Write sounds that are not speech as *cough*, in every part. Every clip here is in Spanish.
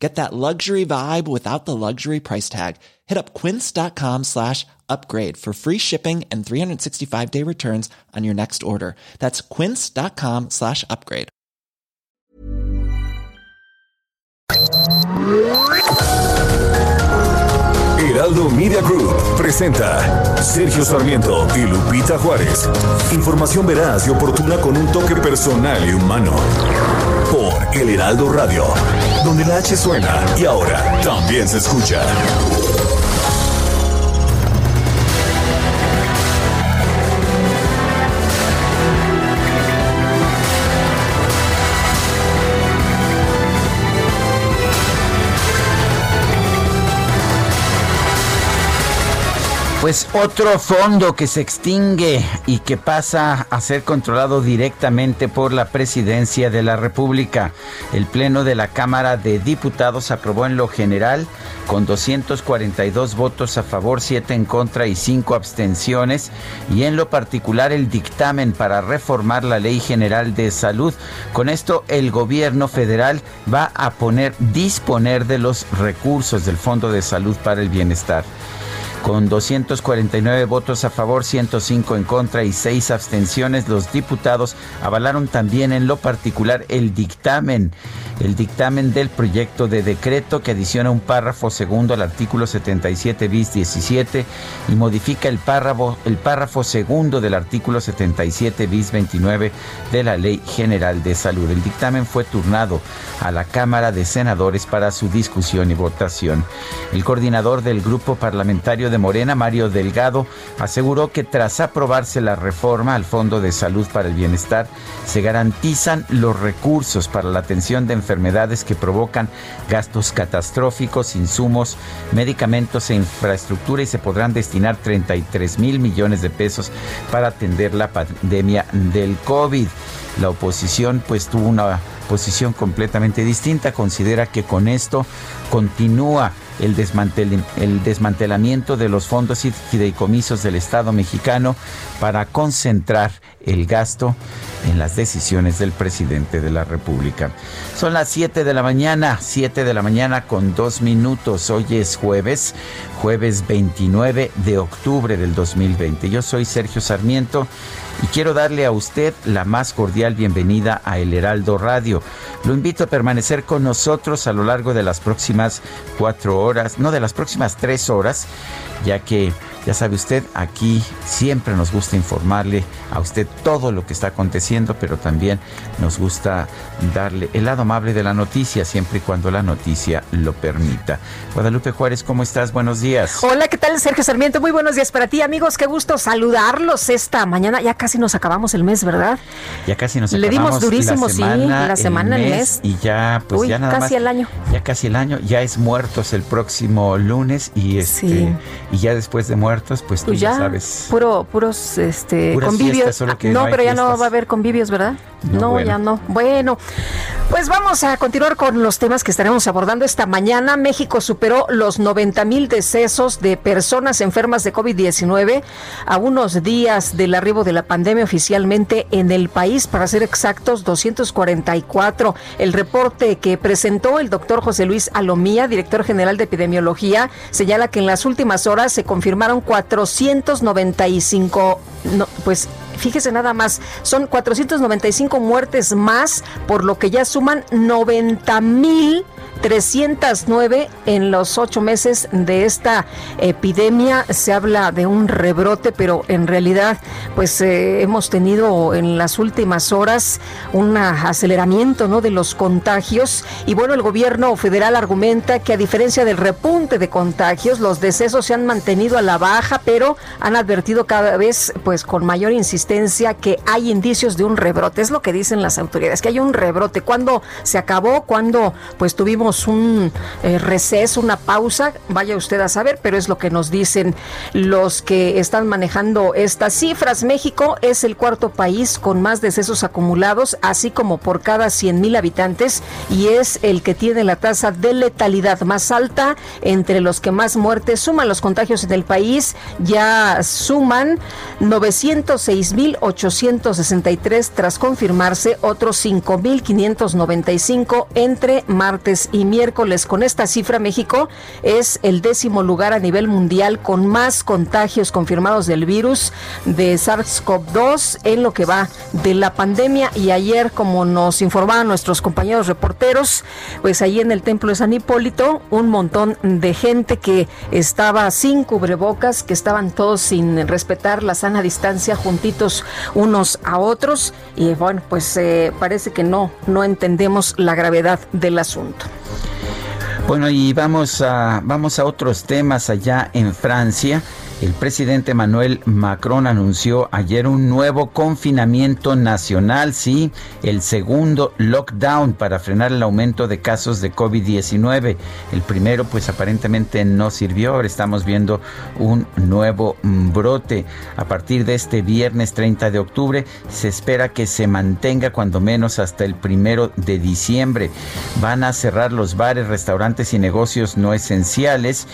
Get that luxury vibe without the luxury price tag. Hit up quince.com slash upgrade for free shipping and 365 day returns on your next order. That's quince.com slash upgrade. Heraldo Media Group presenta Sergio Sarmiento y Lupita Juárez. Información veraz y oportuna con un toque personal y humano. Por El Heraldo Radio, donde la H suena y ahora también se escucha. Pues otro fondo que se extingue y que pasa a ser controlado directamente por la Presidencia de la República. El Pleno de la Cámara de Diputados aprobó en lo general con 242 votos a favor, 7 en contra y 5 abstenciones, y en lo particular el dictamen para reformar la Ley General de Salud. Con esto el gobierno federal va a poner disponer de los recursos del Fondo de Salud para el Bienestar. Con 249 votos a favor, 105 en contra y 6 abstenciones, los diputados avalaron también en lo particular el dictamen, el dictamen del proyecto de decreto que adiciona un párrafo segundo al artículo 77 bis 17 y modifica el párrafo, el párrafo segundo del artículo 77 bis 29 de la Ley General de Salud. El dictamen fue turnado a la Cámara de Senadores para su discusión y votación. El coordinador del grupo parlamentario de Morena, Mario Delgado, aseguró que tras aprobarse la reforma al Fondo de Salud para el Bienestar, se garantizan los recursos para la atención de enfermedades que provocan gastos catastróficos, insumos, medicamentos e infraestructura y se podrán destinar 33 mil millones de pesos para atender la pandemia del COVID. La oposición pues tuvo una posición completamente distinta, considera que con esto continúa el, el desmantelamiento de los fondos y fideicomisos del Estado mexicano para concentrar el gasto en las decisiones del presidente de la República. Son las 7 de la mañana, 7 de la mañana con dos minutos. Hoy es jueves, jueves 29 de octubre del 2020. Yo soy Sergio Sarmiento y quiero darle a usted la más cordial bienvenida a El Heraldo Radio. Lo invito a permanecer con nosotros a lo largo de las próximas cuatro horas, no de las próximas tres horas, ya que ya sabe usted, aquí siempre nos gusta informarle a usted todo lo que está aconteciendo, pero también nos gusta darle el lado amable de la noticia, siempre y cuando la noticia lo permita. Guadalupe Juárez, ¿cómo estás? Buenos días. Hola, ¿qué tal? Sergio Sarmiento, muy buenos días para ti, amigos. Qué gusto saludarlos esta mañana. Ya casi nos acabamos el mes, ¿verdad? Ya casi nos Le acabamos dimos durísimo, la semana, sí, la semana, el mes. Y ya, pues Uy, ya nada casi más- el año. Ya casi el año, ya es muertos el próximo lunes y este Sí. y ya después de muertos, pues tú Pues ya, ya, sabes. puro, puros este, Puras convivios. fiestas, que no, pero ya no va a haber convivios, ¿verdad? No, No, bueno. ya no. Bueno, pues vamos a continuar con los temas que estaremos abordando esta mañana. México superó los 90 mil decesos de personas enfermas de COVID-19 a unos días del arribo de la pandemia oficialmente en el país, para ser exactos, 244. El reporte que presentó el doctor José Luis Alomía, director general de epidemiología, señala que en las últimas horas se confirmaron 495, no, pues fíjese nada más, son 495 muertes más, por lo que ya suman 90 mil 309 en los ocho meses de esta epidemia. Se habla de un rebrote, pero en realidad, pues eh, hemos tenido en las últimas horas un aceleramiento ¿no? de los contagios. Y bueno, el gobierno federal argumenta que a diferencia del repunte de contagios, los decesos se han mantenido a la baja, pero han advertido cada vez, pues con mayor insistencia, que hay indicios de un rebrote. Es lo que dicen las autoridades, que hay un rebrote. ¿Cuándo se acabó? ¿Cuándo pues tuvimos un eh, receso, una pausa, vaya usted a saber, pero es lo que nos dicen los que están manejando estas cifras. México es el cuarto país con más decesos acumulados, así como por cada 100 mil habitantes, y es el que tiene la tasa de letalidad más alta entre los que más muertes suman los contagios en el país. Ya suman 906 mil 863 tras confirmarse otros 5 mil 595 entre martes y miércoles. Con esta cifra, México es el décimo lugar a nivel mundial con más contagios confirmados del virus de SARS-CoV-2 en lo que va de la pandemia. Y ayer, como nos informaban nuestros compañeros reporteros, pues ahí en el templo de San Hipólito, un montón de gente que estaba sin cubrebocas, que estaban todos sin respetar la sana distancia juntitos unos a otros. Y bueno, pues eh, parece que no, no entendemos la gravedad del asunto. Bueno, y vamos a, vamos a otros temas allá en Francia. El presidente Manuel Macron anunció ayer un nuevo confinamiento nacional, sí, el segundo lockdown para frenar el aumento de casos de COVID-19. El primero pues aparentemente no sirvió, ahora estamos viendo un nuevo brote. A partir de este viernes 30 de octubre se espera que se mantenga cuando menos hasta el primero de diciembre. Van a cerrar los bares, restaurantes y negocios no esenciales,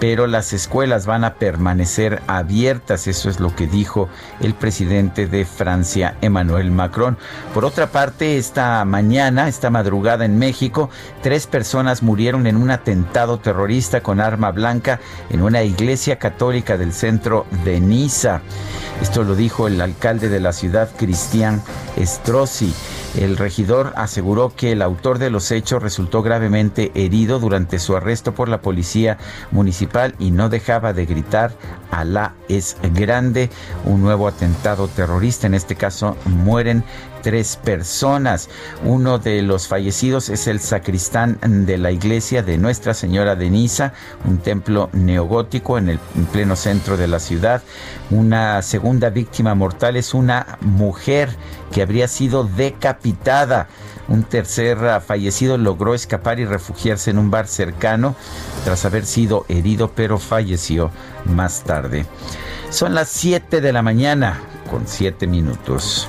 pero las escuelas van a permanecer ser abiertas. Eso es lo que dijo el presidente de Francia, Emmanuel Macron. Por otra parte, esta mañana, esta madrugada en México, tres personas murieron en un atentado terrorista con arma blanca en una iglesia católica del centro de Niza. Esto lo dijo el alcalde de la ciudad, Cristian Strozzi. El regidor aseguró que el autor de los hechos resultó gravemente herido durante su arresto por la policía municipal y no dejaba de gritar Alá es grande. Un nuevo atentado terrorista, en este caso mueren tres personas. Uno de los fallecidos es el sacristán de la iglesia de Nuestra Señora de Niza, un templo neogótico en el pleno centro de la ciudad. Una segunda víctima mortal es una mujer que habría sido decapitada. Un tercer fallecido logró escapar y refugiarse en un bar cercano tras haber sido herido, pero falleció más tarde. Son las 7 de la mañana con 7 minutos.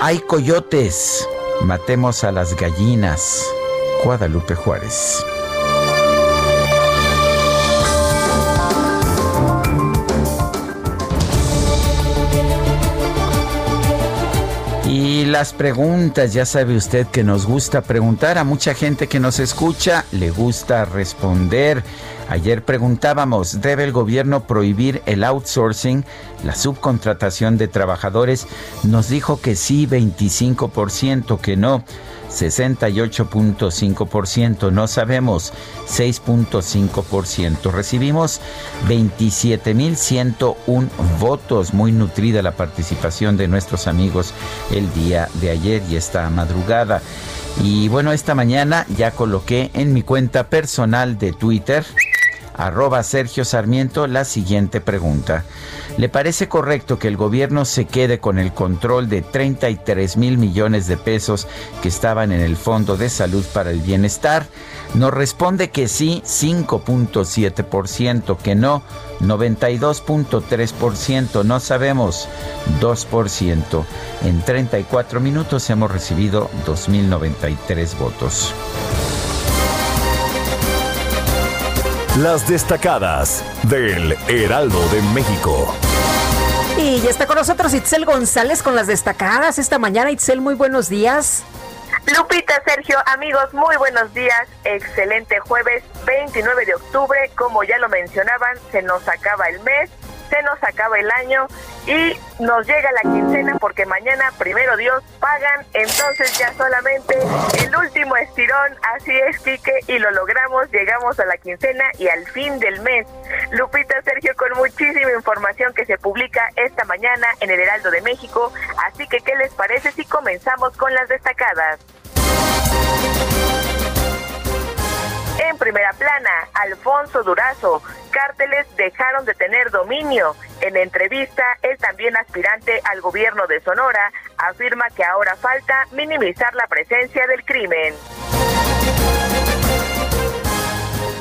Hay coyotes. Matemos a las gallinas. Guadalupe Juárez. Y las preguntas, ya sabe usted que nos gusta preguntar, a mucha gente que nos escucha le gusta responder. Ayer preguntábamos, ¿debe el gobierno prohibir el outsourcing, la subcontratación de trabajadores? Nos dijo que sí, 25%, que no. 68.5%, no sabemos, 6.5%. Recibimos 27.101 votos, muy nutrida la participación de nuestros amigos el día de ayer y esta madrugada. Y bueno, esta mañana ya coloqué en mi cuenta personal de Twitter arroba Sergio Sarmiento la siguiente pregunta. ¿Le parece correcto que el gobierno se quede con el control de 33 mil millones de pesos que estaban en el Fondo de Salud para el Bienestar? Nos responde que sí, 5.7%, que no, 92.3%, no sabemos, 2%. En 34 minutos hemos recibido 2.093 votos. Las destacadas del Heraldo de México. Y ya está con nosotros Itzel González con las destacadas esta mañana. Itzel, muy buenos días. Lupita, Sergio, amigos, muy buenos días. Excelente jueves 29 de octubre. Como ya lo mencionaban, se nos acaba el mes se nos acaba el año y nos llega la quincena porque mañana, primero Dios, pagan, entonces ya solamente el último así es, Quique, y lo logramos, llegamos a la quincena y al fin del mes. Lupita, Sergio, con muchísima información que se publica esta mañana en el Heraldo de México, así que, ¿qué les parece si comenzamos con las destacadas? Primera plana, Alfonso Durazo, cárteles dejaron de tener dominio. En entrevista, el también aspirante al gobierno de Sonora afirma que ahora falta minimizar la presencia del crimen.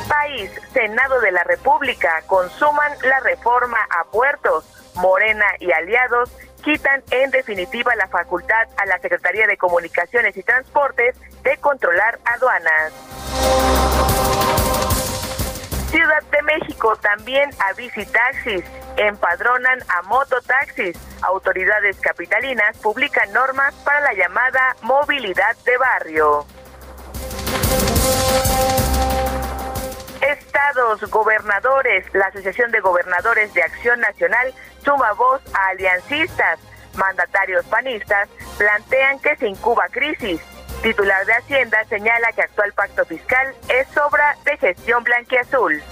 País, Senado de la República, consuman la reforma a puertos. Morena y aliados quitan en definitiva la facultad a la Secretaría de Comunicaciones y Transportes de controlar aduanas. Ciudad de México también a taxis empadronan a mototaxis. Autoridades capitalinas publican normas para la llamada movilidad de barrio. Estados, gobernadores, la Asociación de Gobernadores de Acción Nacional suma voz a aliancistas. Mandatarios panistas plantean que se incuba crisis. Titular de Hacienda señala que actual pacto fiscal es obra de gestión blanquiazul.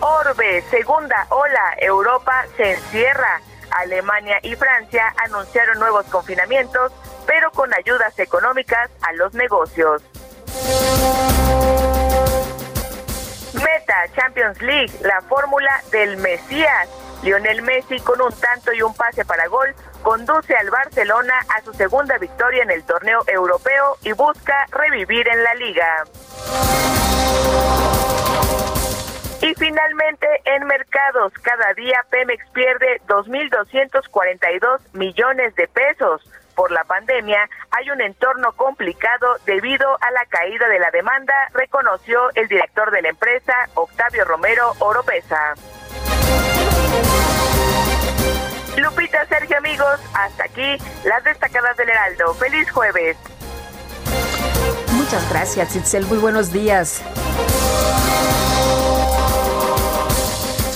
Orbe, segunda ola, Europa se encierra. Alemania y Francia anunciaron nuevos confinamientos, pero con ayudas económicas a los negocios. Meta Champions League, la fórmula del Mesías. Lionel Messi con un tanto y un pase para gol conduce al Barcelona a su segunda victoria en el torneo europeo y busca revivir en la liga. Y finalmente, en mercados, cada día Pemex pierde 2.242 millones de pesos. Por la pandemia hay un entorno complicado debido a la caída de la demanda, reconoció el director de la empresa, Octavio Romero Oropesa. Lupita, Sergio, amigos, hasta aquí las destacadas del Heraldo. Feliz jueves. Muchas gracias, Itzel. Muy buenos días.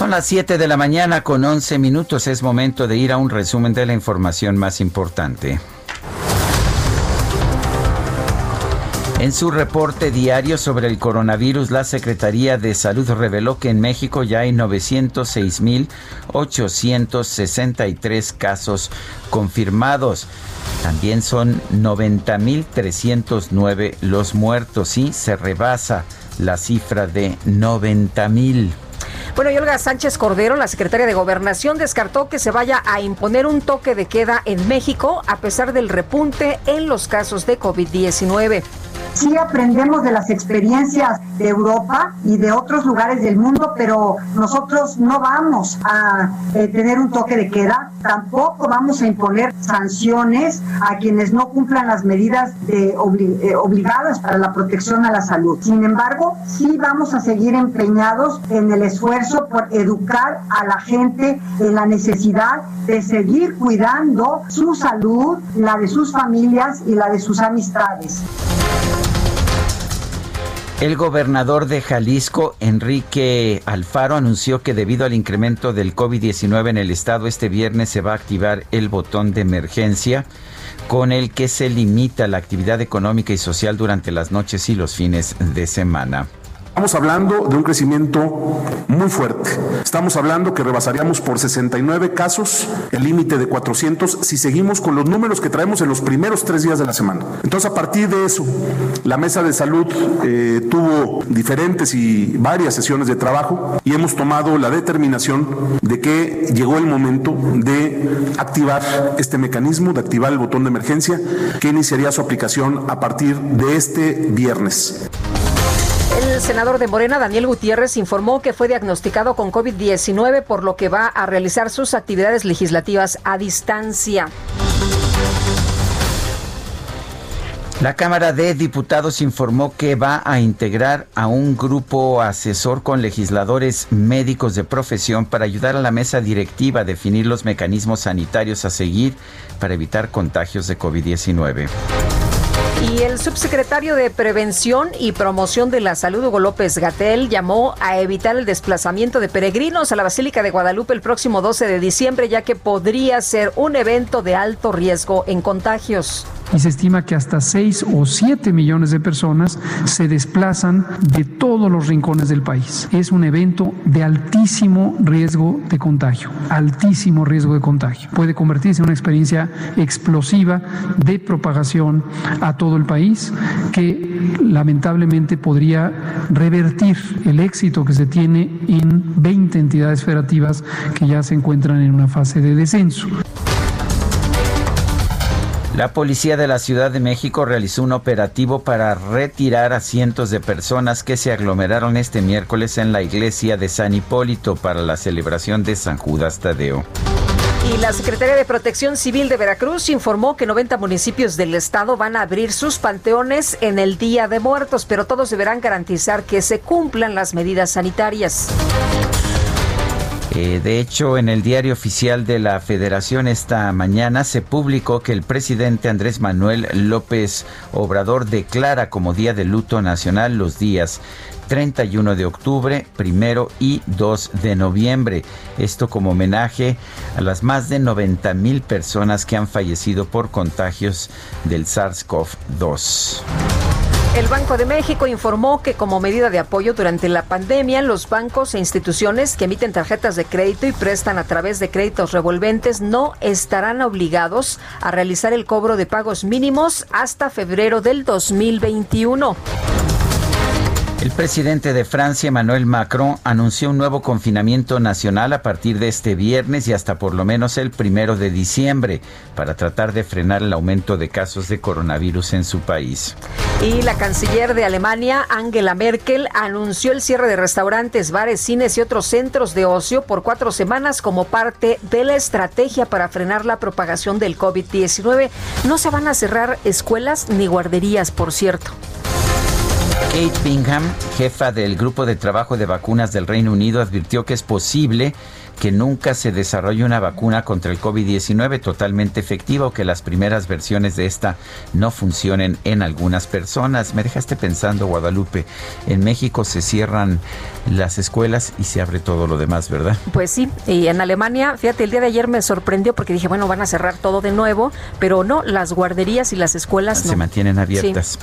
Son las 7 de la mañana con 11 minutos. Es momento de ir a un resumen de la información más importante. En su reporte diario sobre el coronavirus, la Secretaría de Salud reveló que en México ya hay 906.863 casos confirmados. También son 90.309 los muertos y se rebasa la cifra de 90.000. Bueno, y Olga Sánchez Cordero, la secretaria de Gobernación, descartó que se vaya a imponer un toque de queda en México a pesar del repunte en los casos de COVID-19. Sí aprendemos de las experiencias de Europa y de otros lugares del mundo, pero nosotros no vamos a eh, tener un toque de queda, tampoco vamos a imponer sanciones a quienes no cumplan las medidas de eh, obligadas para la protección a la salud. Sin embargo, sí vamos a seguir empeñados en el esfuerzo por educar a la gente en la necesidad de seguir cuidando su salud, la de sus familias y la de sus amistades. El gobernador de Jalisco, Enrique Alfaro, anunció que debido al incremento del COVID-19 en el estado, este viernes se va a activar el botón de emergencia con el que se limita la actividad económica y social durante las noches y los fines de semana. Estamos hablando de un crecimiento muy fuerte. Estamos hablando que rebasaríamos por 69 casos el límite de 400 si seguimos con los números que traemos en los primeros tres días de la semana. Entonces, a partir de eso, la mesa de salud eh, tuvo diferentes y varias sesiones de trabajo y hemos tomado la determinación de que llegó el momento de activar este mecanismo, de activar el botón de emergencia que iniciaría su aplicación a partir de este viernes. El senador de Morena, Daniel Gutiérrez, informó que fue diagnosticado con COVID-19, por lo que va a realizar sus actividades legislativas a distancia. La Cámara de Diputados informó que va a integrar a un grupo asesor con legisladores médicos de profesión para ayudar a la mesa directiva a definir los mecanismos sanitarios a seguir para evitar contagios de COVID-19. Y el subsecretario de Prevención y Promoción de la Salud, Hugo López Gatel, llamó a evitar el desplazamiento de peregrinos a la Basílica de Guadalupe el próximo 12 de diciembre, ya que podría ser un evento de alto riesgo en contagios. Y se estima que hasta 6 o 7 millones de personas se desplazan de todos los rincones del país. Es un evento de altísimo riesgo de contagio, altísimo riesgo de contagio. Puede convertirse en una experiencia explosiva de propagación a todo el país que lamentablemente podría revertir el éxito que se tiene en 20 entidades federativas que ya se encuentran en una fase de descenso. La policía de la Ciudad de México realizó un operativo para retirar a cientos de personas que se aglomeraron este miércoles en la iglesia de San Hipólito para la celebración de San Judas Tadeo. Y la Secretaría de Protección Civil de Veracruz informó que 90 municipios del estado van a abrir sus panteones en el Día de Muertos, pero todos deberán garantizar que se cumplan las medidas sanitarias. Eh, de hecho, en el diario oficial de la Federación esta mañana se publicó que el presidente Andrés Manuel López Obrador declara como Día de Luto Nacional los días 31 de octubre, primero y 2 de noviembre. Esto como homenaje a las más de 90 mil personas que han fallecido por contagios del SARS-CoV-2. El Banco de México informó que como medida de apoyo durante la pandemia, los bancos e instituciones que emiten tarjetas de crédito y prestan a través de créditos revolventes no estarán obligados a realizar el cobro de pagos mínimos hasta febrero del 2021. El presidente de Francia, Emmanuel Macron, anunció un nuevo confinamiento nacional a partir de este viernes y hasta por lo menos el primero de diciembre para tratar de frenar el aumento de casos de coronavirus en su país. Y la canciller de Alemania, Angela Merkel, anunció el cierre de restaurantes, bares, cines y otros centros de ocio por cuatro semanas como parte de la estrategia para frenar la propagación del COVID-19. No se van a cerrar escuelas ni guarderías, por cierto. Kate Bingham, jefa del grupo de trabajo de vacunas del Reino Unido, advirtió que es posible que nunca se desarrolle una vacuna contra el COVID-19 totalmente efectiva o que las primeras versiones de esta no funcionen en algunas personas. Me dejaste pensando, Guadalupe, en México se cierran las escuelas y se abre todo lo demás, ¿verdad? Pues sí, y en Alemania, fíjate, el día de ayer me sorprendió porque dije, bueno, van a cerrar todo de nuevo, pero no, las guarderías y las escuelas se mantienen abiertas.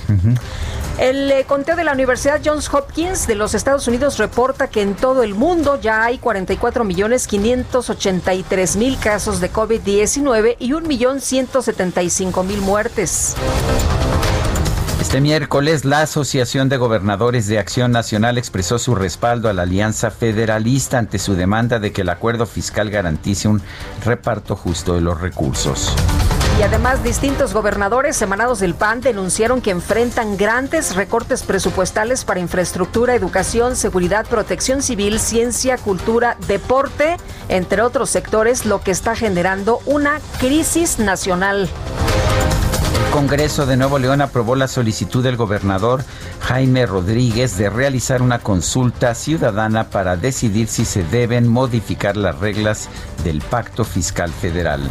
El eh, conteo de la Universidad Johns Hopkins de los Estados Unidos reporta que en todo el mundo ya hay 44 millones 583 mil casos de COVID-19 y 1.175.000 muertes. Este miércoles, la Asociación de Gobernadores de Acción Nacional expresó su respaldo a la Alianza Federalista ante su demanda de que el acuerdo fiscal garantice un reparto justo de los recursos. Y además, distintos gobernadores emanados del PAN denunciaron que enfrentan grandes recortes presupuestales para infraestructura, educación, seguridad, protección civil, ciencia, cultura, deporte, entre otros sectores, lo que está generando una crisis nacional. Congreso de Nuevo León aprobó la solicitud del gobernador Jaime Rodríguez de realizar una consulta ciudadana para decidir si se deben modificar las reglas del Pacto Fiscal Federal.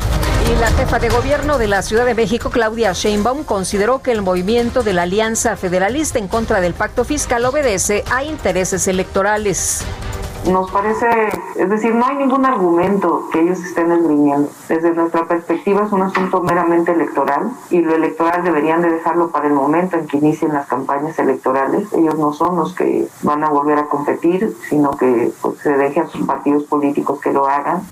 Y la jefa de gobierno de la Ciudad de México, Claudia Sheinbaum, consideró que el movimiento de la Alianza Federalista en contra del Pacto Fiscal obedece a intereses electorales. Nos parece, es decir, no hay ningún argumento que ellos estén esgrimiendo. Desde nuestra perspectiva es un asunto meramente electoral y lo electoral deberían de dejarlo para el momento en que inicien las campañas electorales. Ellos no son los que van a volver a competir, sino que pues, se dejen a sus partidos políticos que lo hagan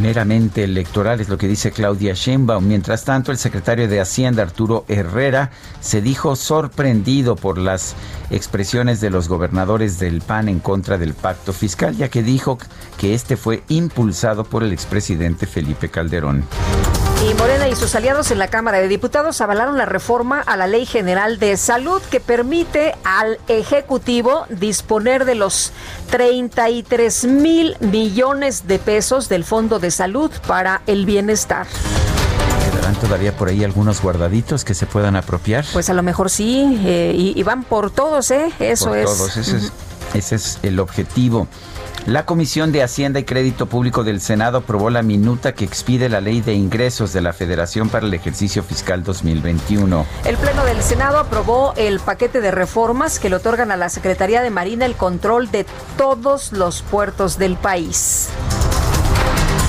meramente electoral, es lo que dice Claudia Sheinbaum. Mientras tanto, el secretario de Hacienda, Arturo Herrera, se dijo sorprendido por las expresiones de los gobernadores del PAN en contra del pacto fiscal, ya que dijo que este fue impulsado por el expresidente Felipe Calderón. Morena y sus aliados en la Cámara de Diputados avalaron la reforma a la Ley General de Salud que permite al Ejecutivo disponer de los 33 mil millones de pesos del Fondo de Salud para el Bienestar. ¿Quedarán todavía por ahí algunos guardaditos que se puedan apropiar? Pues a lo mejor sí, eh, y, van por todos, ¿eh? Eso es. Todos, ese, es, ese es el objetivo. La Comisión de Hacienda y Crédito Público del Senado aprobó la minuta que expide la Ley de Ingresos de la Federación para el ejercicio fiscal 2021. El Pleno del Senado aprobó el paquete de reformas que le otorgan a la Secretaría de Marina el control de todos los puertos del país.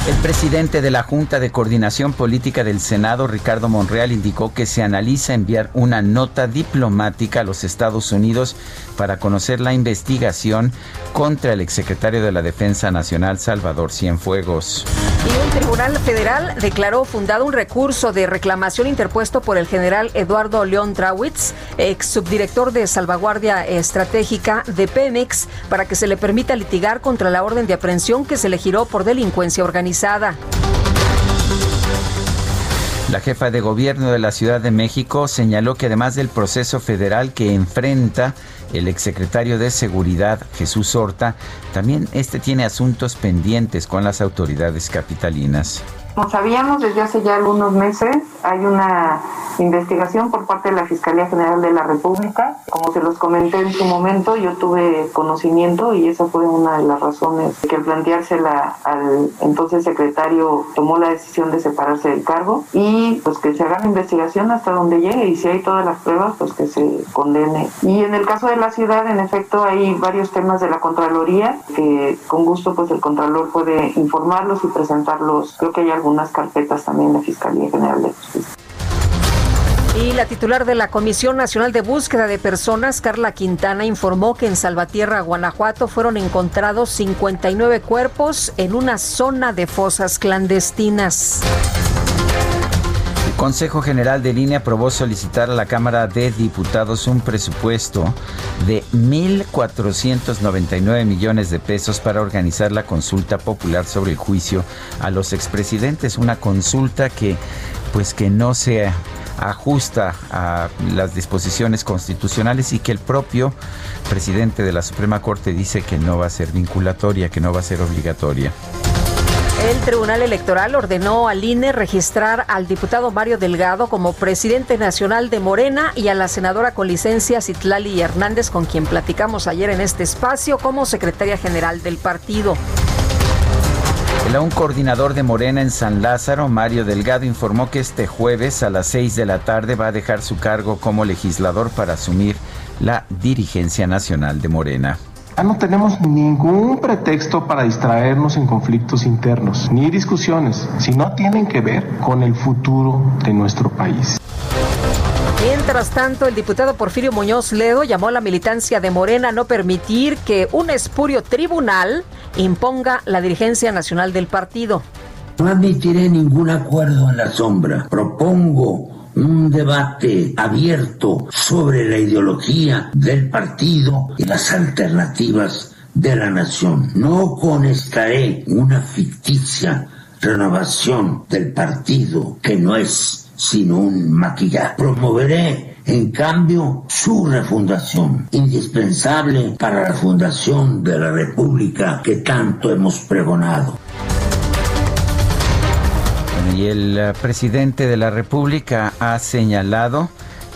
El presidente de la Junta de Coordinación Política del Senado, Ricardo Monreal, indicó que se analiza enviar una nota diplomática a los Estados Unidos para conocer la investigación contra el exsecretario de la Defensa Nacional, Salvador Cienfuegos. Y un tribunal federal declaró fundado un recurso de reclamación interpuesto por el general Eduardo León Trawitz, ex subdirector de salvaguardia estratégica de Pemex, para que se le permita litigar contra la orden de aprehensión que se le giró por delincuencia organizada. La jefa de gobierno de la Ciudad de México señaló que además del proceso federal que enfrenta el exsecretario de Seguridad, Jesús Horta, también este tiene asuntos pendientes con las autoridades capitalinas. Como sabíamos desde hace ya algunos meses, hay una investigación por parte de la Fiscalía General de la República. Como se los comenté en su momento, yo tuve conocimiento y esa fue una de las razones que al planteársela al entonces secretario tomó la decisión de separarse del cargo y pues que se haga la investigación hasta donde llegue y si hay todas las pruebas, pues que se condene. Y en el caso de la ciudad, en efecto, hay varios temas de la Contraloría que con gusto pues el Contralor puede informarlos y presentarlos. Creo que hay algunas carpetas también la Fiscalía General de Justicia. Y la titular de la Comisión Nacional de Búsqueda de Personas, Carla Quintana, informó que en Salvatierra, Guanajuato, fueron encontrados 59 cuerpos en una zona de fosas clandestinas. Consejo General de Línea aprobó solicitar a la Cámara de Diputados un presupuesto de 1.499 millones de pesos para organizar la consulta popular sobre el juicio a los expresidentes. Una consulta que, pues, que no se ajusta a las disposiciones constitucionales y que el propio presidente de la Suprema Corte dice que no va a ser vinculatoria, que no va a ser obligatoria. El Tribunal Electoral ordenó al INE registrar al diputado Mario Delgado como presidente nacional de Morena y a la senadora con licencia Citlali Hernández, con quien platicamos ayer en este espacio, como secretaria general del partido. El un coordinador de Morena en San Lázaro, Mario Delgado, informó que este jueves a las 6 de la tarde va a dejar su cargo como legislador para asumir la dirigencia nacional de Morena. Ya no tenemos ningún pretexto para distraernos en conflictos internos, ni discusiones, si no tienen que ver con el futuro de nuestro país. Mientras tanto, el diputado Porfirio Muñoz Ledo llamó a la militancia de Morena a no permitir que un espurio tribunal imponga la dirigencia nacional del partido. No admitiré ningún acuerdo en la sombra. Propongo un debate abierto sobre la ideología del partido y las alternativas de la nación. No conectaré una ficticia renovación del partido que no es sino un maquillaje. Promoveré en cambio su refundación, indispensable para la fundación de la República que tanto hemos pregonado. Y el eh, presidente de la República ha señalado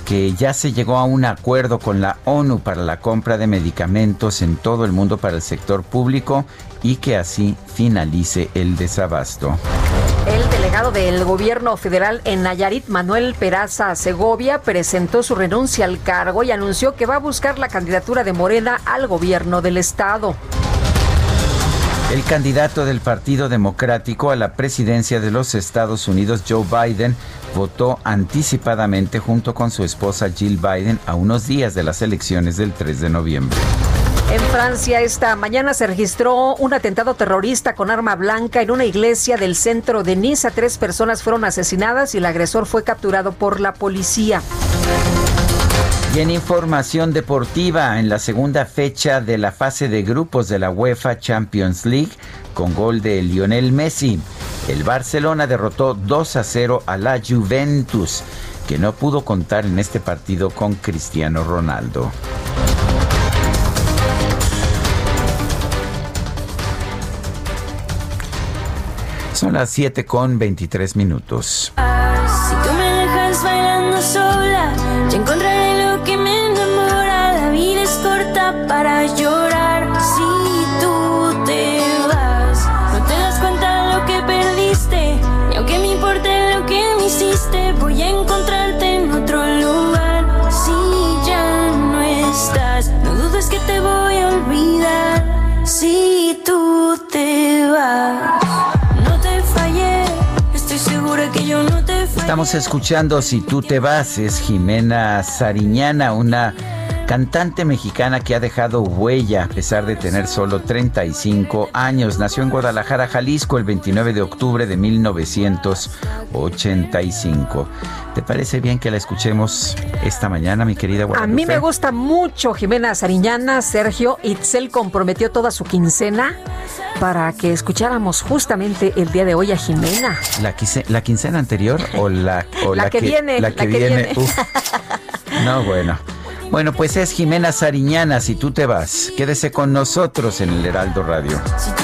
que ya se llegó a un acuerdo con la ONU para la compra de medicamentos en todo el mundo para el sector público y que así finalice el desabasto. El delegado del gobierno federal en Nayarit, Manuel Peraza Segovia, presentó su renuncia al cargo y anunció que va a buscar la candidatura de Morena al gobierno del estado. El candidato del Partido Democrático a la presidencia de los Estados Unidos, Joe Biden, votó anticipadamente junto con su esposa Jill Biden a unos días de las elecciones del 3 de noviembre. En Francia esta mañana se registró un atentado terrorista con arma blanca en una iglesia del centro de Niza. Tres personas fueron asesinadas y el agresor fue capturado por la policía. Y en información deportiva, en la segunda fecha de la fase de grupos de la UEFA Champions League, con gol de Lionel Messi, el Barcelona derrotó 2 a 0 a la Juventus, que no pudo contar en este partido con Cristiano Ronaldo. Son las 7 con 23 minutos. Estamos escuchando Si tú te vas, es Jimena Sariñana, una cantante mexicana que ha dejado huella a pesar de tener solo 35 años. Nació en Guadalajara, Jalisco, el 29 de octubre de 1985. ¿Te parece bien que la escuchemos esta mañana, mi querida Guadalupe? A mí me gusta mucho Jimena Sariñana, Sergio. Itzel comprometió toda su quincena para que escucháramos justamente el día de hoy a Jimena. ¿La, la quincena anterior o la, o *laughs* la, que, viene? La que, viene. No, bueno. Bueno, pues es Jimena Sariñana, si tú te vas. Quédese con nosotros en el Heraldo Radio. Si tú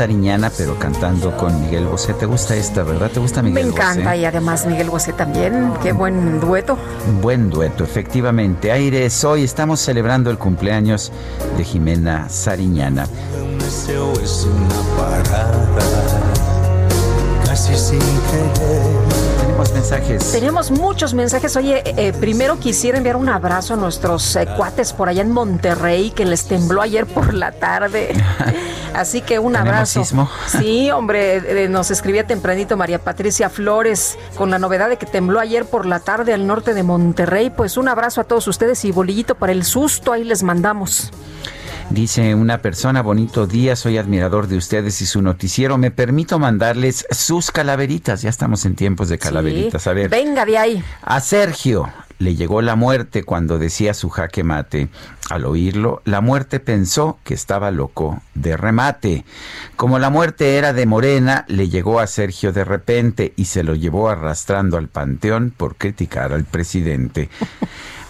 Sariñana, pero cantando con Miguel Bosé. ¿Te gusta esta, verdad? ¿Te gusta Me Miguel Bosé? encanta y además Miguel Bosé también. Qué buen dueto. Buen dueto, efectivamente. Aire soy. Estamos celebrando el cumpleaños de Jimena Sariñana. Un deseo es una parada, casi sin querer. Tenemos mensajes. Tenemos muchos mensajes. Oye, eh, primero quisiera enviar un abrazo a nuestros eh, cuates por allá en Monterrey que les tembló ayer por la tarde. *laughs* Así que un ¿Tenemos abrazo. sismo? Sí, hombre, eh, nos escribía tempranito María Patricia Flores con la novedad de que tembló ayer por la tarde al norte de Monterrey. Pues un abrazo a todos ustedes y bolillito para el susto, ahí les mandamos. Dice una persona, bonito día, soy admirador de ustedes y su noticiero. Me permito mandarles sus calaveritas. Ya estamos en tiempos de calaveritas. A ver. Venga de ahí. A Sergio le llegó la muerte cuando decía su jaque mate. Al oírlo, la muerte pensó que estaba loco de remate. Como la muerte era de Morena, le llegó a Sergio de repente y se lo llevó arrastrando al panteón por criticar al presidente. *laughs*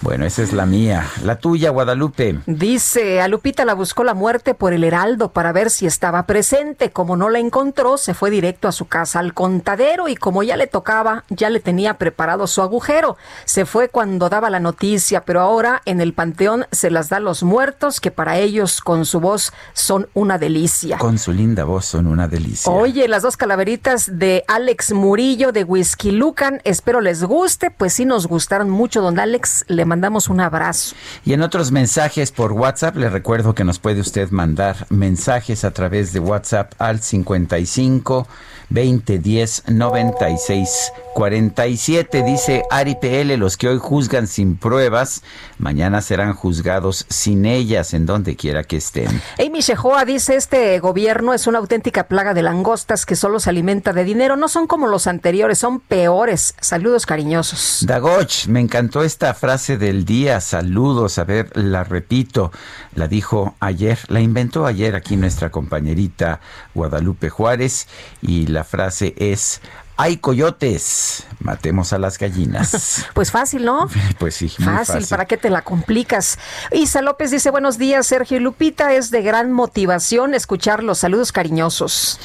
Bueno, esa es la mía. La tuya, Guadalupe. Dice, a Lupita la buscó la muerte por el heraldo para ver si estaba presente. Como no la encontró, se fue directo a su casa al contadero y como ya le tocaba, ya le tenía preparado su agujero. Se fue cuando daba la noticia, pero ahora en el panteón se las da a los muertos, que para ellos con su voz son una delicia. Con su linda voz son una delicia. Oye, las dos calaveritas de Alex Murillo de Whisky Lucan, espero les guste, pues sí nos gustaron mucho, don Alex, le mandamos un abrazo. Y en otros mensajes por WhatsApp, le recuerdo que nos puede usted mandar mensajes a través de WhatsApp al 55 2010 96 47. Dice Ari PL, los que hoy juzgan sin pruebas, mañana serán juzgados sin ellas, en donde quiera que estén. Amy Shehoa dice, este gobierno es una auténtica plaga de langostas que solo se alimenta de dinero. No son como los anteriores, son peores. Saludos cariñosos. Dagoch, me encantó esta frase del día. Saludos, a ver, la repito. La dijo ayer, la inventó ayer aquí nuestra compañerita Guadalupe Juárez y la frase es... Hay coyotes, matemos a las gallinas. *laughs* Pues fácil, ¿no? *laughs* Pues sí, muy Fácil, fácil. ¿para qué te la complicas? Isa López dice, buenos días, Sergio y Lupita, es de gran motivación escuchar los saludos cariñosos.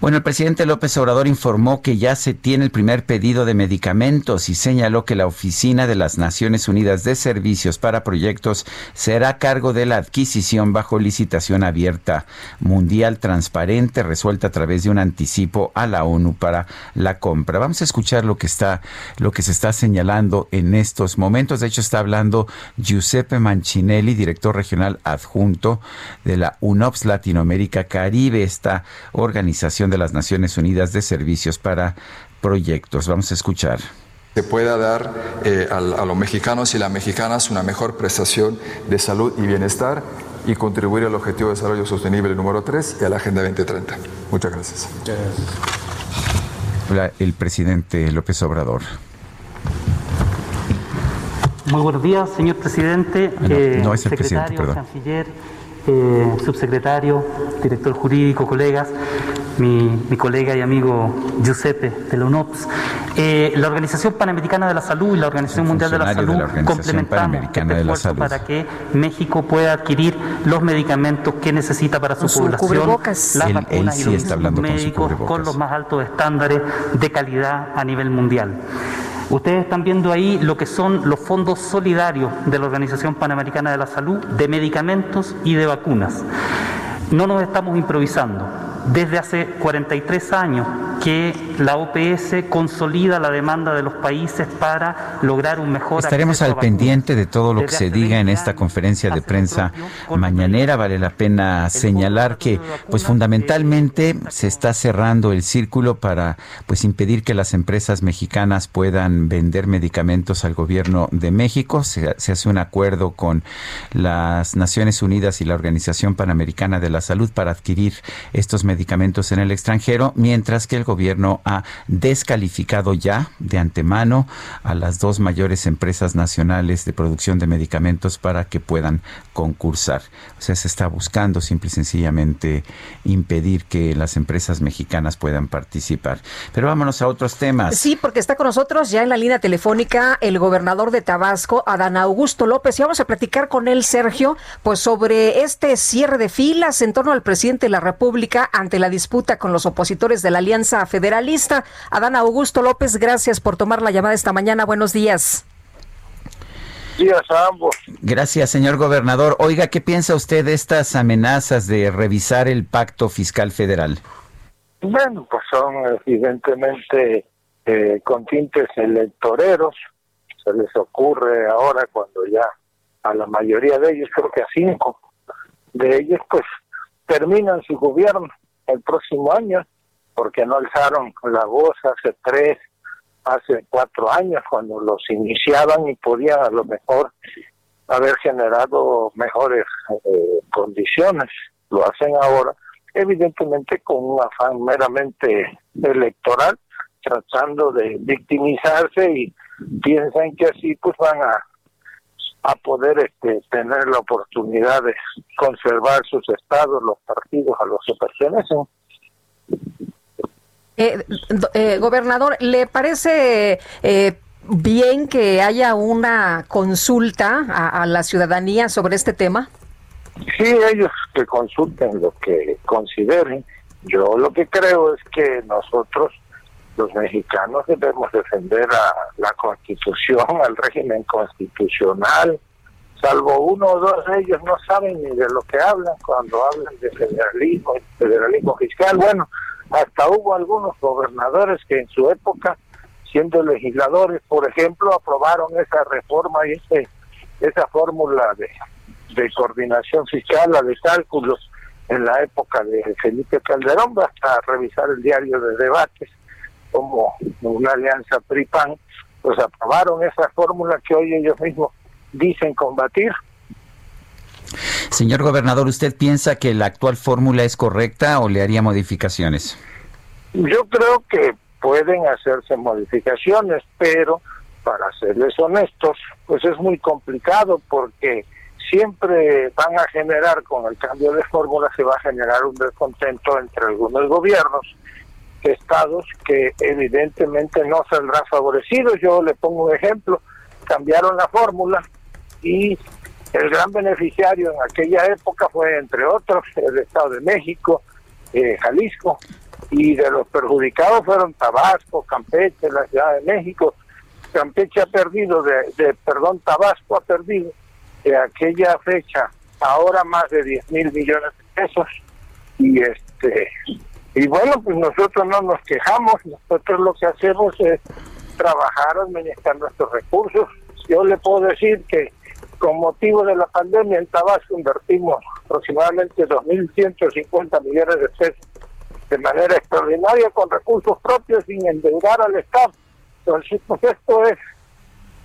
Bueno, el presidente López Obrador informó que ya se tiene el primer pedido de medicamentos y señaló que la Oficina de las Naciones Unidas de Servicios para Proyectos será a cargo de la adquisición bajo licitación abierta mundial transparente resuelta a través de un anticipo a la ONU para la compra. Vamos a escuchar lo que está lo que se está señalando en estos momentos. De hecho está hablando Giuseppe Mancinelli, director regional adjunto de la UNOPS Latinoamérica Caribe, esta organización de las Naciones Unidas de Servicios para Proyectos. Vamos a escuchar se pueda dar eh, a, a, los mexicanos y las mexicanas una mejor prestación de salud y bienestar y contribuir al Objetivo de Desarrollo Sostenible número 3 y a la Agenda 2030. Muchas gracias. Hola, el presidente López Obrador. Muy buenos días, señor presidente. Ah, no, eh, no es el presidente, perdón. Canciller, eh, subsecretario, director jurídico, colegas, mi, mi, colega y amigo Giuseppe de la UNOPS. Eh, la Organización Panamericana de la Salud y la Organización Mundial de la Salud de la complementamos este de la esfuerzo para que México pueda adquirir los medicamentos que necesita para su, su población, cubrebocas. las Él- vacunas él y los con médicos con, los más altos estándares de calidad a nivel mundial. Ustedes están viendo ahí lo que son los fondos solidarios de la Organización Panamericana de la Salud, de medicamentos y de vacunas. No nos estamos improvisando. Desde hace 43 años que la OPS consolida la demanda de los países para lograr un mejor Estaremos al pendiente de todo lo que se diga en 20 esta conferencia de prensa mañanera. Vale la pena señalar que, pues fundamentalmente, se está cerrando el círculo para, pues, impedir que las empresas mexicanas puedan vender medicamentos al gobierno de México. Se, se hace un acuerdo con las Naciones Unidas y la Organización Panamericana de la Salud para adquirir estos medicamentos en el extranjero, mientras que el gobierno ha descalificado ya de antemano a las dos mayores empresas nacionales de producción de medicamentos para que puedan concursar. O sea, se está buscando simple y sencillamente impedir que las empresas mexicanas puedan participar. Pero vámonos a otros temas. Sí, porque está con nosotros ya en la línea telefónica el gobernador de Tabasco, Adán Augusto López, y vamos a platicar con él, Sergio, pues sobre este cierre de filas en torno al presidente de la República ante la disputa con los opositores de la Alianza Federalista. Adán Augusto López, gracias por tomar la llamada esta mañana. Buenos días. días a ambos. Gracias, señor gobernador. Oiga, ¿qué piensa usted de estas amenazas de revisar el pacto fiscal federal? Bueno, pues son evidentemente eh, con tintes electoreros. Se les ocurre ahora cuando ya a la mayoría de ellos, creo que a cinco de ellos, pues terminan su gobierno el próximo año, porque no alzaron la voz hace tres, hace cuatro años, cuando los iniciaban y podían a lo mejor haber generado mejores eh, condiciones. Lo hacen ahora, evidentemente con un afán meramente electoral, tratando de victimizarse y piensan que así pues van a a poder este, tener la oportunidad de conservar sus estados, los partidos a los que pertenecen. Eh, eh, gobernador, ¿le parece eh, bien que haya una consulta a, a la ciudadanía sobre este tema? Sí, ellos que consulten lo que consideren. Yo lo que creo es que nosotros, los mexicanos, debemos defender a la constitución, al régimen constitucional. Salvo uno o dos de ellos no saben ni de lo que hablan cuando hablan de federalismo, federalismo fiscal. Bueno, hasta hubo algunos gobernadores que en su época, siendo legisladores, por ejemplo, aprobaron esa reforma y ese, esa fórmula de, de coordinación fiscal, la de cálculos, en la época de Felipe Calderón, basta revisar el diario de debates como una alianza PRI-PAN, pues aprobaron esa fórmula que hoy ellos mismos dicen combatir. Señor gobernador, ¿usted piensa que la actual fórmula es correcta o le haría modificaciones? Yo creo que pueden hacerse modificaciones, pero para serles honestos, pues es muy complicado porque siempre van a generar, con el cambio de fórmula, se va a generar un descontento entre algunos gobiernos, estados que evidentemente no saldrán favorecidos. Yo le pongo un ejemplo, cambiaron la fórmula y el gran beneficiario en aquella época fue, entre otros, el Estado de México, eh, Jalisco, y de los perjudicados fueron Tabasco, Campeche, la Ciudad de México. Campeche ha perdido, de, de perdón, Tabasco ha perdido de aquella fecha ahora más de 10 mil millones de pesos y este y bueno pues nosotros no nos quejamos nosotros lo que hacemos es trabajar administrar nuestros recursos yo le puedo decir que con motivo de la pandemia en Tabasco invertimos aproximadamente 2.150 millones de pesos de manera extraordinaria con recursos propios sin endeudar al Estado. Entonces, pues esto es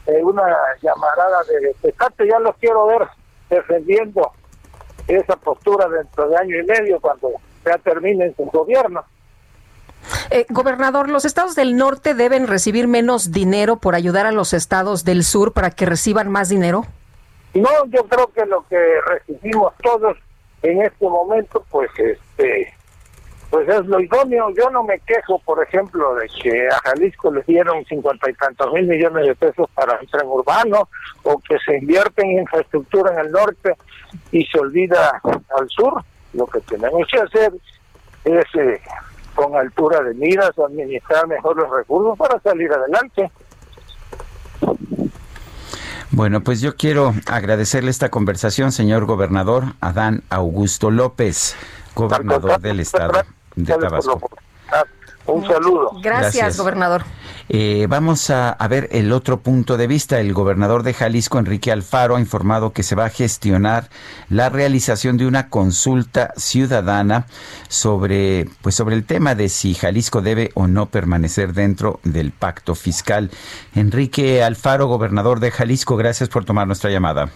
eh, una llamarada de pescate, ya los quiero ver defendiendo esa postura dentro de año y medio cuando ya terminen su gobierno. Eh, gobernador, ¿los estados del norte deben recibir menos dinero por ayudar a los estados del sur para que reciban más dinero? No, yo creo que lo que recibimos todos en este momento, pues este pues es lo idóneo. Yo no me quejo, por ejemplo, de que a Jalisco le dieron cincuenta y tantos mil millones de pesos para el tren urbano o que se invierte en infraestructura en el norte y se olvida al sur. Lo que tenemos que hacer es, eh, con altura de miras, administrar mejor los recursos para salir adelante. Bueno, pues yo quiero agradecerle esta conversación, señor gobernador Adán Augusto López, gobernador del estado de Tabasco. Un saludo. Gracias, gobernador. Eh, vamos a, a, ver el otro punto de vista. El gobernador de Jalisco, Enrique Alfaro, ha informado que se va a gestionar la realización de una consulta ciudadana sobre, pues, sobre el tema de si Jalisco debe o no permanecer dentro del pacto fiscal. Enrique Alfaro, gobernador de Jalisco, gracias por tomar nuestra llamada.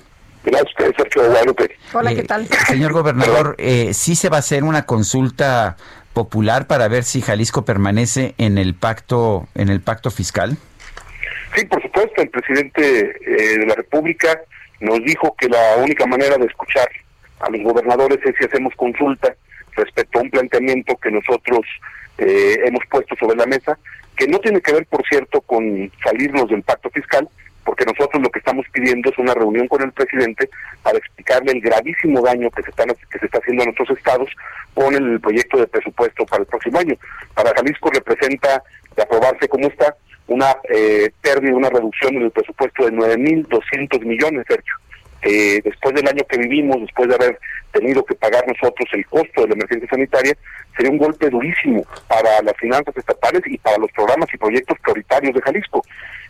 Gracias, Sergio Guadalupe. Hola, ¿qué tal? Eh, señor *laughs* gobernador, eh, ¿sí se va a hacer una consulta popular para ver si Jalisco permanece en el pacto en el pacto fiscal? Sí, por supuesto, el presidente eh, de la República nos dijo que la única manera de escuchar a los gobernadores es si hacemos consulta respecto a un planteamiento que nosotros eh, hemos puesto sobre la mesa, que no tiene que ver, por cierto, con salirnos del pacto fiscal, porque nosotros lo que estamos pidiendo es una reunión con el presidente para explicarle el gravísimo daño que se, están, que se está haciendo a nuestros estados con el proyecto de presupuesto para el próximo año. Para Jalisco representa, de aprobarse como está, una eh, pérdida, una reducción en el presupuesto de 9.200 millones, Sergio. Eh, después del año que vivimos, después de haber tenido que pagar nosotros el costo de la emergencia sanitaria, sería un golpe durísimo para las finanzas estatales y para los programas y proyectos prioritarios de Jalisco.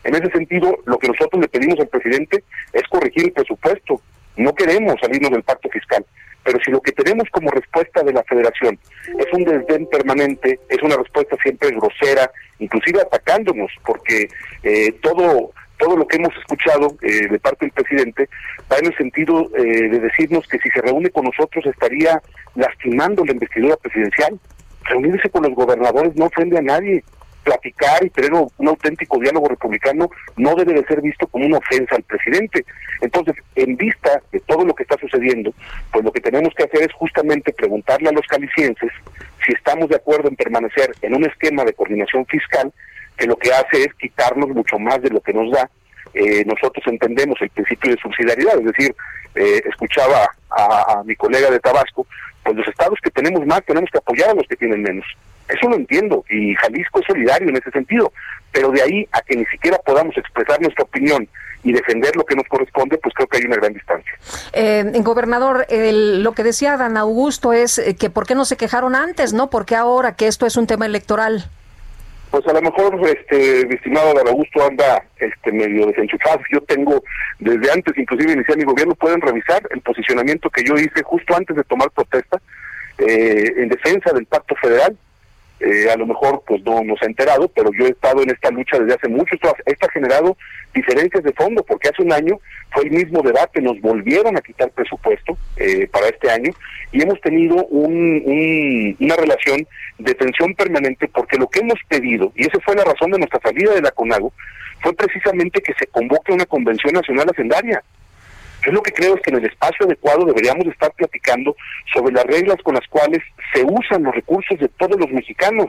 En ese sentido, lo que nosotros le pedimos al presidente es corregir el presupuesto. No queremos salirnos del pacto fiscal, pero si lo que tenemos como respuesta de la federación es un desdén permanente, es una respuesta siempre grosera, inclusive atacándonos, porque eh, todo todo lo que hemos escuchado eh, de parte del presidente va en el sentido eh, de decirnos que si se reúne con nosotros estaría lastimando la investidura presidencial. Reunirse con los gobernadores no ofende a nadie. Platicar y tener un auténtico diálogo republicano no debe de ser visto como una ofensa al presidente. Entonces, en vista de todo lo que está sucediendo, pues lo que tenemos que hacer es justamente preguntarle a los calicienses si estamos de acuerdo en permanecer en un esquema de coordinación fiscal que lo que hace es quitarnos mucho más de lo que nos da. Eh, nosotros entendemos el principio de subsidiariedad, es decir, eh, escuchaba a, a, mi colega de Tabasco, pues los estados que tenemos más tenemos que apoyar a los que tienen menos. Eso lo entiendo y Jalisco es solidario en ese sentido, pero de ahí a que ni siquiera podamos expresar nuestra opinión y defender lo que nos corresponde, pues creo que hay una gran distancia. Eh, gobernador, el, lo que decía Dan Augusto es que por qué no se quejaron antes, ¿no? Porque ahora que esto es un tema electoral pues a lo mejor este mi estimado Dan Augusto anda este medio desenchufado yo tengo desde antes inclusive iniciar mi gobierno pueden revisar el posicionamiento que yo hice justo antes de tomar protesta eh, en defensa del pacto federal eh, a lo mejor pues no nos ha enterado pero yo he estado en esta lucha desde hace mucho esto, ha generado diferencias de fondo porque hace un año fue el mismo debate nos volvieron a quitar presupuesto eh, para este año y hemos tenido un, un, una relación de tensión permanente porque lo que hemos pedido, y esa fue la razón de nuestra salida de la CONAGO, fue precisamente que se convoque una convención nacional hacendaria. Yo lo que creo es que en el espacio adecuado deberíamos estar platicando sobre las reglas con las cuales se usan los recursos de todos los mexicanos,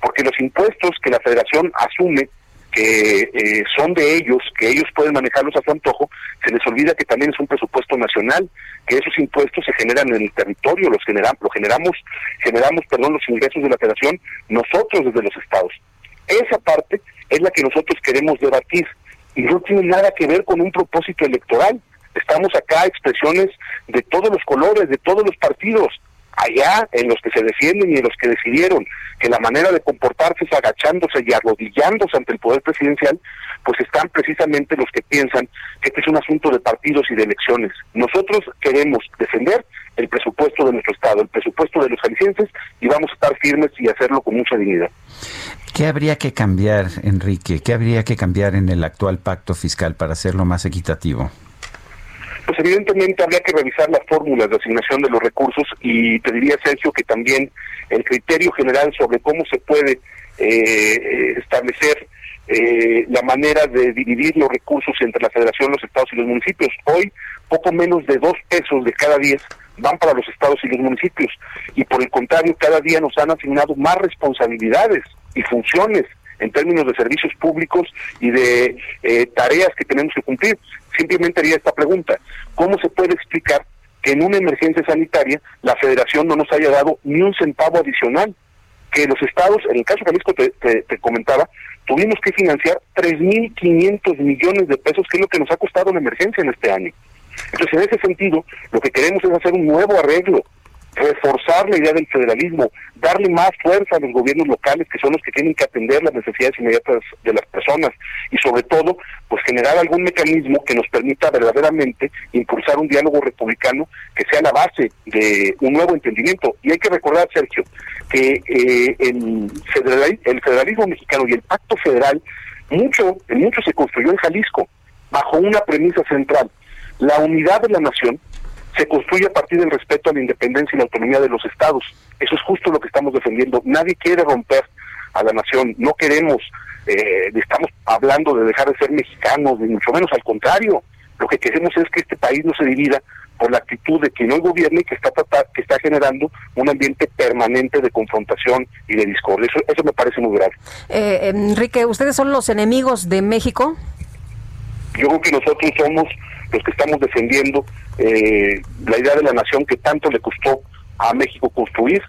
porque los impuestos que la federación asume que eh, son de ellos, que ellos pueden manejarlos a su antojo, se les olvida que también es un presupuesto nacional, que esos impuestos se generan en el territorio, los generamos, lo generamos, generamos, perdón, los ingresos de la federación nosotros desde los estados. Esa parte es la que nosotros queremos debatir y no tiene nada que ver con un propósito electoral. Estamos acá expresiones de todos los colores, de todos los partidos, allá en los que se defienden y en los que decidieron que la manera de comportarse es agachándose y arrodillándose ante el poder presidencial, pues están precisamente los que piensan que este es un asunto de partidos y de elecciones. Nosotros queremos defender el presupuesto de nuestro Estado, el presupuesto de los jaliscienses y vamos a estar firmes y hacerlo con mucha dignidad. ¿Qué habría que cambiar, Enrique? ¿Qué habría que cambiar en el actual pacto fiscal para hacerlo más equitativo? Pues evidentemente habría que revisar las fórmulas de asignación de los recursos y te diría, Sergio, que también el criterio general sobre cómo se puede eh, establecer eh, la manera de dividir los recursos entre la federación, los estados y los municipios. Hoy, poco menos de dos pesos de cada diez van para los estados y los municipios. Y por el contrario, cada día nos han asignado más responsabilidades y funciones en términos de servicios públicos y de eh, tareas que tenemos que cumplir. Simplemente haría esta pregunta, ¿cómo se puede explicar que en una emergencia sanitaria la federación no nos haya dado ni un centavo adicional? Que los estados, en el caso de Jalisco te, te comentaba, tuvimos que financiar 3.500 millones de pesos, que es lo que nos ha costado la emergencia en este año. Entonces, en ese sentido, lo que queremos es hacer un nuevo arreglo reforzar la idea del federalismo, darle más fuerza a los gobiernos locales que son los que tienen que atender las necesidades inmediatas de las personas y sobre todo pues generar algún mecanismo que nos permita verdaderamente impulsar un diálogo republicano que sea la base de un nuevo entendimiento. Y hay que recordar, Sergio, que eh, el, el federalismo mexicano y el pacto federal mucho, mucho se construyó en Jalisco bajo una premisa central, la unidad de la nación se construye a partir del respeto a la independencia y la autonomía de los estados. Eso es justo lo que estamos defendiendo. Nadie quiere romper a la nación, no queremos, eh, estamos hablando de dejar de ser mexicanos, ni mucho menos al contrario. Lo que queremos es que este país no se divida por la actitud de quien hoy gobierna y que está que está generando un ambiente permanente de confrontación y de discordia. Eso, eso me parece muy grave. Eh, Enrique, ¿ustedes son los enemigos de México? Yo creo que nosotros somos los que estamos defendiendo eh, la idea de la nación que tanto le costó a México construir.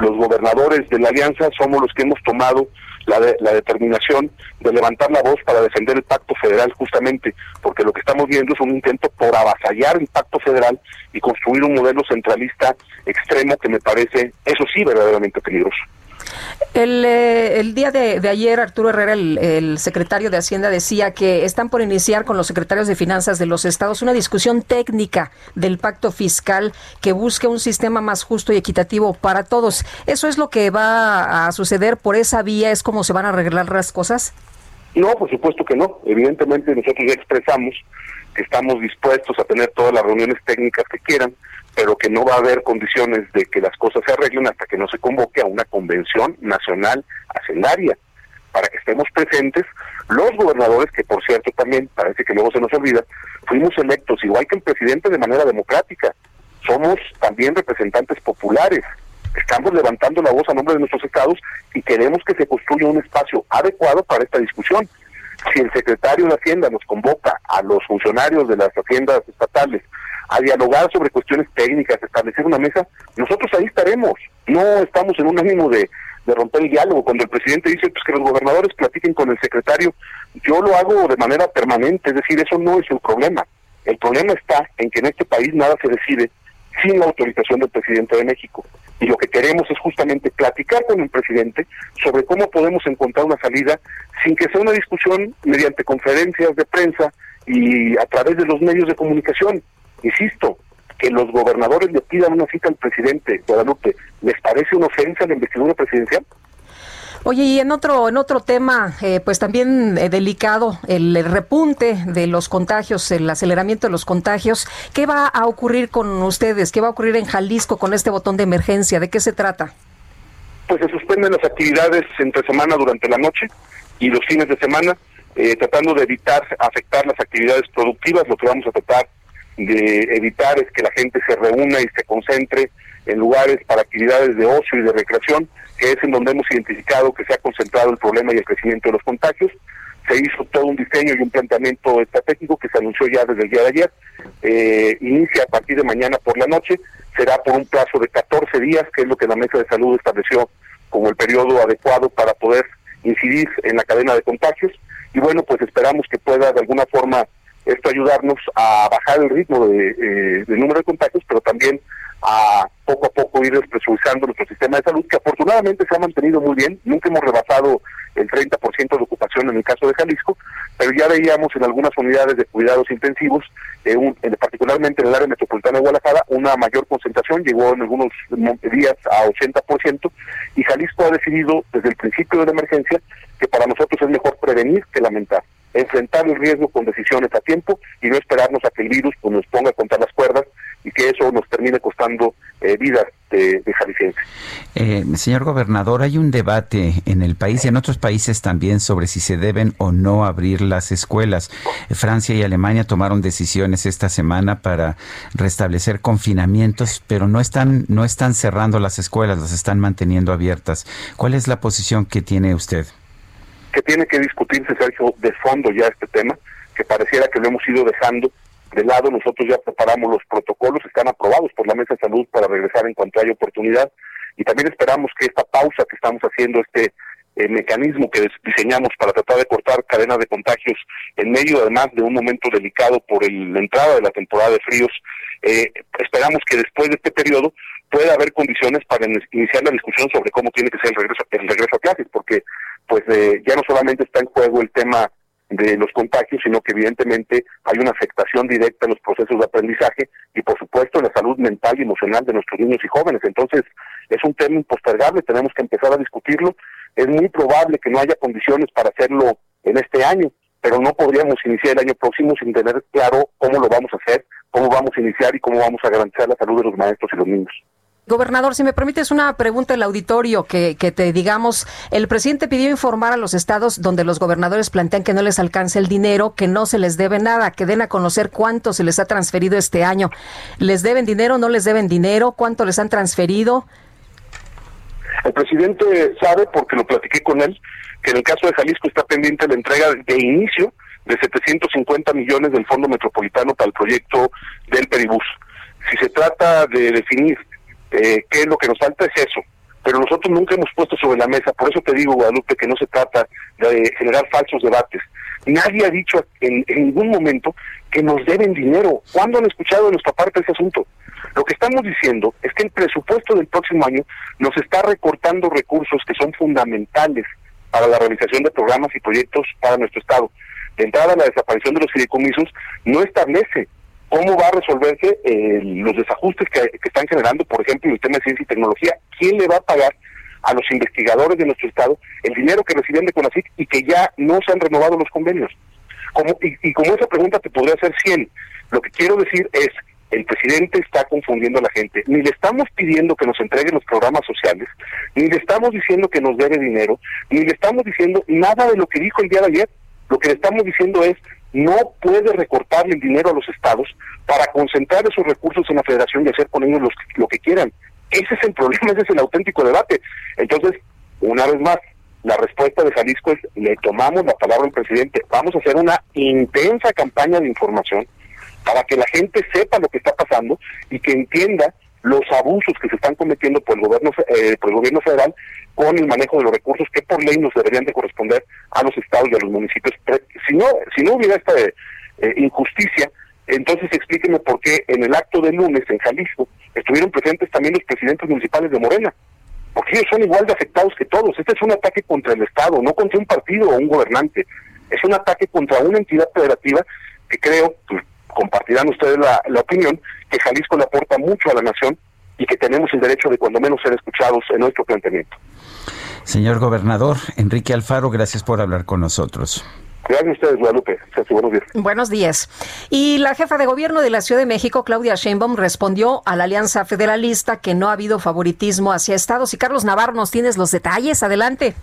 Los gobernadores de la alianza somos los que hemos tomado la, la determinación de levantar la voz para defender el pacto federal justamente, porque lo que estamos viendo es un intento por avasallar el pacto federal y construir un modelo centralista extremo que me parece, eso sí, verdaderamente peligroso. El, eh, el día de, ayer, Arturo Herrera, el, secretario de Hacienda, decía que están por iniciar con los secretarios de Finanzas de los estados una discusión técnica del pacto fiscal que busque un sistema más justo y equitativo para todos. ¿Eso es lo que va a suceder por esa vía? ¿Es como se van a arreglar las cosas? No, por supuesto que no. Evidentemente nosotros ya expresamos que estamos dispuestos a tener todas las reuniones técnicas que quieran pero que no va a haber condiciones de que las cosas se arreglen hasta que no se convoque a una convención nacional hacendaria para que estemos presentes los gobernadores, que por cierto también parece que luego se nos olvida, fuimos electos igual que el presidente de manera democrática. Somos también representantes populares. Estamos levantando la voz a nombre de nuestros estados y queremos que se construya un espacio adecuado para esta discusión. Si el secretario de Hacienda nos convoca a los funcionarios de las haciendas estatales a dialogar sobre cuestiones técnicas, establecer una mesa, nosotros ahí estaremos. No estamos en un ánimo de, romper el diálogo. Cuando el presidente dice pues, que los gobernadores platiquen con el secretario, yo lo hago de manera permanente, es decir, eso no es el problema. El problema está en que en este país nada se decide sin la autorización del presidente de México. Y lo que queremos es justamente platicar con el presidente sobre cómo podemos encontrar una salida sin que sea una discusión mediante conferencias de prensa y a través de los medios de comunicación. Insisto, que los gobernadores le pidan una cita al presidente Guadalupe, ¿les parece una ofensa la investidura presidencial? Oye, y en otro, en otro tema, eh, pues también eh, delicado, el, repunte de los contagios, el aceleramiento de los contagios. ¿Qué va a ocurrir con ustedes? ¿Qué va a ocurrir en Jalisco con este botón de emergencia? ¿De qué se trata? Pues se suspenden las actividades entre semana durante la noche y los fines de semana, eh, tratando de evitar afectar las actividades productivas. Lo que vamos a tratar de evitar es que la gente se reúna y se concentre en lugares para actividades de ocio y de recreación, que es en donde hemos identificado que se ha concentrado el problema y el crecimiento de los contagios. se hizo todo un diseño y un planteamiento estratégico que se anunció ya desde el día de ayer. Eh, inicia a partir de mañana por la noche, será por un plazo de 14 días, que es lo que la Mesa de Salud estableció como el periodo adecuado para poder incidir en la cadena de contagios. Y bueno, pues esperamos que pueda de alguna forma esto ayudarnos a bajar el ritmo de, eh, del número de contagios, pero también a poco a poco ir despresurizando nuestro sistema de salud, que afortunadamente se ha mantenido muy bien. Nunca hemos rebasado el 30% de ocupación en el caso de Jalisco, pero ya veíamos en algunas unidades de cuidados intensivos, eh, particularmente en el área metropolitana de Guadalajara, una mayor concentración, llegó en algunos días a 80%, y Jalisco ha decidido desde el principio de la emergencia que para nosotros es mejor prevenir que lamentar enfrentar el riesgo con decisiones a tiempo y no esperarnos a que el virus pues, nos ponga contra las cuerdas y que eso nos termine costando eh, vidas de, de. Eh, señor gobernador, hay un debate en el país y en otros países también sobre si se deben o no abrir las escuelas. Francia y Alemania tomaron decisiones esta semana para restablecer confinamientos, pero no están no están cerrando las escuelas, las están manteniendo abiertas. ¿Cuál es la posición que tiene usted? Que tiene que discutirse, Sergio, de fondo ya este tema, que pareciera que lo hemos ido dejando de lado. Nosotros ya preparamos los protocolos, están aprobados por la Mesa de Salud para regresar en cuanto haya oportunidad. Y también esperamos que esta pausa que estamos haciendo, este eh, mecanismo que diseñamos para tratar de cortar cadenas de contagios en medio además de un momento delicado por la entrada de la temporada de fríos, eh, esperamos que después de este periodo pueda haber condiciones para iniciar la discusión sobre cómo tiene que ser el regreso, el regreso a clases, porque pues eh, ya no solamente está en juego el tema de los contagios, sino que evidentemente hay una afectación directa en los procesos de aprendizaje y por supuesto en la salud mental y emocional de nuestros niños y jóvenes. Entonces es un tema impostergable, tenemos que empezar a discutirlo. Es muy probable que no haya condiciones para hacerlo en este año, pero no podríamos iniciar el año próximo sin tener claro cómo lo vamos a hacer, cómo vamos a iniciar y cómo vamos a garantizar la salud de los maestros y los niños. Gobernador, si me permites una pregunta del auditorio que, que, te digamos, el presidente pidió informar a los estados donde los gobernadores plantean que no les alcance el dinero, que no se les debe nada, que den a conocer cuánto se les ha transferido este año. ¿Les deben dinero, no les deben dinero? ¿Cuánto les han transferido? El presidente sabe, porque lo platiqué con él, que en el caso de Jalisco está pendiente la entrega de inicio de 750 millones del Fondo Metropolitano para el proyecto del Peribús. Si se trata de definir eh, qué es lo que nos falta es eso. Pero nosotros nunca hemos puesto sobre la mesa, por eso te digo, Guadalupe, que no se trata de generar falsos debates. Nadie ha dicho en, en ningún momento que nos deben dinero. ¿Cuándo han escuchado de nuestra parte ese asunto? Lo que estamos diciendo es que el presupuesto del próximo año nos está recortando recursos que son fundamentales para la realización de programas y proyectos para nuestro Estado. De entrada, la desaparición de los fideicomisos no establece cómo va a resolverse eh, los desajustes que, están generando, por ejemplo, en el tema de ciencia y tecnología. ¿Quién le va a pagar a los investigadores de nuestro Estado el dinero que reciben de CONACYT y que ya no se han renovado los convenios? Como, y, y como esa pregunta te podría hacer 100, lo que quiero decir es, el presidente está confundiendo a la gente. Ni le estamos pidiendo que nos entreguen los programas sociales, ni le estamos diciendo que nos debe dinero, ni le estamos diciendo nada de lo que dijo el día de ayer. Lo que le estamos diciendo es, no puede recortarle el dinero a los estados para concentrar esos recursos en la federación y hacer con ellos los, lo que quieran. Ese es el *laughs* problema, ese es el auténtico debate. Entonces, una vez más, la respuesta de Jalisco es, le tomamos la palabra al presidente, vamos a hacer una intensa campaña de información para que la gente sepa lo que está pasando y que entienda los abusos que se están cometiendo por el gobierno eh, por el gobierno federal con el manejo de los recursos que por ley nos deberían de corresponder a los estados y a los municipios. Si no, si no hubiera esta eh, injusticia, entonces explíqueme por qué en el acto de lunes en Jalisco estuvieron presentes también los presidentes municipales de Morena. Porque ellos son igual de afectados que todos. Este es un ataque contra el Estado, no contra un partido o un gobernante. Es un ataque contra una entidad federativa que creo, pues, compartirán ustedes la, la opinión, que Jalisco le aporta mucho a la nación y que tenemos el derecho de cuando menos ser escuchados en nuestro planteamiento. Señor gobernador, Enrique Alfaro, gracias por hablar con nosotros. Gracias a ustedes, Guadalupe. Buenos días. Buenos días. Y la jefa de gobierno de la Ciudad de México, Claudia Sheinbaum, respondió a la Alianza Federalista que no ha habido favoritismo hacia estados. Y Carlos Navarro, nos tienes los detalles. Adelante.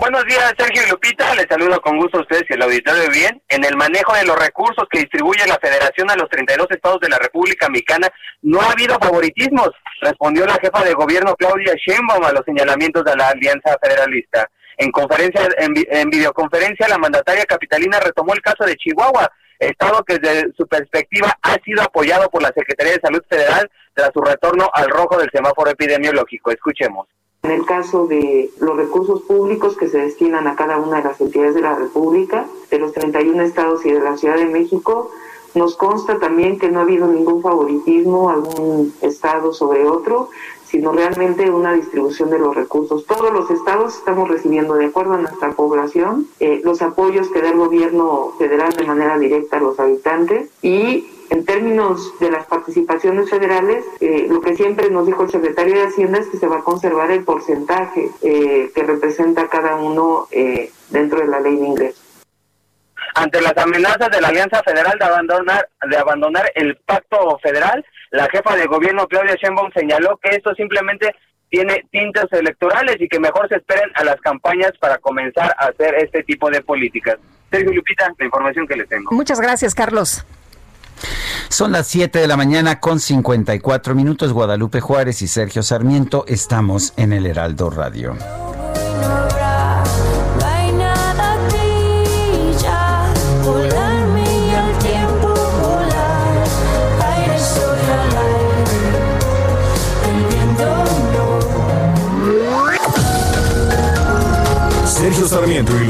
Buenos días, Sergio y Lupita. Les saludo con gusto a ustedes y el auditorio bien. En el manejo de los recursos que distribuye la Federación a los 32 estados de la República Mexicana, no ha habido favoritismos, respondió la jefa de gobierno Claudia Sheinbaum a los señalamientos de la Alianza Federalista. En conferencia, en, en videoconferencia, la mandataria capitalina retomó el caso de Chihuahua, estado que desde su perspectiva ha sido apoyado por la Secretaría de Salud Federal tras su retorno al rojo del semáforo epidemiológico. Escuchemos. En el caso de los recursos públicos que se destinan a cada una de las entidades de la República, de los 31 estados y de la Ciudad de México, nos consta también que no ha habido ningún favoritismo, algún estado sobre otro, sino realmente una distribución de los recursos. Todos los estados estamos recibiendo, de acuerdo a nuestra población, eh, los apoyos que da el gobierno federal de manera directa a los habitantes y en términos de las participaciones federales, eh, lo que siempre nos dijo el secretario de Hacienda es que se va a conservar el porcentaje eh, que representa cada uno eh, dentro de la ley de ingresos. Ante las amenazas de la Alianza Federal de abandonar, de abandonar el pacto federal, la jefa de gobierno Claudia Sheinbaum señaló que esto simplemente tiene tintes electorales y que mejor se esperen a las campañas para comenzar a hacer este tipo de políticas. Sergio Lupita, la información que les tengo. Muchas gracias, Carlos. Son las 7 de la mañana con 54 minutos. Guadalupe Juárez y Sergio Sarmiento estamos en el Heraldo Radio. Sergio Sarmiento y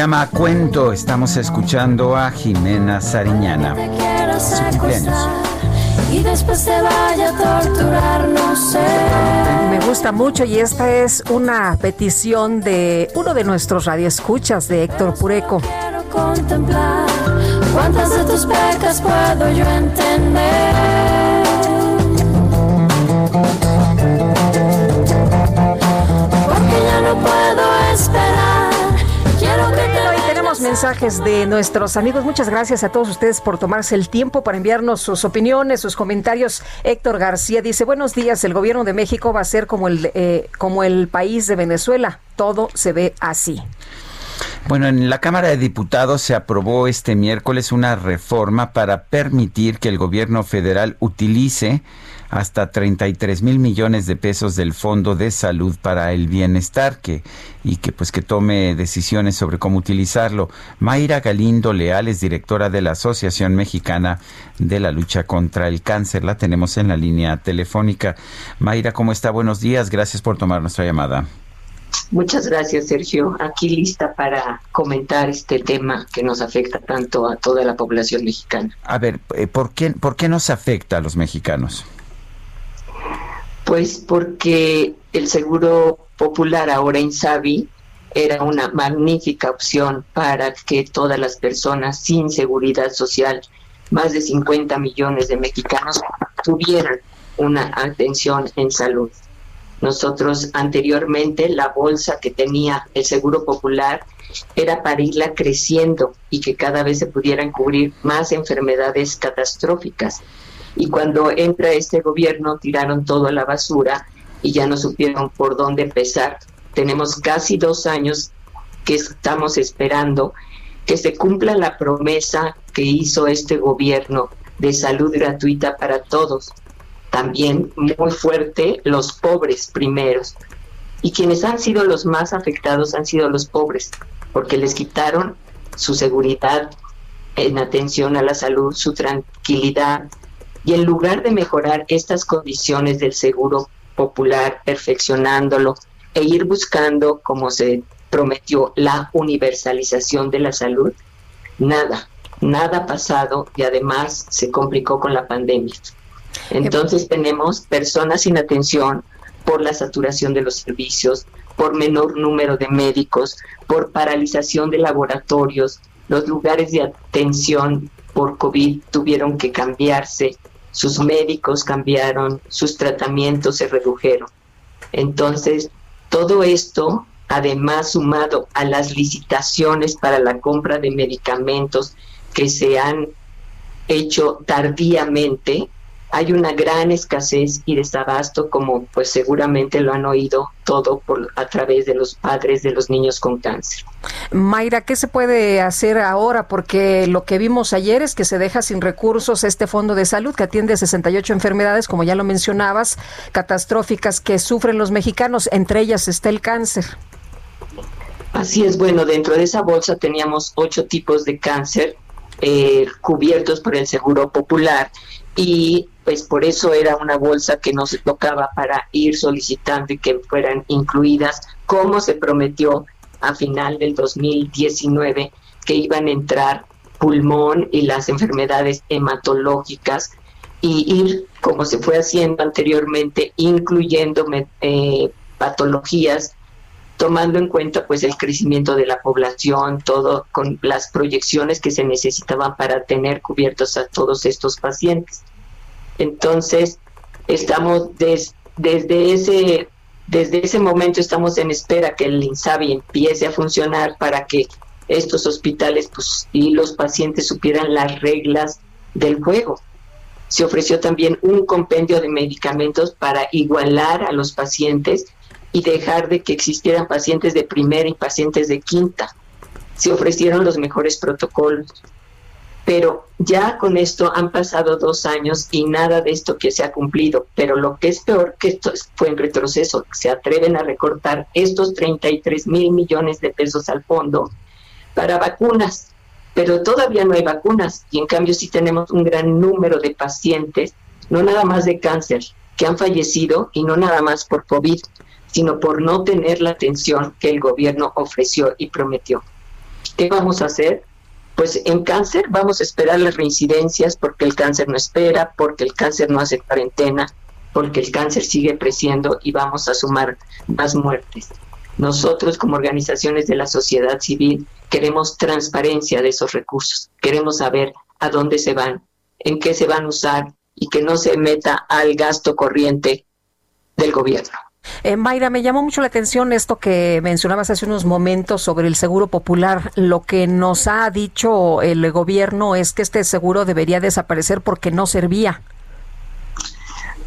Llama Cuento. Estamos escuchando a Jimena Sariñana. Te quiero Su cumpleaños. secuestrar y después te vaya a torturar, no sé. Me gusta mucho y esta es una petición de uno de nuestros radioescuchas de Héctor Pureco. Quiero contemplar cuántas de tus pecas puedo yo entender. Porque ya no puedo esperar. Mensajes de nuestros amigos. Muchas gracias a todos ustedes por tomarse el tiempo para enviarnos sus opiniones, sus comentarios. Héctor García dice, buenos días, el gobierno de México va a ser como el, eh, como el país de Venezuela. Todo se ve así. Bueno, en la Cámara de Diputados se aprobó este miércoles una reforma para permitir que el gobierno federal utilice hasta 33 mil millones de pesos del Fondo de Salud para el Bienestar que, y que pues que tome decisiones sobre cómo utilizarlo. Mayra Galindo Leal es directora de la Asociación Mexicana de la Lucha contra el Cáncer. La tenemos en la línea telefónica. Mayra, ¿cómo está? Buenos días. Gracias por tomar nuestra llamada. Muchas gracias, Sergio. Aquí lista para comentar este tema que nos afecta tanto a toda la población mexicana. A ver, eh, ¿por qué, ¿por qué nos afecta a los mexicanos? Pues porque el seguro popular, ahora Insabi, era una magnífica opción para que todas las personas sin seguridad social, más de 50 millones de mexicanos, tuvieran una atención en salud. Nosotros anteriormente la bolsa que tenía el Seguro Popular era para irla creciendo y que cada vez se pudieran cubrir más enfermedades catastróficas. Y cuando entra este gobierno tiraron todo a la basura y ya no supieron por dónde empezar. Tenemos casi dos años que estamos esperando que se cumpla la promesa que hizo este gobierno de salud gratuita para todos. También muy fuerte los pobres primeros. Y quienes han sido los más afectados han sido los pobres, porque les quitaron su seguridad en atención a la salud, su tranquilidad. Y en lugar de mejorar estas condiciones del seguro popular, perfeccionándolo e ir buscando, como se prometió, la universalización de la salud, nada, nada ha pasado y además se complicó con la pandemia. Entonces tenemos personas sin atención por la saturación de los servicios, por menor número de médicos, por paralización de laboratorios, los lugares de atención por COVID tuvieron que cambiarse, sus médicos cambiaron, sus tratamientos se redujeron. Entonces, todo esto, además sumado a las licitaciones para la compra de medicamentos que se han hecho tardíamente, hay una gran escasez y desabasto, como pues seguramente lo han oído todo por, a través de los padres de los niños con cáncer. Mayra, ¿qué se puede hacer ahora? Porque lo que vimos ayer es que se deja sin recursos este fondo de salud que atiende 68 enfermedades, como ya lo mencionabas, catastróficas que sufren los mexicanos, entre ellas está el cáncer. Así es, bueno, dentro de esa bolsa teníamos ocho tipos de cáncer eh, cubiertos por el Seguro Popular y pues por eso era una bolsa que no se tocaba para ir solicitando y que fueran incluidas, como se prometió a final del 2019 que iban a entrar pulmón y las enfermedades hematológicas y ir, como se fue haciendo anteriormente, incluyendo eh, patologías, tomando en cuenta pues el crecimiento de la población, todo con las proyecciones que se necesitaban para tener cubiertos a todos estos pacientes. Entonces, estamos desde ese desde ese momento estamos en espera que el INSABI empiece a funcionar para que estos hospitales pues, y los pacientes supieran las reglas del juego. Se ofreció también un compendio de medicamentos para igualar a los pacientes y dejar de que existieran pacientes de primera y pacientes de quinta. Se ofrecieron los mejores protocolos pero ya con esto han pasado dos años y nada de esto que se ha cumplido. Pero lo que es peor que esto fue en retroceso, se atreven a recortar estos 33 mil millones de pesos al fondo para vacunas, pero todavía no hay vacunas y en cambio sí tenemos un gran número de pacientes, no nada más de cáncer, que han fallecido y no nada más por COVID, sino por no tener la atención que el gobierno ofreció y prometió. ¿Qué vamos a hacer? Pues en cáncer vamos a esperar las reincidencias porque el cáncer no espera, porque el cáncer no hace cuarentena, porque el cáncer sigue creciendo y vamos a sumar más muertes. Nosotros como organizaciones de la sociedad civil queremos transparencia de esos recursos, queremos saber a dónde se van, en qué se van a usar y que no se meta al gasto corriente del gobierno. Eh, Mayra, me llamó mucho la atención esto que mencionabas hace unos momentos sobre el seguro popular. Lo que nos ha dicho el gobierno es que este seguro debería desaparecer porque no servía.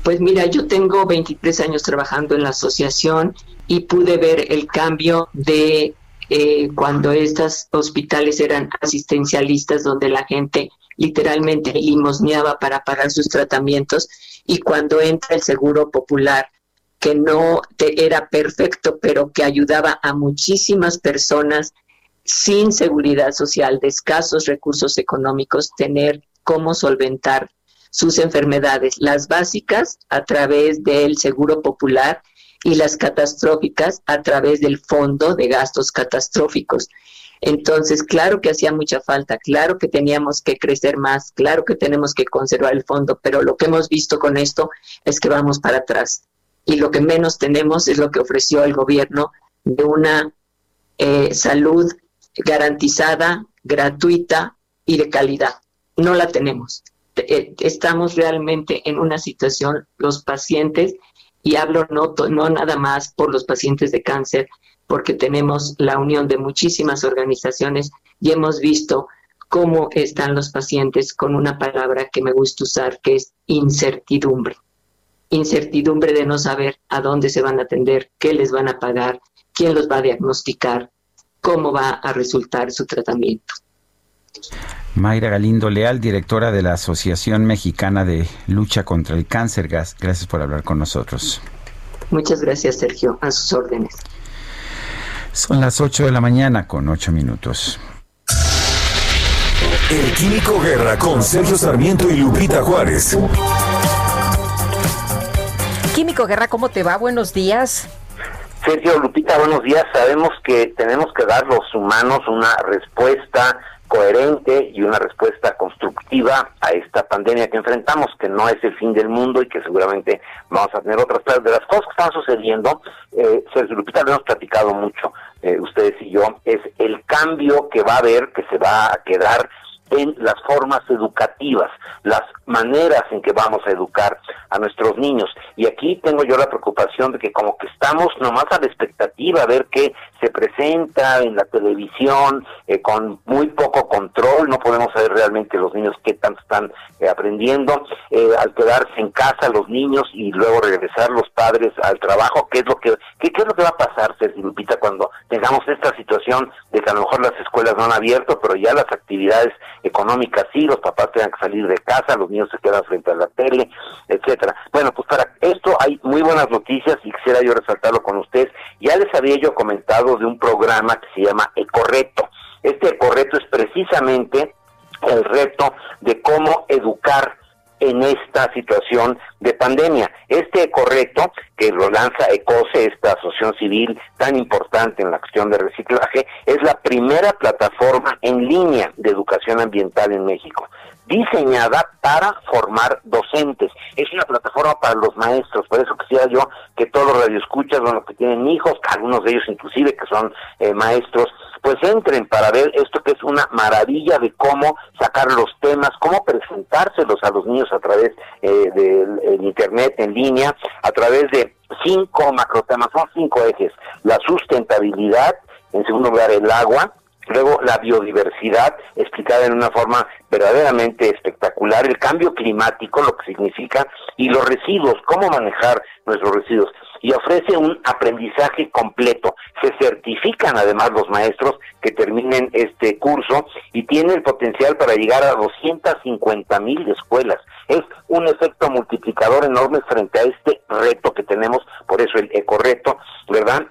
Pues mira, yo tengo 23 años trabajando en la asociación y pude ver el cambio de eh, cuando estos hospitales eran asistencialistas, donde la gente literalmente limosneaba para pagar sus tratamientos, y cuando entra el seguro popular, que no era perfecto, pero que ayudaba a muchísimas personas sin seguridad social, de escasos recursos económicos, tener cómo solventar sus enfermedades, las básicas a través del Seguro Popular y las catastróficas a través del Fondo de Gastos Catastróficos. Entonces, claro que hacía mucha falta, claro que teníamos que crecer más, claro que tenemos que conservar el fondo, pero lo que hemos visto con esto es que vamos para atrás y lo que menos tenemos es lo que ofreció el gobierno de una eh, salud garantizada, gratuita y de calidad. No la tenemos. Eh, estamos realmente en una situación, los pacientes, y hablo no, no nada más por los pacientes de cáncer, porque tenemos la unión de muchísimas organizaciones y hemos visto cómo están los pacientes con una palabra que me gusta usar, que es incertidumbre. Incertidumbre de no saber a dónde se van a atender, qué les van a pagar, quién los va a diagnosticar, cómo va a resultar su tratamiento. Mayra Galindo Leal, directora de la Asociación Mexicana de Lucha contra el Cáncer. Gracias por hablar con nosotros. Muchas gracias, Sergio. A sus órdenes. Son las 8 de la mañana con 8 minutos. El Químico Guerra con Sergio Sarmiento y Lupita Juárez. Químico Guerra, ¿cómo te va? Buenos días. Sergio Lupita, buenos días. Sabemos que tenemos que dar los humanos una respuesta coherente y una respuesta constructiva a esta pandemia que enfrentamos, que no es el fin del mundo y que seguramente vamos a tener otras. Pero de las cosas que están sucediendo, eh, Sergio Lupita, lo hemos platicado mucho, eh, ustedes y yo, es el cambio que va a haber, que se va a quedar en las formas educativas, las maneras en que vamos a educar a nuestros niños. Y aquí tengo yo la preocupación de que como que estamos nomás a la expectativa a ver qué se presenta en la televisión eh, con muy poco control, no podemos saber realmente los niños qué tanto están eh, aprendiendo, eh, al quedarse en casa los niños y luego regresar los padres al trabajo, qué es lo que qué, qué es lo que va a pasar, Sergio Lupita, cuando tengamos esta situación de que a lo mejor las escuelas no han abierto, pero ya las actividades económicas sí, los papás tengan que salir de casa, los niños se quedan frente a la tele, etcétera. Bueno, pues para esto hay muy buenas noticias y quisiera yo resaltarlo con ustedes. Ya les había yo comentado de un programa que se llama Ecorreto. Este Ecorreto es precisamente el reto de cómo educar en esta situación de pandemia. Este correcto que lo lanza ECOSE, esta asociación civil tan importante en la cuestión de reciclaje, es la primera plataforma en línea de educación ambiental en México diseñada para formar docentes. Es una plataforma para los maestros, por eso quisiera yo que todos los radioescuchas, bueno, que tienen hijos, algunos de ellos inclusive que son eh, maestros, pues entren para ver esto que es una maravilla de cómo sacar los temas, cómo presentárselos a los niños a través eh, del internet en línea, a través de cinco macrotemas, son cinco ejes, la sustentabilidad, en segundo lugar el agua, Luego, la biodiversidad, explicada en una forma verdaderamente espectacular, el cambio climático, lo que significa, y los residuos, cómo manejar nuestros residuos y ofrece un aprendizaje completo. Se certifican además los maestros que terminen este curso y tiene el potencial para llegar a 250 mil escuelas. Es un efecto multiplicador enorme frente a este reto que tenemos, por eso el ecoreto, ¿verdad?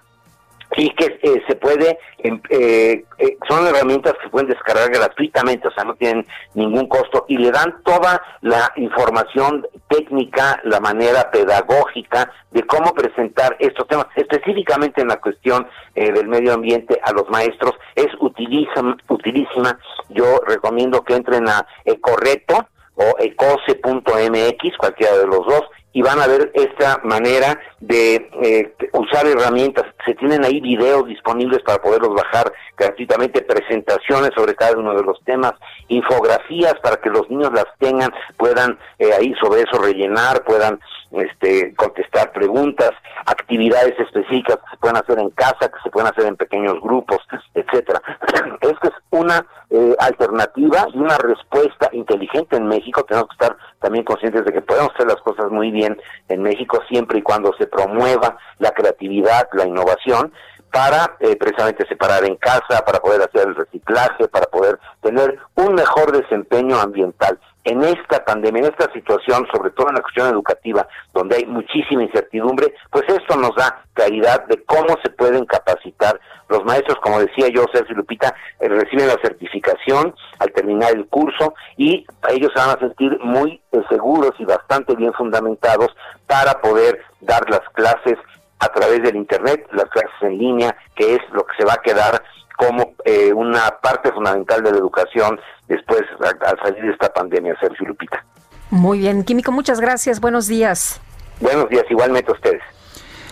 Y que eh, se puede, em, eh, eh, son herramientas que se pueden descargar gratuitamente, o sea, no tienen ningún costo y le dan toda la información técnica, la manera pedagógica de cómo presentar estos temas, específicamente en la cuestión del medio ambiente a los maestros, es utilísima, utilísima. Yo recomiendo que entren a Ecorreto o ecose.mx, cualquiera de los dos, y van a ver esta manera de eh, usar herramientas. Se tienen ahí videos disponibles para poderlos bajar gratuitamente, presentaciones sobre cada uno de los temas, infografías para que los niños las tengan, puedan eh, ahí sobre eso rellenar, puedan este, contestar preguntas, actividades específicas que se pueden hacer en casa, que se pueden hacer en pequeños grupos, etcétera. *clears throat* Esta es una eh, alternativa y una respuesta inteligente en México. Tenemos que estar también conscientes de que podemos hacer las cosas muy bien en México siempre y cuando se promueva la creatividad, la innovación, para eh, precisamente separar en casa, para poder hacer el reciclaje, para poder tener un mejor desempeño ambiental en esta pandemia, en esta situación, sobre todo en la cuestión educativa, donde hay muchísima incertidumbre, pues esto nos da claridad de cómo se pueden capacitar los maestros, como decía yo, Sergio Lupita, eh, reciben la certificación al terminar el curso y ellos se van a sentir muy eh, seguros y bastante bien fundamentados para poder dar las clases a través del Internet, las clases en línea, que es lo que se va a quedar como eh, una parte fundamental de la educación después al salir de esta pandemia, Sergio Lupita. Muy bien, Químico, muchas gracias. Buenos días. Buenos días, igualmente a ustedes.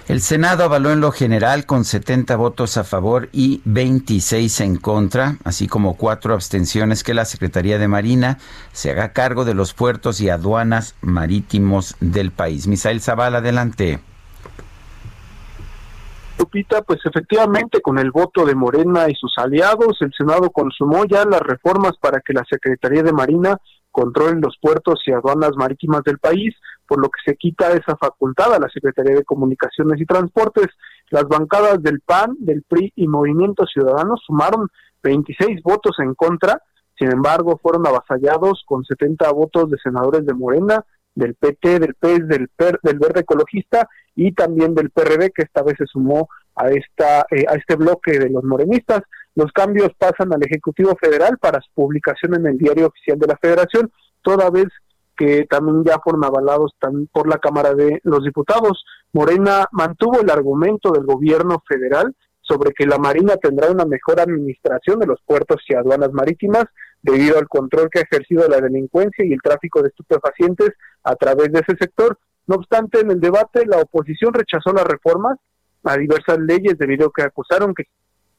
El Senado avaló en lo general con 70 votos a favor y 26 en contra, así como cuatro abstenciones que la Secretaría de Marina se haga cargo de los puertos y aduanas marítimos del país. Misael Zavala, adelante. Lupita, pues efectivamente con el voto de Morena y sus aliados, el Senado consumó ya las reformas para que la Secretaría de Marina controle los puertos y aduanas marítimas del país, por lo que se quita esa facultad a la Secretaría de Comunicaciones y Transportes. Las bancadas del PAN, del PRI y Movimiento Ciudadano sumaron 26 votos en contra, sin embargo fueron avasallados con 70 votos de senadores de Morena, del PT, del PES, del, PER, del Verde Ecologista y también del PRD, que esta vez se sumó a, esta, eh, a este bloque de los morenistas. Los cambios pasan al Ejecutivo Federal para su publicación en el Diario Oficial de la Federación, toda vez que también ya fueron avalados por la Cámara de los Diputados. Morena mantuvo el argumento del gobierno federal sobre que la Marina tendrá una mejor administración de los puertos y aduanas marítimas debido al control que ha ejercido la delincuencia y el tráfico de estupefacientes a través de ese sector. No obstante, en el debate la oposición rechazó las reformas a diversas leyes debido a que acusaron que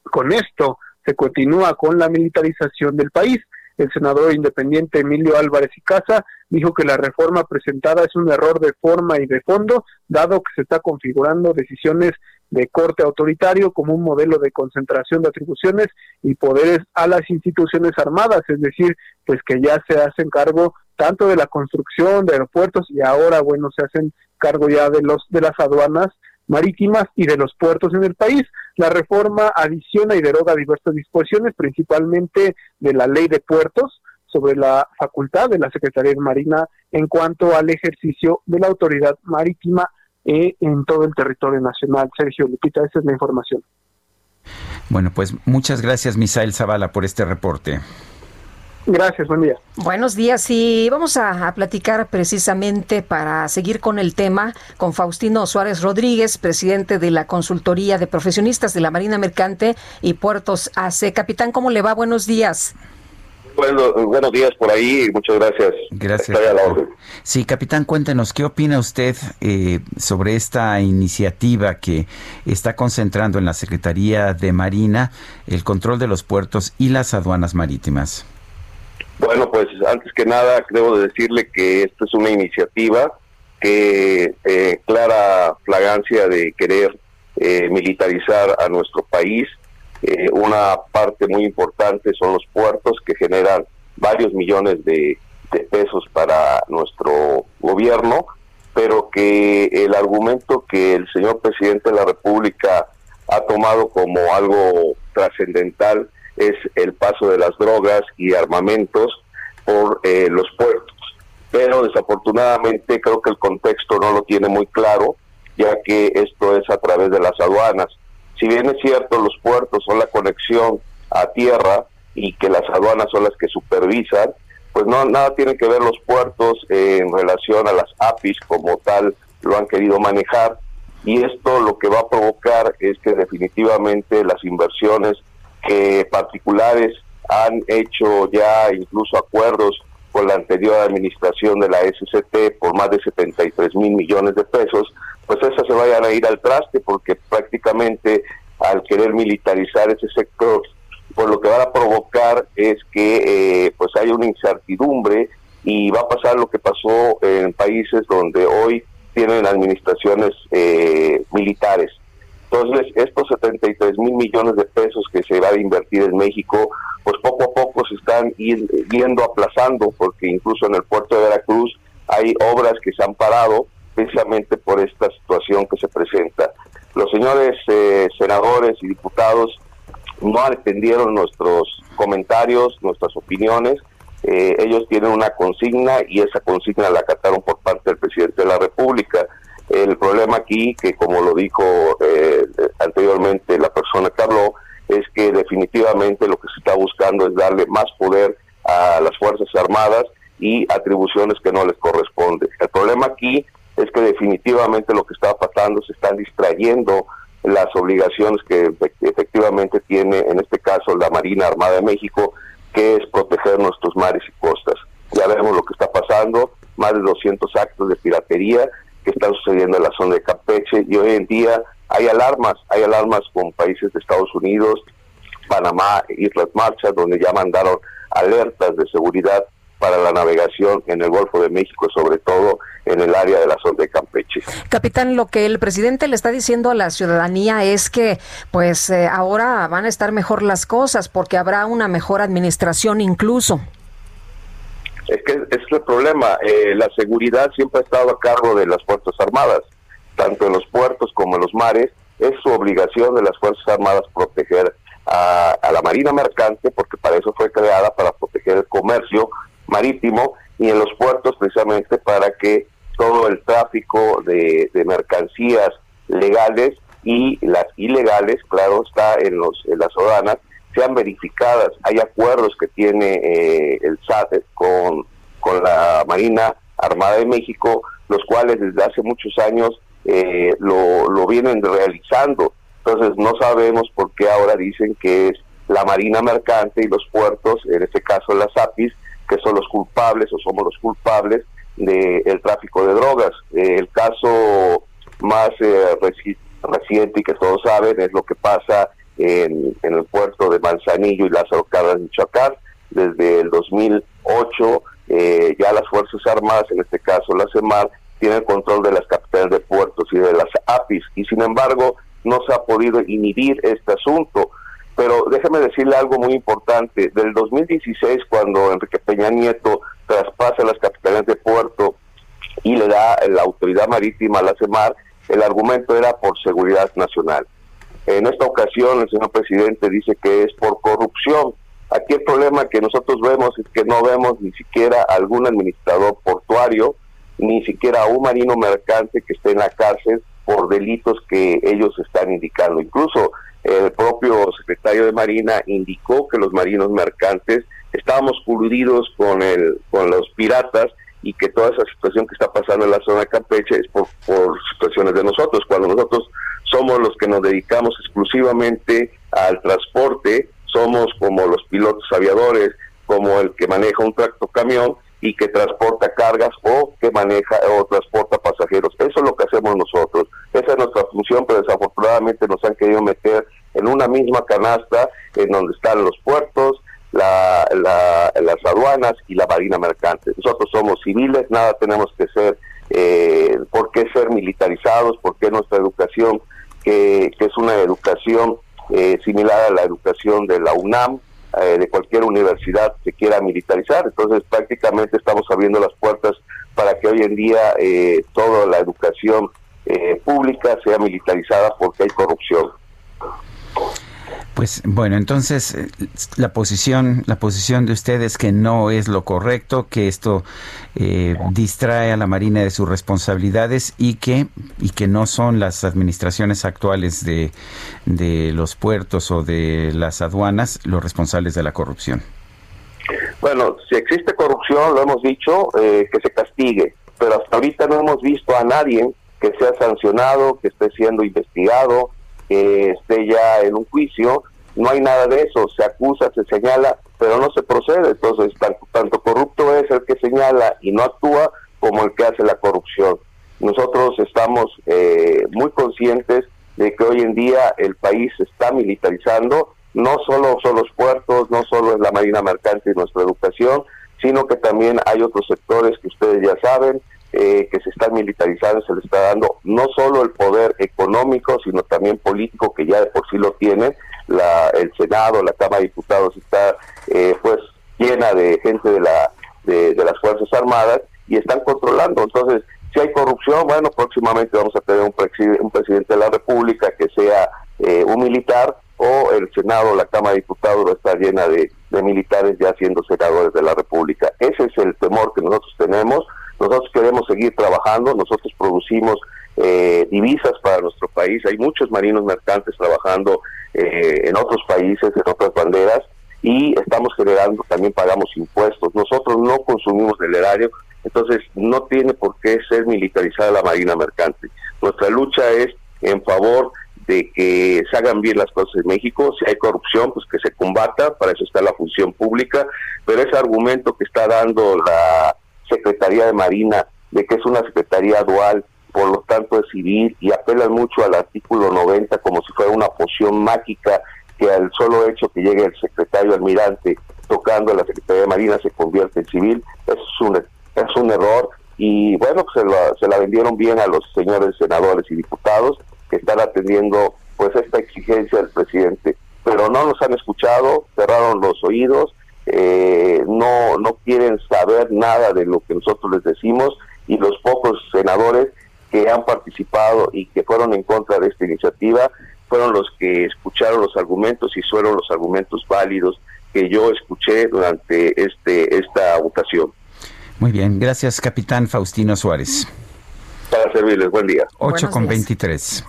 con esto se continúa con la militarización del país. El senador independiente Emilio Álvarez y Casa dijo que la reforma presentada es un error de forma y de fondo, dado que se está configurando decisiones de corte autoritario como un modelo de concentración de atribuciones y poderes a las instituciones armadas, es decir, pues que ya se hacen cargo tanto de la construcción de aeropuertos y ahora bueno se hacen cargo ya de los de las aduanas marítimas y de los puertos en el país. La reforma adiciona y deroga diversas disposiciones, principalmente de la ley de puertos, sobre la facultad de la Secretaría de Marina en cuanto al ejercicio de la autoridad marítima eh, en todo el territorio nacional. Sergio Lupita, esa es la información. Bueno, pues muchas gracias, Misael Zavala, por este reporte. Gracias, buen día. Buenos días y vamos a, a, platicar precisamente para seguir con el tema con Faustino Suárez Rodríguez, presidente de la Consultoría de Profesionistas de la Marina Mercante y Puertos AC. Capitán, ¿cómo le va? Buenos días. Bueno, buenos días por ahí, muchas gracias. Gracias. Sí, capitán, cuéntenos, ¿qué opina usted eh, sobre esta iniciativa que está concentrando en la Secretaría de Marina el control de los puertos y las aduanas marítimas? Bueno, pues antes que nada, debo decirle que esta es una iniciativa que eh, clara flagancia de querer eh, militarizar a nuestro país eh, una parte muy importante son los puertos que generan varios millones de, pesos para nuestro gobierno, pero que el argumento que el señor presidente de la República ha tomado como algo trascendental es el paso de las drogas y armamentos por eh, los puertos. Pero desafortunadamente creo que el contexto no lo tiene muy claro, ya que esto es a través de las aduanas si bien es cierto los puertos son la conexión a tierra y que las aduanas son las que supervisan, pues no nada tiene que ver los puertos en relación a las APIs como tal lo han querido manejar. Y esto lo que va a provocar es que definitivamente las inversiones que particulares han hecho ya incluso acuerdos con la anterior administración de la SCT por más de 73 mil millones de pesos, pues esas se vayan a ir al traste porque prácticamente al querer militarizar ese sector, pues lo que va a provocar es que eh, pues haya una incertidumbre y va a pasar lo que pasó en países donde hoy tienen administraciones eh, militares. Entonces, estos 73 mil millones de pesos que se va a invertir en México, pues poco a poco se están yendo aplazando, porque incluso en el puerto de Veracruz hay obras que se han parado precisamente por esta situación que se presenta. Los señores eh, senadores y diputados no atendieron nuestros comentarios, nuestras opiniones. Eh, ellos tienen una consigna y esa consigna la acataron por parte del presidente de la República. El problema aquí, que como lo dijo eh, anteriormente la persona que habló, es que definitivamente lo que se está buscando es darle más poder a las Fuerzas Armadas y atribuciones que no les corresponden. El problema aquí es que definitivamente lo que está pasando se están distrayendo las obligaciones que efectivamente tiene en este caso la Marina Armada de México, que es proteger nuestros mares y costas. Ya vemos lo que está pasando, más de 200 actos de piratería que están sucediendo en la zona de Campeche y hoy en día hay alarmas, hay alarmas con países de Estados Unidos, Panamá, Islas Marshall, donde ya mandaron alertas de seguridad para la navegación en el Golfo de México, sobre todo en el área de la zona de Campeche. Capitán, lo que el presidente le está diciendo a la ciudadanía es que pues eh, ahora van a estar mejor las cosas porque habrá una mejor administración incluso. Es que es el problema, eh, la seguridad siempre ha estado a cargo de las Fuerzas Armadas, tanto en los puertos como en los mares, es su obligación de las Fuerzas Armadas proteger a, la Marina Mercante, porque para eso fue creada, para proteger el comercio marítimo y en los puertos precisamente para que todo el tráfico de, mercancías legales y las ilegales, claro, está en, los, en las aduanas, sean verificadas. Hay acuerdos que tiene eh, el SAT con, con la Marina Armada de México, los cuales desde hace muchos años eh, lo, lo vienen realizando. Entonces no sabemos por qué ahora dicen que es la Marina Mercante y los puertos, en este caso las APIs, que son los culpables o somos los culpables del tráfico de drogas. Eh, el caso más eh, reciente y que todos saben es lo que pasa en, el puerto de Manzanillo y Lázaro Cárdenas, Michoacán. Desde el 2008 eh, ya las Fuerzas Armadas, en este caso la CEMAR, tienen control de las capitales de puertos y de las APIs y sin embargo no se ha podido inhibir este asunto. Pero déjeme decirle algo muy importante. Del 2016, cuando Enrique Peña Nieto traspasa las capitales de puerto y le da la autoridad marítima a la CEMAR, el argumento era por seguridad nacional. En esta ocasión el señor presidente dice que es por corrupción. Aquí el problema que nosotros vemos es que no vemos ni siquiera algún administrador portuario, ni siquiera un marino mercante que esté en la cárcel por delitos que ellos están indicando. Incluso el propio secretario de Marina indicó que los marinos mercantes estábamos coludidos con el con los piratas y que toda esa situación que está pasando en la zona de Campeche es por, por situaciones de nosotros, cuando nosotros somos los que nos dedicamos exclusivamente al transporte, somos como los pilotos aviadores, como el que maneja un tracto camión y que transporta cargas o que maneja o transporta pasajeros. Eso es lo que hacemos nosotros. Esa es nuestra función, pero desafortunadamente nos han querido meter en una misma canasta en donde están los puertos, la, las aduanas y la marina mercante. Nosotros somos civiles, nada tenemos que ser, eh, por qué ser militarizados, por qué nuestra educación, que, que es una educación eh, similar a la educación de la UNAM, eh, de cualquier universidad que quiera militarizar. Entonces prácticamente estamos abriendo las puertas para que hoy en día eh, toda la educación eh, pública sea militarizada porque hay corrupción. Pues bueno, entonces eh, la posición, la posición de ustedes es que no es lo correcto, que esto eh, distrae a la Marina de sus responsabilidades y que y que no son las administraciones actuales de, de los puertos o de las aduanas los responsables de la corrupción. Bueno, si existe corrupción, lo hemos dicho, eh, que se castigue, pero hasta ahorita no hemos visto a nadie que sea sancionado, que esté siendo investigado, que esté ya en un juicio, no hay nada de eso, se acusa, se señala, pero no se procede, entonces tanto, corrupto es el que señala y no actúa como el que hace la corrupción. Nosotros estamos eh, muy conscientes de que hoy en día el país se está militarizando, no solo son los puertos, no solo es la marina mercante y nuestra educación, sino que también hay otros sectores que ustedes ya saben, eh, que se están militarizando, se le está dando no solo el poder económico, sino también político, que ya de por sí lo tiene. La, el Senado, la Cámara de Diputados está eh, pues llena de gente de, la, de, las Fuerzas Armadas y están controlando. Entonces, si hay corrupción, bueno, próximamente vamos a tener un, un presidente de la República que sea eh, un militar o el Senado, la Cámara de Diputados estar llena de, de militares ya siendo senadores de la República. Ese es el temor que nosotros tenemos nosotros queremos seguir trabajando, nosotros producimos eh, divisas para nuestro país, hay muchos marinos mercantes trabajando eh, en otros países, en otras banderas, y estamos generando, también pagamos impuestos. Nosotros no consumimos del erario, entonces no tiene por qué ser militarizada la marina mercante. Nuestra lucha es en favor de que se hagan bien las cosas en México, si hay corrupción, pues que se combata, para eso está la función pública, pero ese argumento que está dando la Secretaría de Marina, de que es una secretaría dual, por lo tanto es civil, y apelan mucho al artículo 90 como si fuera una poción mágica que al solo hecho que llegue el secretario almirante tocando la Secretaría de Marina se convierte en civil, es un, es un error y bueno, se, la, se la vendieron bien a los señores senadores y diputados que están atendiendo pues esta exigencia del presidente, pero no nos han escuchado, cerraron los oídos, eh, no, no quieren saber nada de lo que nosotros les decimos y los pocos senadores que han participado y que fueron en contra de esta iniciativa fueron los que escucharon los argumentos y fueron los argumentos válidos que yo escuché durante este esta votación. Muy bien, gracias capitán Faustino Suárez. Para servirles, buen día. 8 con 23.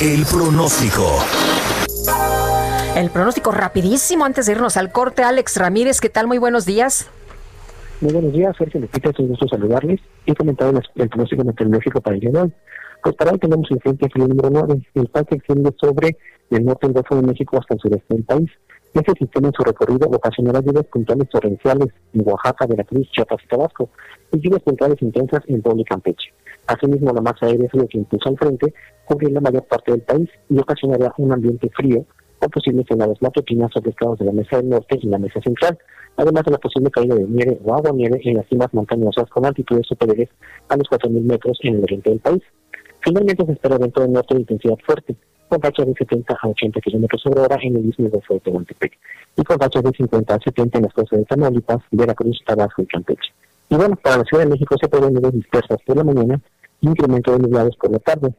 El pronóstico. El pronóstico rapidísimo antes de irnos al corte. Alex Ramírez, ¿qué tal? Muy buenos días. Muy buenos días, Sergio Lupita, es un gusto saludarles y comentar el pronóstico meteorológico para el día de hoy. Pues para hoy tenemos el frente frío número 9, el cual se extiende sobre el norte del Golfo de México hasta el sureste del país. Este sistema en su recorrido ocasionará lluvias puntuales torrenciales en Oaxaca, Veracruz, Chiapas y Tabasco, y lluvias puntuales intensas en Puebla y Campeche. Asimismo, la masa aérea fría que impulsa al frente cubrirá la mayor parte del país y ocasionará un ambiente frío con posibles heladas matutinas sobre estados de la mesa del norte y la mesa central, además de la posible caída de nieve o agua nieve en las cimas montañosas con altitudes superiores a los 4.000 metros en el oriente del país. Finalmente se espera viento del norte de intensidad fuerte, con rachas de 70 a 80 km sobre hora en el istmo de Tehuantepec, y con rachas de 50 a 70 en las costas de Tamaulipas, Veracruz, Tabasco y Campeche. Y bueno, para la Ciudad de México se pueden nubes dispersas por la mañana y incremento de nublados por la tarde,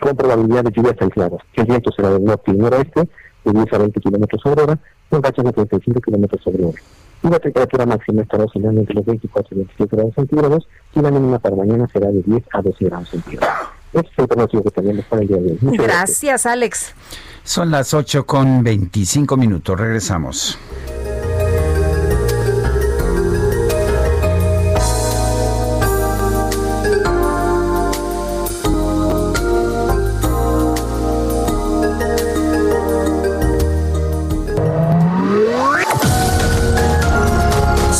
con probabilidad de lluvias aisladas. El viento será del norte y noroeste, de 10 a 20 km sobre hora, con rachas de 35 km sobre hora. Y la temperatura máxima estará oscilando entre los 24 y 27 grados centígrados, y la mínima para mañana será de 10 a 12 grados centígrados. Este es el pronóstico que tenemos para el día de hoy. Muchas gracias, Alex. Son las 8 con 25 minutos. Regresamos.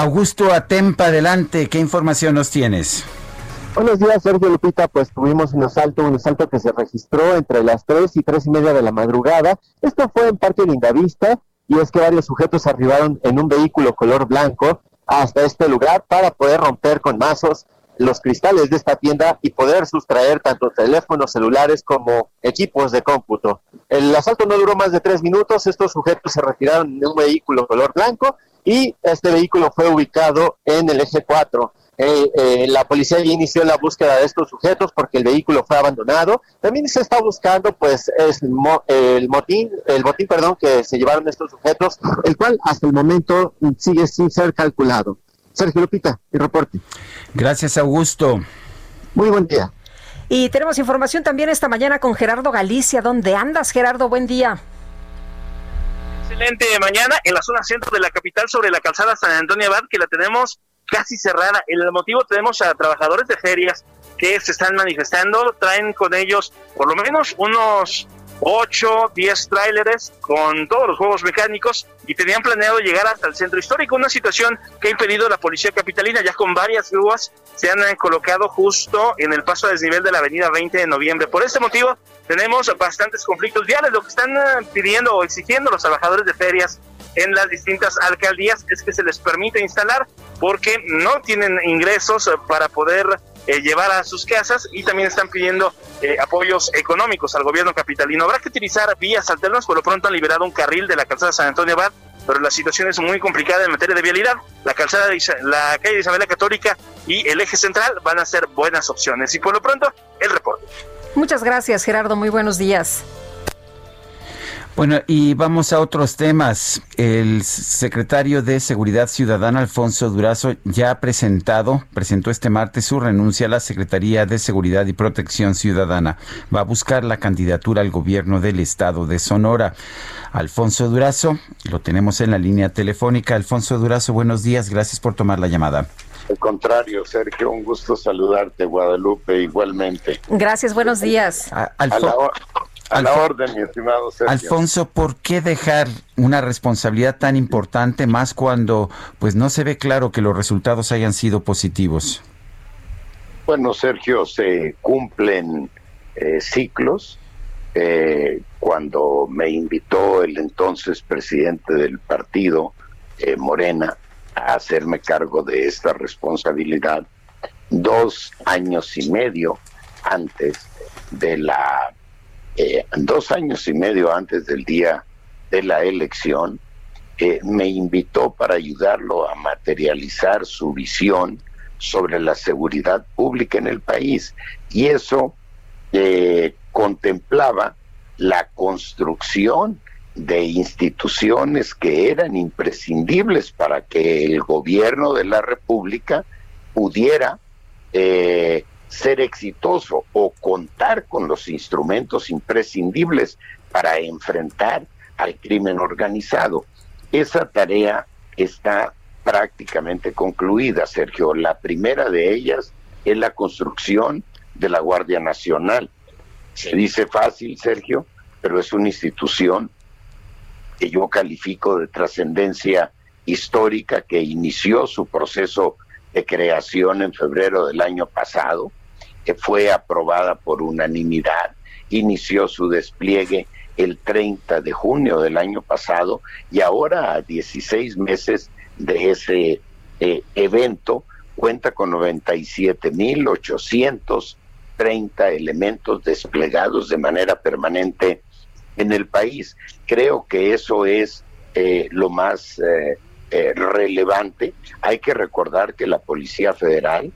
Augusto Atempa, adelante, ¿qué información nos tienes? Buenos días, Sergio Lupita. Pues tuvimos un asalto, un asalto que se registró entre las 3 y tres y media de la madrugada. Esto fue en Parque Lindavista y es que varios sujetos arribaron en un vehículo color blanco hasta este lugar para poder romper con mazos los cristales de esta tienda y poder sustraer tanto teléfonos celulares como equipos de cómputo. El asalto no duró más de tres minutos. Estos sujetos se retiraron en un vehículo color blanco y este vehículo fue ubicado en el eje 4. Eh, eh, la policía ya inició la búsqueda de estos sujetos porque el vehículo fue abandonado. También se está buscando, pues, es el motín, el botín, perdón, que se llevaron estos sujetos, el cual hasta el momento sigue sin ser calculado. Sergio Lupita, mi reporte. Gracias, Augusto. Muy buen día. Y tenemos información también esta mañana con Gerardo Galicia. ¿Dónde andas, Gerardo? Buen día excelente mañana en la zona centro de la capital sobre la calzada San Antonio Abad, que la tenemos casi cerrada. El motivo tenemos a trabajadores de ferias que se están manifestando, traen con ellos por lo menos unos 8, 10 tráileres con todos los juegos mecánicos y tenían planeado llegar hasta el centro histórico, una situación que ha impedido la policía capitalina, ya con varias grúas se han colocado justo en el paso a desnivel de la avenida 20 de noviembre. Por este motivo tenemos bastantes conflictos viales, lo que están eh, pidiendo o exigiendo los trabajadores de ferias en las distintas alcaldías es que se les permita instalar porque no tienen ingresos eh, para poder eh, llevar a sus casas y también están pidiendo eh, apoyos económicos al gobierno capitalino. Habrá que utilizar vías alternas, por lo pronto han liberado un carril de la calzada San Antonio Abad, pero la situación es muy complicada en materia de vialidad. La calzada de la calle de Isabel la Católica y el eje central van a ser buenas opciones. Y por lo pronto, el reporte. Muchas gracias, Gerardo. Muy buenos días. Bueno, y vamos a otros temas. El secretario de Seguridad Ciudadana, Alfonso Durazo, ya ha presentado, presentó este martes su renuncia a la Secretaría de Seguridad y Protección Ciudadana. Va a buscar la candidatura al gobierno del estado de Sonora. Alfonso Durazo, lo tenemos en la línea telefónica. Alfonso Durazo, buenos días, gracias por tomar la llamada. Al contrario, Sergio, un gusto saludarte, Guadalupe, igualmente. Gracias, buenos días. A, la, orden, mi estimado Sergio. Alfonso, ¿por qué dejar una responsabilidad tan importante más cuando pues no se ve claro que los resultados hayan sido positivos? Bueno, Sergio, se cumplen eh, ciclos. Eh, cuando me invitó el entonces presidente del partido, eh, Morena, a hacerme cargo de esta responsabilidad dos años y medio antes de la eh, dos años y medio antes del día de la elección eh, me invitó para ayudarlo a materializar su visión sobre la seguridad pública en el país. Y eso eh, contemplaba la construcción de instituciones que eran imprescindibles para que el gobierno de la República pudiera ser exitoso o contar con los instrumentos imprescindibles para enfrentar al crimen organizado. Esa tarea está prácticamente concluida, Sergio. La primera de ellas es la construcción de la Guardia Nacional. Se dice fácil, Sergio, pero es una institución que yo califico de trascendencia histórica que inició su proceso de creación en febrero del año pasado, fue aprobada por unanimidad, inició su despliegue el 30 de junio del año pasado y ahora a 16 meses de ese eh, evento cuenta con 97.830 elementos desplegados de manera permanente en el país. Creo que eso es eh, lo más eh, relevante. Hay que recordar que la Policía Federal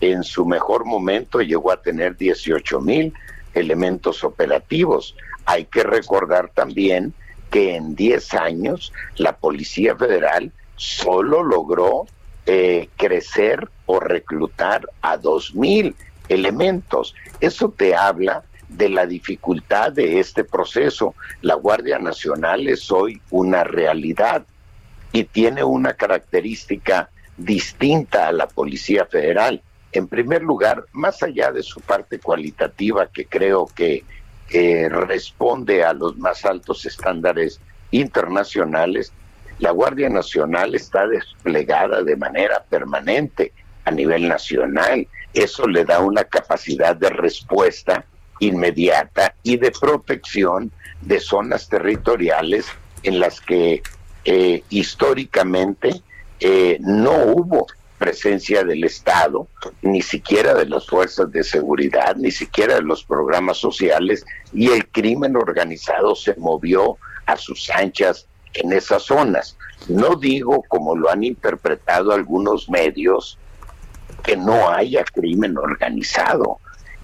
en su mejor momento llegó a tener 18 mil elementos operativos. Hay que recordar también que en 10 años la Policía Federal solo logró crecer o reclutar a 2 mil elementos. Eso te habla de la dificultad de este proceso. La Guardia Nacional es hoy una realidad y tiene una característica distinta a la Policía Federal. En primer lugar, más allá de su parte cualitativa, que creo que responde a los más altos estándares internacionales, la Guardia Nacional está desplegada de manera permanente a nivel nacional. Eso le da una capacidad de respuesta inmediata y de protección de zonas territoriales en las que eh, históricamente eh, no hubo presencia del Estado, ni siquiera de las fuerzas de seguridad, ni siquiera de los programas sociales, y el crimen organizado se movió a sus anchas en esas zonas. No digo, como lo han interpretado algunos medios, que no haya crimen organizado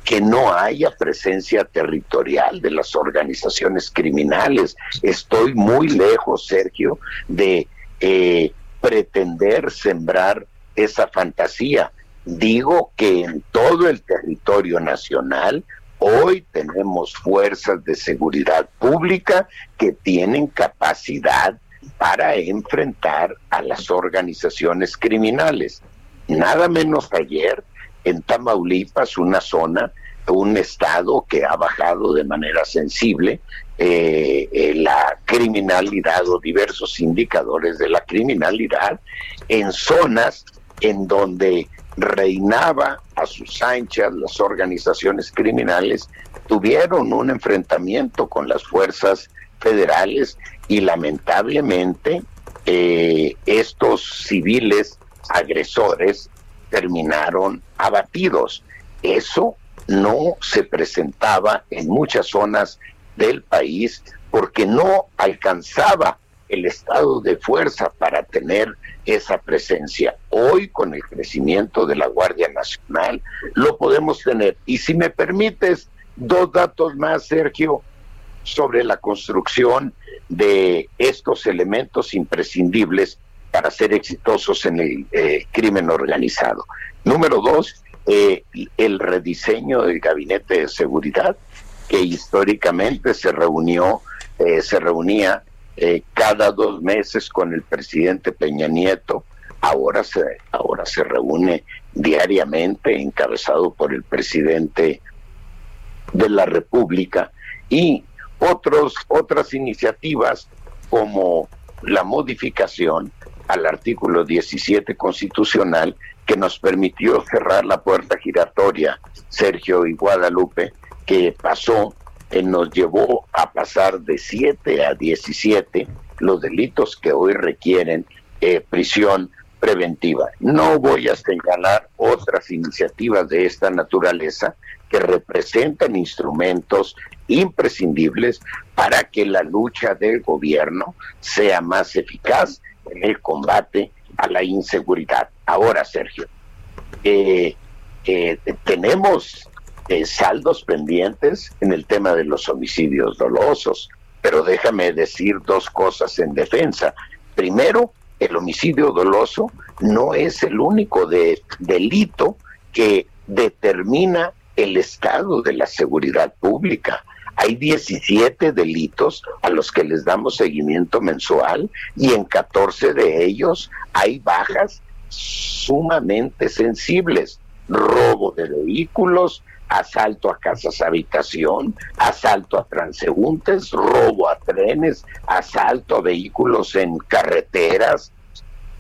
que no haya presencia territorial de las organizaciones criminales. Estoy muy lejos, Sergio, de eh, pretender sembrar esa fantasía. Digo que en todo el territorio nacional hoy tenemos fuerzas de seguridad pública que tienen capacidad para enfrentar a las organizaciones criminales. Nada menos ayer en Tamaulipas, una zona, un estado que ha bajado de manera sensible eh, eh, la criminalidad o diversos indicadores de la criminalidad en zonas en donde reinaba a sus anchas las organizaciones criminales, tuvieron un enfrentamiento con las fuerzas federales y lamentablemente eh, estos civiles agresores terminaron abatidos. Eso no se presentaba en muchas zonas del país porque no alcanzaba el estado de fuerza para tener esa presencia. Hoy, con el crecimiento de la Guardia Nacional, lo podemos tener. Y si me permites, dos datos más, Sergio. sobre la construcción de estos elementos imprescindibles para ser exitosos en el eh, crimen organizado. Número dos, eh, el rediseño del gabinete de seguridad que históricamente se reunió, eh, se reunía cada dos meses con el presidente Peña Nieto, ahora se, ahora se reúne diariamente, encabezado por el presidente de la República, y otros, otras iniciativas como la modificación al artículo 17 constitucional que nos permitió cerrar la puerta giratoria, Sergio y Guadalupe, que pasó, eh, nos llevó a pasar de 7 a 17 los delitos que hoy requieren eh, prisión preventiva. No voy a señalar otras iniciativas de esta naturaleza que representan instrumentos imprescindibles para que la lucha del gobierno sea más eficaz en el combate a la inseguridad. Ahora, Sergio, eh, eh, tenemos eh, saldos pendientes en el tema de los homicidios dolosos, pero déjame decir dos cosas en defensa. Primero, el homicidio doloso no es el único de, delito que determina el estado de la seguridad pública. Hay 17 delitos a los que les damos seguimiento mensual y en 14 de ellos hay bajas sumamente sensibles. Robo de vehículos, asalto a casas habitación, asalto a transeúntes, robo a trenes, asalto a vehículos en carreteras.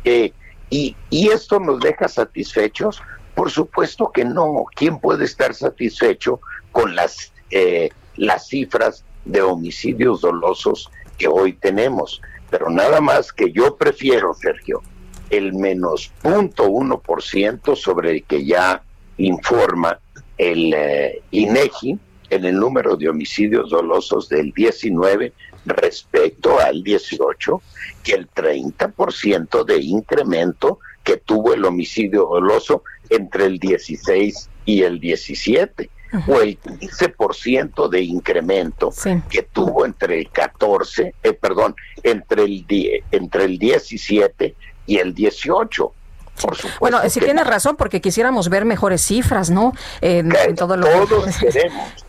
Eh, y, y esto nos deja satisfechos. Por supuesto que no. ¿Quién puede estar satisfecho con las eh, las cifras de homicidios dolosos que hoy tenemos. Pero nada más que yo prefiero, Sergio, el menos punto uno por ciento sobre el que ya informa el eh, INEGI en el número de homicidios dolosos del 19 respecto al 18, que el 30% de incremento que tuvo el homicidio doloso entre el 16 y el 17 o el 15% de incremento que tuvo entre el 14, eh, perdón, entre el, entre el 17 y el 18. Por supuesto bueno, si tienes razón, porque quisiéramos ver mejores cifras, ¿no? En, todo lo todos *laughs* queremos.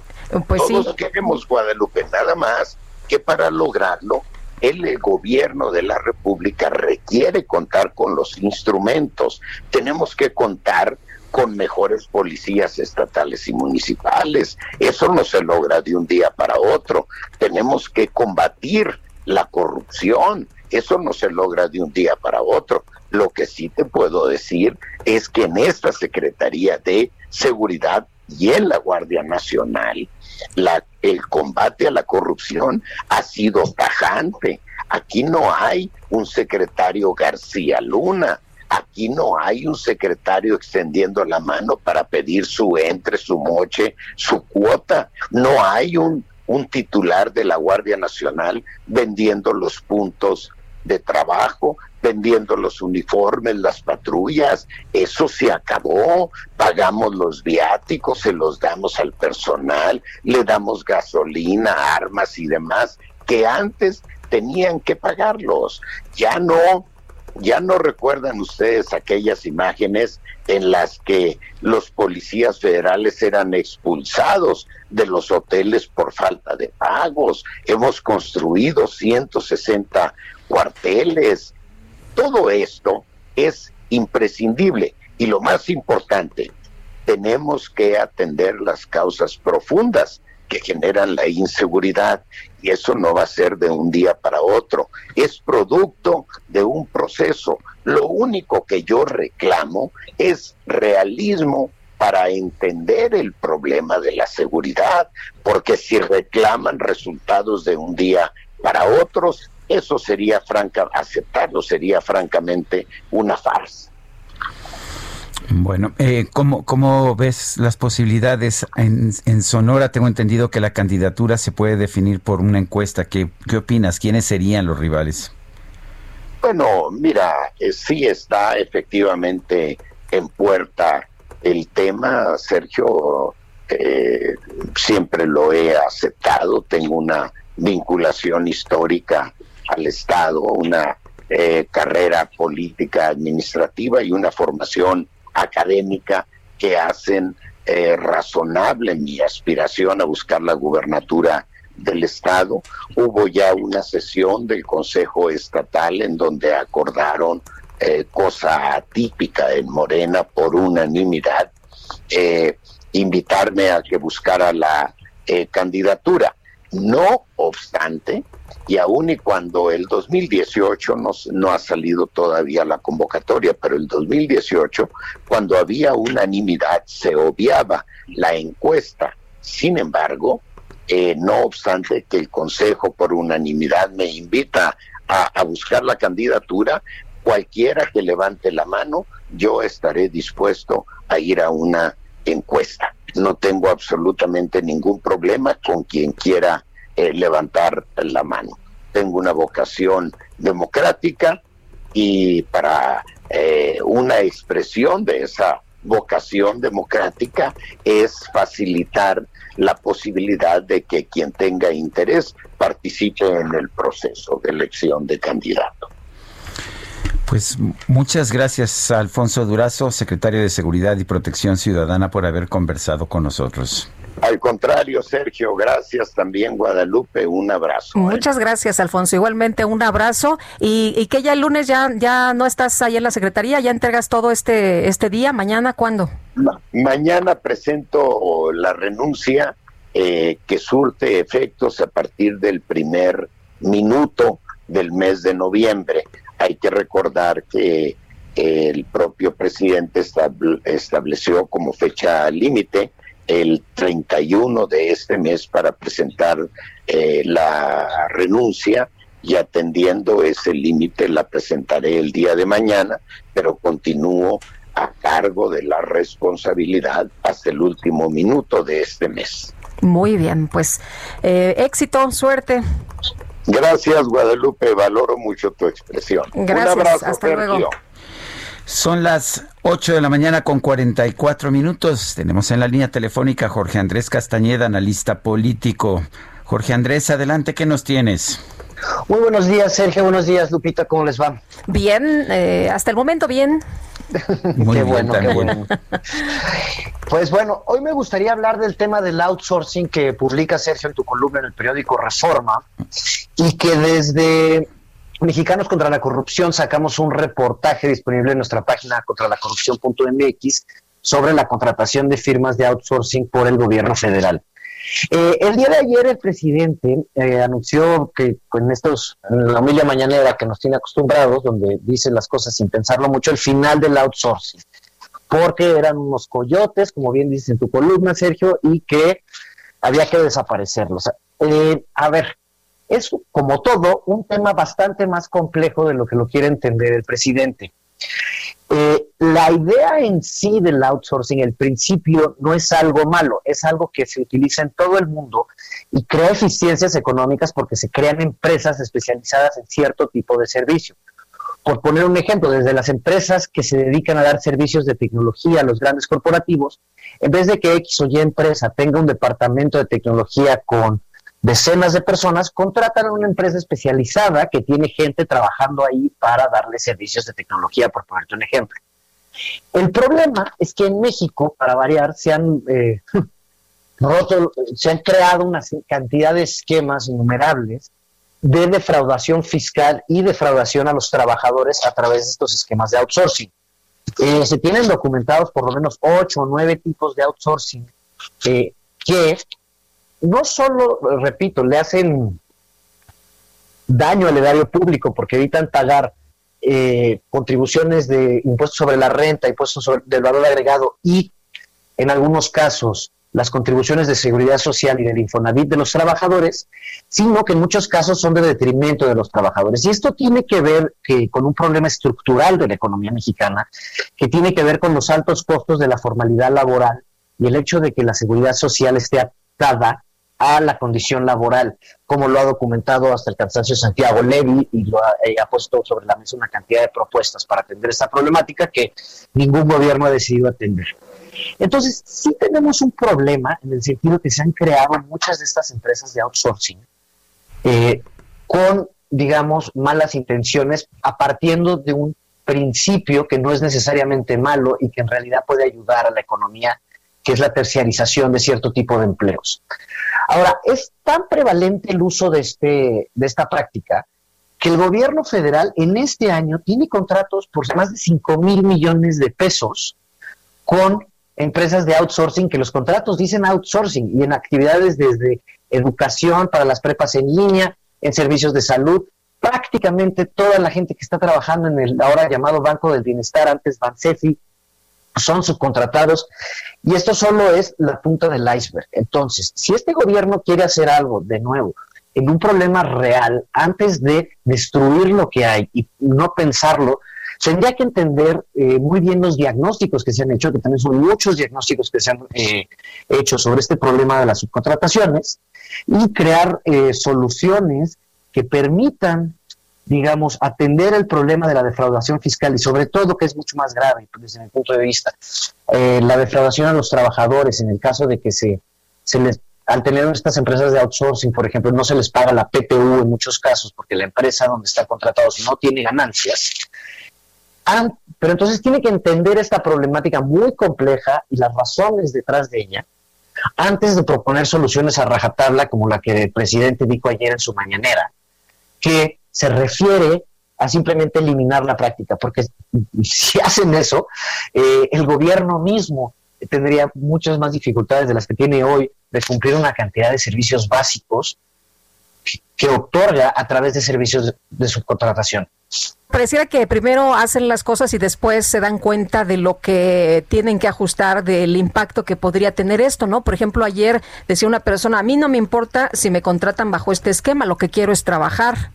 Pues todos queremos, Guadalupe, nada más que para lograrlo el gobierno de la República requiere contar con los instrumentos. Tenemos que contar con mejores policías estatales y municipales. Eso no se logra de un día para otro. Tenemos que combatir la corrupción. Eso no se logra de un día para otro. Lo que sí te puedo decir es que en esta Secretaría de Seguridad y en la Guardia Nacional, el combate a la corrupción ha sido tajante. Aquí no hay un secretario García Luna, Aquí no hay un secretario extendiendo la mano para pedir su entre, su moche, su cuota. No hay un titular de la Guardia Nacional vendiendo los puntos de trabajo, vendiendo los uniformes, las patrullas, eso se acabó, pagamos los viáticos, se los damos al personal, le damos gasolina, armas y demás, que antes tenían que pagarlos, ya no, ya no recuerdan ustedes aquellas imágenes en las que los policías federales eran expulsados de los hoteles por falta de pagos. Hemos construido 160 cuarteles. Todo esto es imprescindible y lo más importante, tenemos que atender las causas profundas que generan la inseguridad y eso no va a ser de un día para otro, es producto de un proceso. Lo único que yo reclamo es realismo para entender el problema de la seguridad, porque si reclaman resultados de un día para otros, eso sería franca, aceptarlo sería francamente una farsa. Bueno, eh, ¿cómo, ¿cómo, ves las posibilidades? En, en, Sonora tengo entendido que la candidatura se puede definir por una encuesta. ¿Qué, qué opinas? ¿Quiénes serían los rivales? Bueno, mira, eh, sí está efectivamente en puerta el tema, Sergio. Eh, siempre lo he aceptado, tengo una vinculación histórica al Estado, una eh, carrera política administrativa y una formación académica que hacen eh, razonable mi aspiración a buscar la gubernatura del Estado. Hubo ya una sesión del Consejo Estatal en donde acordaron eh, cosa atípica en Morena por unanimidad, eh, invitarme a que buscara la candidatura. No obstante, y aun y cuando el 2018 no, no ha salido todavía la convocatoria, pero el 2018, cuando había unanimidad, se obviaba la encuesta. Sin embargo, eh, no obstante que el Consejo por unanimidad me invita a, a buscar la candidatura, cualquiera que levante la mano, yo estaré dispuesto a ir a una encuesta. No tengo absolutamente ningún problema con quien quiera eh, levantar la mano. Tengo una vocación democrática y para eh, una expresión de esa vocación democrática es facilitar la posibilidad de que quien tenga interés participe en el proceso de elección de candidato. Pues muchas gracias, Alfonso Durazo, secretario de Seguridad y Protección Ciudadana, por haber conversado con nosotros. Al contrario, Sergio, gracias también, Guadalupe, un abrazo. ¿eh? Muchas gracias, Alfonso. Igualmente un abrazo y, y, que ya el lunes ya ya no estás ahí en la secretaría, ya entregas todo este este día. Mañana, ¿cuándo? Ma mañana presento la renuncia eh, que surte efectos a partir del primer minuto del mes de noviembre. Hay que recordar que el propio presidente estableció como fecha límite el 31 de este mes para presentar eh, la renuncia y atendiendo ese límite la presentaré el día de mañana, pero continúo a cargo de la responsabilidad hasta el último minuto de este mes. Muy bien, pues eh, éxito, suerte. Gracias, Guadalupe. Valoro mucho tu expresión. Gracias. Un abrazo, Hasta Sergio. luego. Son las 8 de la mañana con 44 minutos. Tenemos en la línea telefónica a Jorge Andrés Castañeda, analista político. Jorge Andrés, adelante, ¿qué nos tienes? Muy buenos días, Sergio. Buenos días, Lupita. ¿Cómo les va? Bien, eh, hasta el momento bien. *laughs* Muy qué bien, bueno, qué bueno. Pues bueno, hoy me gustaría hablar del tema del outsourcing que publica Sergio en tu columna en el periódico Reforma y que desde Mexicanos contra la Corrupción sacamos un reportaje disponible en nuestra página contralacorrupción.mx sobre la contratación de firmas de outsourcing por el gobierno federal. Eh, el día de ayer el presidente eh, anunció que con estos, en la humilde mañanera que nos tiene acostumbrados, donde dice las cosas sin pensarlo mucho, el final del outsourcing, porque eran unos coyotes, como bien dices en tu columna, Sergio, y que había que desaparecerlos. Eh, a ver, es como todo un tema bastante más complejo de lo que lo quiere entender el presidente. Eh, la idea en sí del outsourcing, el principio, no es algo malo, es algo que se utiliza en todo el mundo y crea eficiencias económicas porque se crean empresas especializadas en cierto tipo de servicio. Por poner un ejemplo, desde las empresas que se dedican a dar servicios de tecnología a los grandes corporativos, en vez de que X o Y empresa tenga un departamento de tecnología con decenas de personas, contratan a una empresa especializada que tiene gente trabajando ahí para darle servicios de tecnología, por ponerte un ejemplo. El problema es que en México, para variar, se han eh, *laughs* roto, se han creado una cantidad de esquemas innumerables de defraudación fiscal y defraudación a los trabajadores a través de estos esquemas de outsourcing. Eh, se tienen documentados por lo menos ocho o nueve tipos de outsourcing eh, que no solo, repito, le hacen daño al erario público porque evitan pagar eh, contribuciones de impuestos sobre la renta, impuestos sobre, del valor agregado y, en algunos casos, las contribuciones de seguridad social y del Infonavit de los trabajadores, sino que en muchos casos son de detrimento de los trabajadores. Y esto tiene que ver que, con un problema estructural de la economía mexicana, que tiene que ver con los altos costos de la formalidad laboral y el hecho de que la seguridad social esté atada a la condición laboral, como lo ha documentado hasta el cansancio Santiago Levy y lo ha, eh, ha puesto sobre la mesa una cantidad de propuestas para atender esta problemática que ningún gobierno ha decidido atender. Entonces, sí tenemos un problema en el sentido que se han creado muchas de estas empresas de outsourcing eh, con, digamos, malas intenciones, a partiendo de un principio que no es necesariamente malo y que en realidad puede ayudar a la economía, que es la terciarización de cierto tipo de empleos. Ahora, es tan prevalente el uso de, este, de esta práctica que el gobierno federal en este año tiene contratos por más de 5 mil millones de pesos con empresas de outsourcing, que los contratos dicen outsourcing y en actividades desde educación para las prepas en línea, en servicios de salud, prácticamente toda la gente que está trabajando en el ahora llamado Banco del Bienestar, antes Bansefi, son subcontratados y esto solo es la punta del iceberg. Entonces, si este gobierno quiere hacer algo de nuevo en un problema real, antes de destruir lo que hay y no pensarlo, tendría que entender eh, muy bien los diagnósticos que se han hecho, que también son muchos diagnósticos que se han eh, hecho sobre este problema de las subcontrataciones, y crear eh, soluciones que permitan, digamos, atender el problema de la defraudación fiscal y sobre todo, que es mucho más grave desde mi punto de vista, la defraudación a los trabajadores en el caso de que se, se les al tener estas empresas de outsourcing, por ejemplo, no se les paga la PTU en muchos casos porque la empresa donde está contratado no tiene ganancias, pero entonces tiene que entender esta problemática muy compleja y las razones detrás de ella antes de proponer soluciones a rajatabla como la que el presidente dijo ayer en su mañanera, que se refiere a simplemente eliminar la práctica, porque si hacen eso, eh, el gobierno mismo tendría muchas más dificultades de las que tiene hoy de cumplir una cantidad de servicios básicos que otorga a través de servicios de subcontratación. Pareciera que primero hacen las cosas y después se dan cuenta de lo que tienen que ajustar, del impacto que podría tener esto, ¿no? Por ejemplo, ayer decía una persona, a mí no me importa si me contratan bajo este esquema, lo que quiero es trabajar.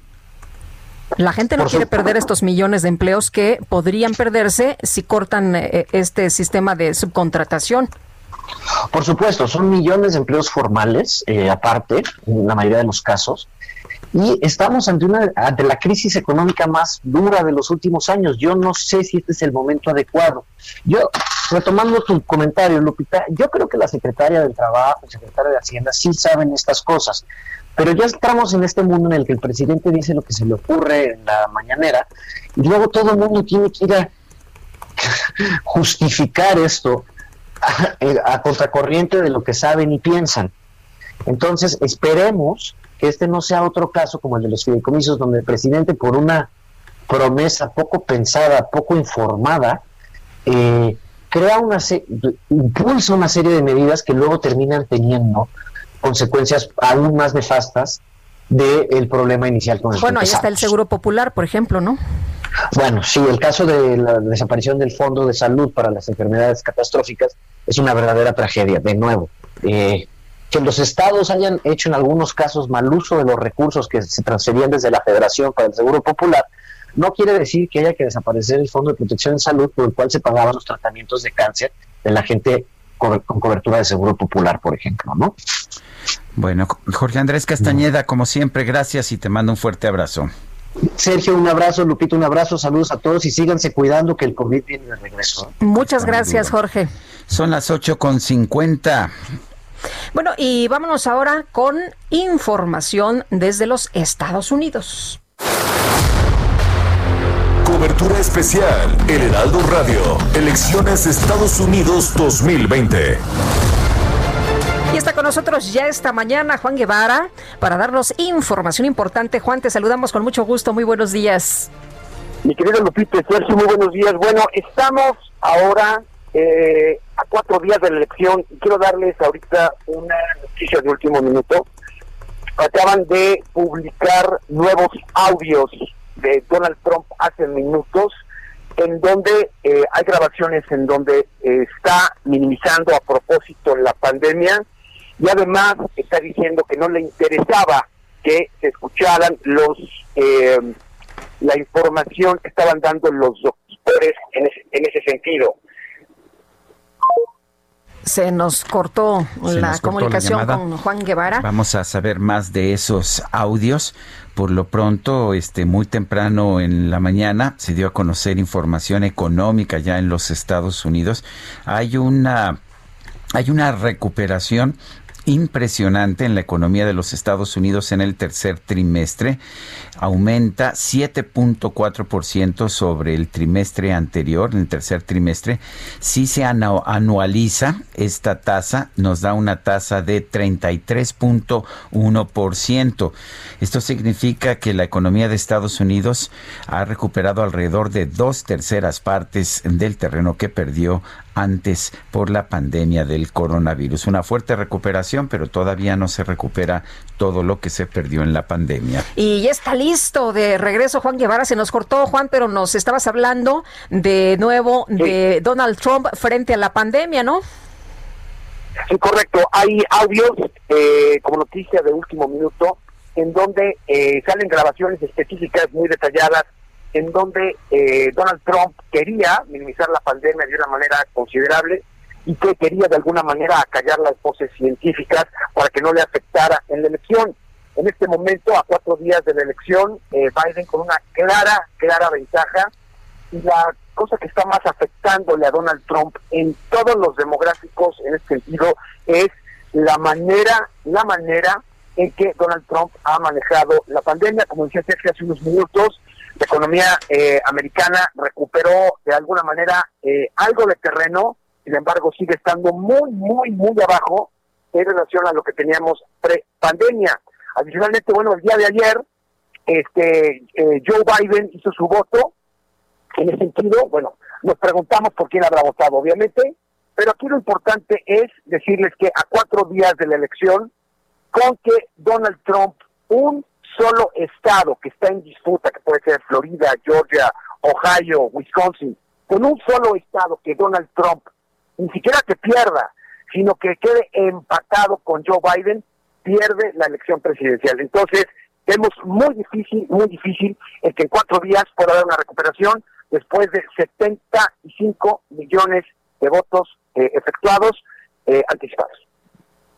La gente no quiere perder estos millones de empleos que podrían perderse si cortan eh, este sistema de subcontratación. Por supuesto, son millones de empleos formales, eh, aparte, en la mayoría de los casos, y estamos ante una ante la crisis económica más dura de los últimos años. Yo no sé si este es el momento adecuado. Yo retomando tu comentario, Lupita, yo creo que la secretaria del Trabajo, el secretario de Hacienda sí saben estas cosas. Pero ya estamos en este mundo en el que el presidente dice lo que se le ocurre en la mañanera y luego todo el mundo tiene que ir a *laughs* justificar esto a, contracorriente de lo que saben y piensan. Entonces, esperemos que este no sea otro caso como el de los fideicomisos, donde el presidente, por una promesa poco pensada, poco informada, eh, crea una impulsa una serie de medidas que luego terminan teniendo consecuencias aún más nefastas del problema inicial con el Bueno, ahí está el Seguro Popular, por ejemplo, ¿no? Bueno, sí, el caso de la desaparición del Fondo de Salud para las enfermedades catastróficas es una verdadera tragedia, de nuevo. Eh, que los estados hayan hecho en algunos casos mal uso de los recursos que se transferían desde la Federación para el Seguro Popular, no quiere decir que haya que desaparecer el Fondo de Protección de Salud por el cual se pagaban los tratamientos de cáncer de la gente con cobertura de Seguro Popular, por ejemplo, ¿no? Bueno, Jorge Andrés Castañeda, como siempre, gracias y te mando un fuerte abrazo. Sergio, un abrazo, Lupito, un abrazo, saludos a todos y síganse cuidando que el COVID viene de regreso. Muchas gracias, Jorge. Son las ocho con cincuenta. Bueno, y vámonos ahora con información desde los Estados Unidos. Cobertura especial, El Heraldo Radio, Elecciones Estados Unidos 2020. Y está con nosotros ya esta mañana Juan Guevara para darnos información importante. Juan, te saludamos con mucho gusto. Muy buenos días. Mi querido Lupito Sergio, muy buenos días. Bueno, estamos ahora eh, a cuatro días de la elección y quiero darles ahorita una noticia de último minuto. Acaban de publicar nuevos audios de Donald Trump hace minutos en donde eh, hay grabaciones en donde eh, está minimizando a propósito la pandemia y además está diciendo que no le interesaba que se escucharan los la información que estaban dando los doctores en en ese sentido se nos cortó la comunicación con Juan Guevara. Vamos a saber más de esos audios. Por lo pronto, este muy temprano en la mañana se dio a conocer información económica ya en los Estados Unidos. Hay una hay una recuperación impresionante en la economía de los Estados Unidos en el tercer trimestre. Aumenta 7.4% sobre el trimestre anterior, en el tercer trimestre. Si se anualiza esta tasa, nos da una tasa de 33.1%. Esto significa que la economía de Estados Unidos ha recuperado alrededor de dos terceras partes del terreno que perdió antes por la pandemia del coronavirus. Una fuerte recuperación, pero todavía no se recupera todo lo que se perdió en la pandemia. Y ya está listo de regreso Juan Guevara. Se nos cortó Juan, pero nos estabas hablando de nuevo de Donald Trump frente a la pandemia, ¿no? Sí, correcto. Hay audios eh, como noticia de último minuto en donde eh, salen grabaciones específicas muy detalladas en donde eh, Donald Trump quería minimizar la pandemia de una manera considerable y que quería de alguna manera acallar las voces científicas para que no le afectara en la elección. En este momento, a cuatro días de la elección, eh, Biden con una clara, clara ventaja y la cosa que está más afectándole a Donald Trump en todos los demográficos en este sentido es la manera, la manera en que Donald Trump ha manejado la pandemia. Como decía Sergio hace unos minutos, la economía eh, americana recuperó de alguna manera eh, algo de terreno, sin embargo sigue estando muy, muy, muy abajo en relación a lo que teníamos pre-pandemia. Adicionalmente, bueno, el día de ayer, este eh, Joe Biden hizo su voto. En ese sentido, bueno, nos preguntamos por quién habrá votado, obviamente, pero aquí lo importante es decirles que a cuatro días de la elección, con que Donald Trump, un solo estado que está en disputa, que puede ser Florida, Georgia, Ohio, Wisconsin, con un solo estado que Donald Trump ni siquiera que pierda, sino que quede empatado con Joe Biden, pierde la elección presidencial. Entonces, vemos muy difícil, muy difícil el que en cuatro días pueda haber una recuperación después de 75 millones de votos eh, efectuados eh, anticipados.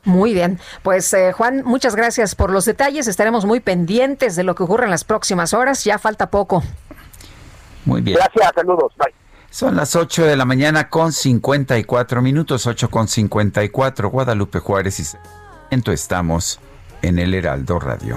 Muy bien, pues eh, Juan, muchas gracias por los detalles. Estaremos muy pendientes de lo que ocurre en las próximas horas. Ya falta poco. Muy bien. Gracias, saludos. Bye. Son las 8 de la mañana con 54 minutos, 8 con 54. Guadalupe Juárez y estamos en el Heraldo Radio.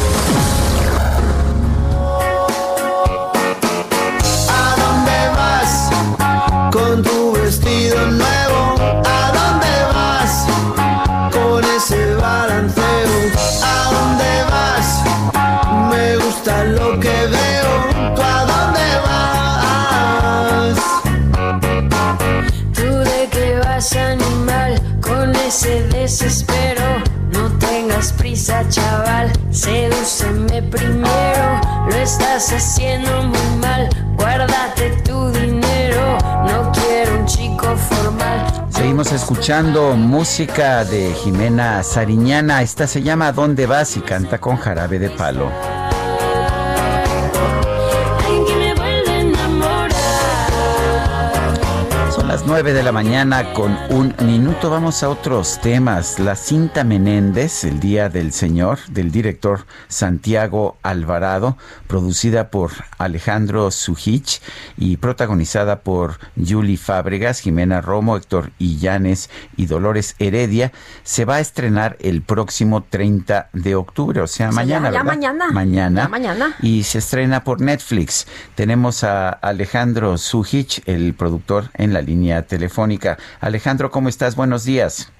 Seguimos escuchando música de Jimena Sariñana, esta se llama ¿Dónde vas? y canta con jarabe de palo. Las 9 de la mañana con un minuto vamos a otros temas. La cinta Menéndez, el Día del Señor, del director Santiago Alvarado, producida por Alejandro Sujich y protagonizada por Julie Fábregas, Jimena Romo, Héctor Illanes y Dolores Heredia, se va a estrenar el próximo 30 de octubre, o sea, mañana, ya, mañana. Mañana. mañana. Y se estrena por Netflix. Tenemos a Alejandro Sujich, el productor en la línea telefónica. Alejandro, ¿cómo estás? Buenos días.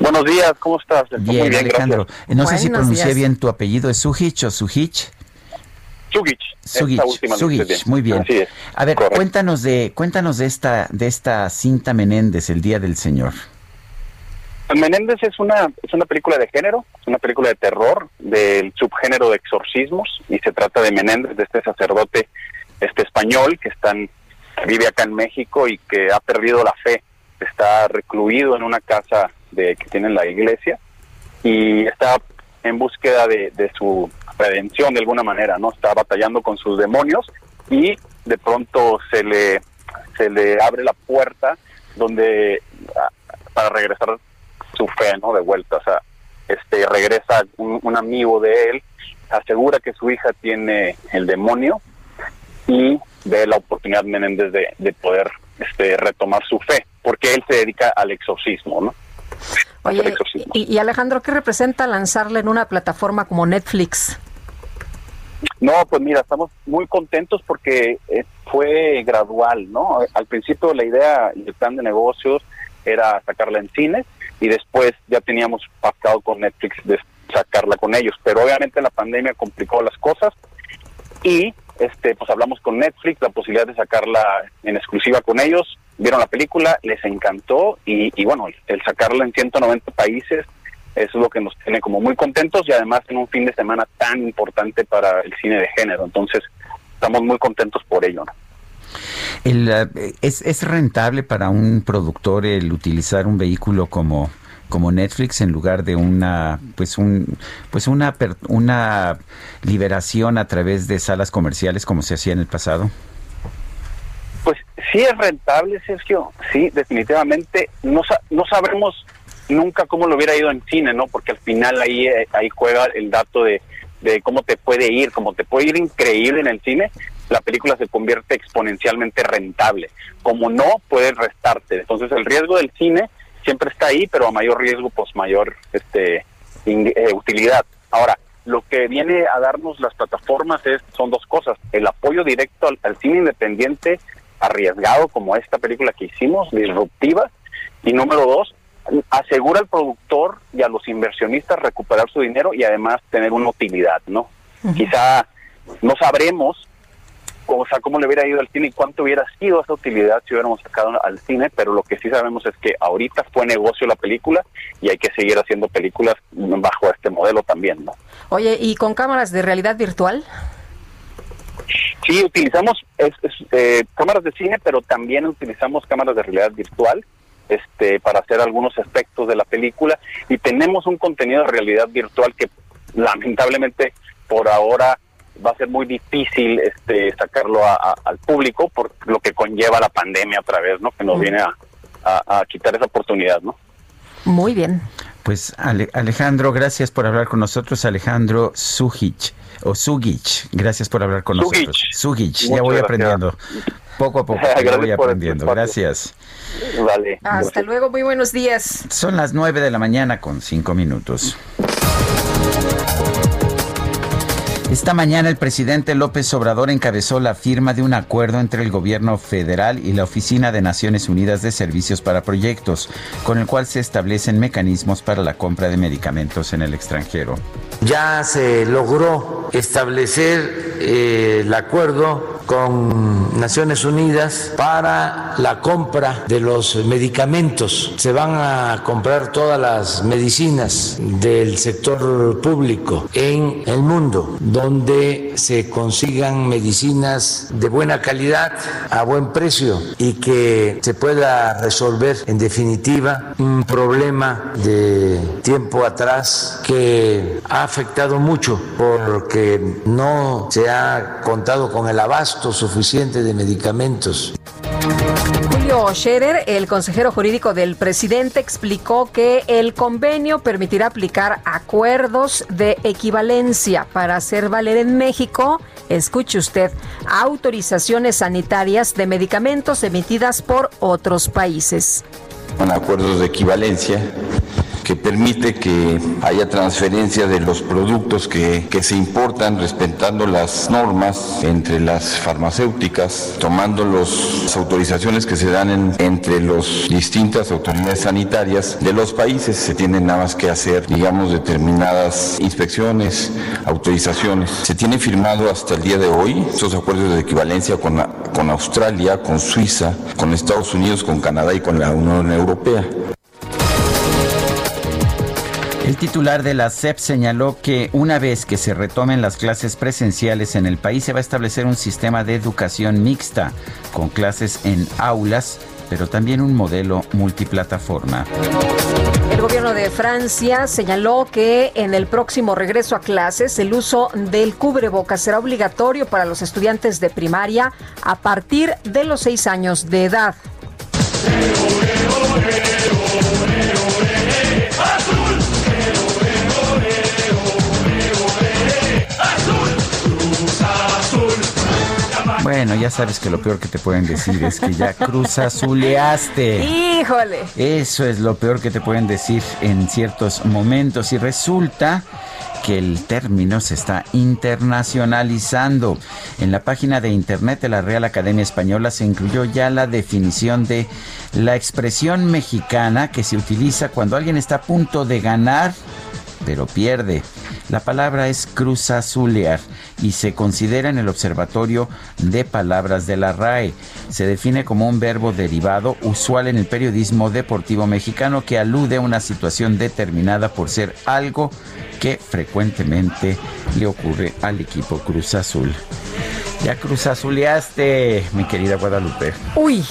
Buenos días, ¿cómo estás? Bien, Muy Alejandro. gracias. No sé si pronuncié días. bien tu apellido, ¿es Sujich o Sujich? Sugich, Sugich, muy bien. Así es. A ver, correcto. cuéntanos de cuéntanos de esta de esta cinta Menéndez, El Día del Señor. Menéndez es una es una película de género, es una película de terror del subgénero de exorcismos y se trata de Menéndez, de este sacerdote este español que están vive acá en México y que ha perdido la fe, está recluido en una casa de que tiene la iglesia y está en búsqueda de, su redención de alguna manera, ¿no? Está batallando con sus demonios y de pronto se le se le abre la puerta donde ah, para regresar su fe, ¿no? De vuelta, o sea, este regresa un amigo de él, asegura que su hija tiene el demonio y ve la oportunidad Menéndez de, de poder este retomar su fe, porque él se dedica al exorcismo, ¿no? Oye, y, y Alejandro, ¿qué representa lanzarla en una plataforma como Netflix? No, pues mira, estamos muy contentos porque eh, fue gradual, ¿no? Al principio la idea y el plan de negocios era sacarla en cines y después ya teníamos pactado con Netflix de sacarla con ellos, pero obviamente la pandemia complicó las cosas y este pues hablamos con Netflix la posibilidad de sacarla en exclusiva con ellos, vieron la película, les encantó y, bueno, el sacarla en 190 países es lo que nos tiene como muy contentos y además en un fin de semana tan importante para el cine de género. Entonces, estamos muy contentos por ello. ¿no? El, eh, ¿es, ¿Es rentable para un productor el utilizar un vehículo como como Netflix en lugar de una pues un pues una una liberación a través de salas comerciales como se hacía en el pasado? Pues sí es rentable, Sergio, sí, definitivamente. No, no sabremos nunca cómo lo hubiera ido en cine, ¿no? Porque al final ahí, eh, ahí juega el dato de, de cómo te puede ir, como te puede ir increíble en el cine, la película se convierte exponencialmente rentable. Como no, puede restarte. Entonces el riesgo del cine siempre está ahí, pero a mayor riesgo, pues mayor este in- eh, utilidad. Ahora, lo que viene a darnos las plataformas es son dos cosas. El apoyo directo al, al cine independiente arriesgado como esta película que hicimos, disruptiva. Y número dos, asegura al productor y a los inversionistas recuperar su dinero y además tener una utilidad, ¿no? Quizá no sabremos o sea, cómo le hubiera ido al cine y cuánto hubiera sido esa utilidad si hubiéramos sacado al cine, pero lo que sí sabemos es que ahorita fue negocio la película y hay que seguir haciendo películas bajo este modelo también, ¿no? Oye, ¿y con cámaras de realidad virtual? Sí, utilizamos es- es, eh, cámaras de cine, pero también utilizamos cámaras de realidad virtual este, para hacer algunos aspectos de la película y tenemos un contenido de realidad virtual que lamentablemente por ahora va a ser muy difícil este, sacarlo a- a- al público por lo que conlleva la pandemia otra vez, ¿no? Que nos viene a, a- a quitar esa oportunidad, ¿no? Muy bien. Pues Ale- Alejandro, gracias por hablar con nosotros, Alejandro Sugich o Sugich. Gracias por hablar con Sugich. nosotros. Sugich, ya voy gracias. aprendiendo. Poco a poco *laughs* ya Gracias voy el aprendiendo. Gracias. Vale. Hasta luego, muy buenos días. Son las 9 de la mañana con 5 minutos. Esta mañana el presidente López Obrador encabezó la firma de un acuerdo entre el gobierno federal y la Oficina de Naciones Unidas de Servicios para Proyectos, con el cual se establecen mecanismos para la compra de medicamentos en el extranjero. Ya se logró establecer eh, el acuerdo con Naciones Unidas para la compra de los medicamentos. Se van a comprar todas las medicinas del sector público en el mundo, donde se consigan medicinas de buena calidad, a buen precio y que se pueda resolver en definitiva un problema de tiempo atrás que ha afectado mucho porque no se ha contado con el abasto suficiente de medicamentos. Julio Scherer, el consejero jurídico del presidente, explicó que el convenio permitirá aplicar acuerdos de equivalencia para hacer valer en México, escuche usted, autorizaciones sanitarias de medicamentos emitidas por otros países. con acuerdos de equivalencia que permite que haya transferencia de los productos que, que se importan respetando las normas entre las farmacéuticas, tomando las autorizaciones que se dan en- entre las distintas autoridades sanitarias de los países. Se tienen nada más que hacer, digamos, determinadas inspecciones, autorizaciones. Se tiene firmado hasta el día de hoy estos acuerdos de equivalencia con, con Australia, con Suiza, con Estados Unidos, con Canadá y con la Unión Europea. El titular de la SEP señaló que una vez que se retomen las clases presenciales en el país se va a establecer un sistema de educación mixta con clases en aulas, pero también un modelo multiplataforma. El gobierno de Francia señaló que en el próximo regreso a clases el uso del cubrebocas será obligatorio para los estudiantes de primaria a partir de los seis años de edad. Bueno, ya sabes que lo peor que te pueden decir es que ya cruzazuleaste. Híjole. Eso es lo peor que te pueden decir en ciertos momentos y resulta que el término se está internacionalizando. En la página de internet de la Real Academia Española se incluyó ya la definición de la expresión mexicana que se utiliza cuando alguien está a punto de ganar pero pierde. La palabra es cruzazulear y se considera en el Observatorio de Palabras de la RAE. Se define como un verbo derivado usual en el periodismo deportivo mexicano que alude a una situación determinada por ser algo que frecuentemente le ocurre al equipo Cruz Azul. Ya cruzazuleaste, mi querida Guadalupe. Uy.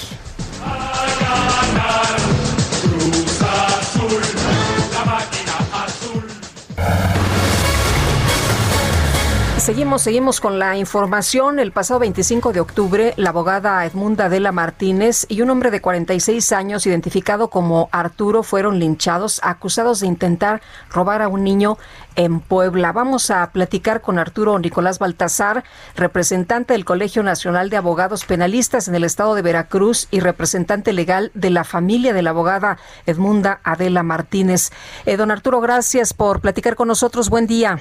Seguimos, seguimos con la información. El pasado 25 de octubre, la abogada Edmunda Adela Martínez y un hombre de 46 años, identificado como Arturo, fueron linchados, acusados de intentar robar a un niño en Puebla. Vamos a platicar con Arturo Nicolás Baltasar, representante del Colegio Nacional de Abogados Penalistas en el estado de Veracruz y representante legal de la familia de la abogada Edmunda Adela Martínez. Eh, don Arturo, gracias por platicar con nosotros. Buen día.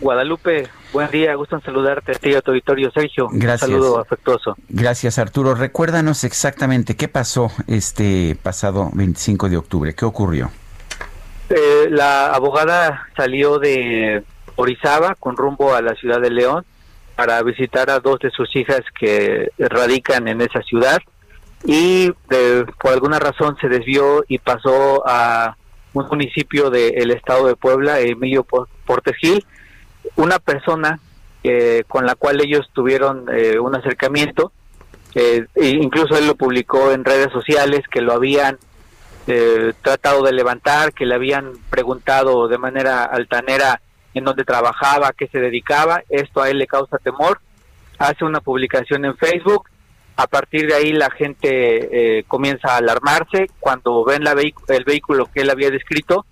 Guadalupe, buen día, gusto en saludarte a ti a tu auditorio, Sergio. Gracias. Un saludo afectuoso. Gracias Arturo. Recuérdanos exactamente qué pasó este pasado 25 de octubre. ¿Qué ocurrió? Eh, la abogada salió de Orizaba con rumbo a la ciudad de León para visitar a dos de sus hijas que radican en esa ciudad y eh, por alguna razón se desvió y pasó a un municipio del estado de Puebla, Emilio Por- Portes Gil, una persona eh, con la cual ellos tuvieron eh, un acercamiento, eh, e incluso él lo publicó en redes sociales que lo habían eh, tratado de levantar, que le habían preguntado de manera altanera en dónde trabajaba, qué se dedicaba, esto a él le causa temor, hace una publicación en Facebook, a partir de ahí la gente eh, comienza a alarmarse, cuando ven la el vehículo que él había descrito,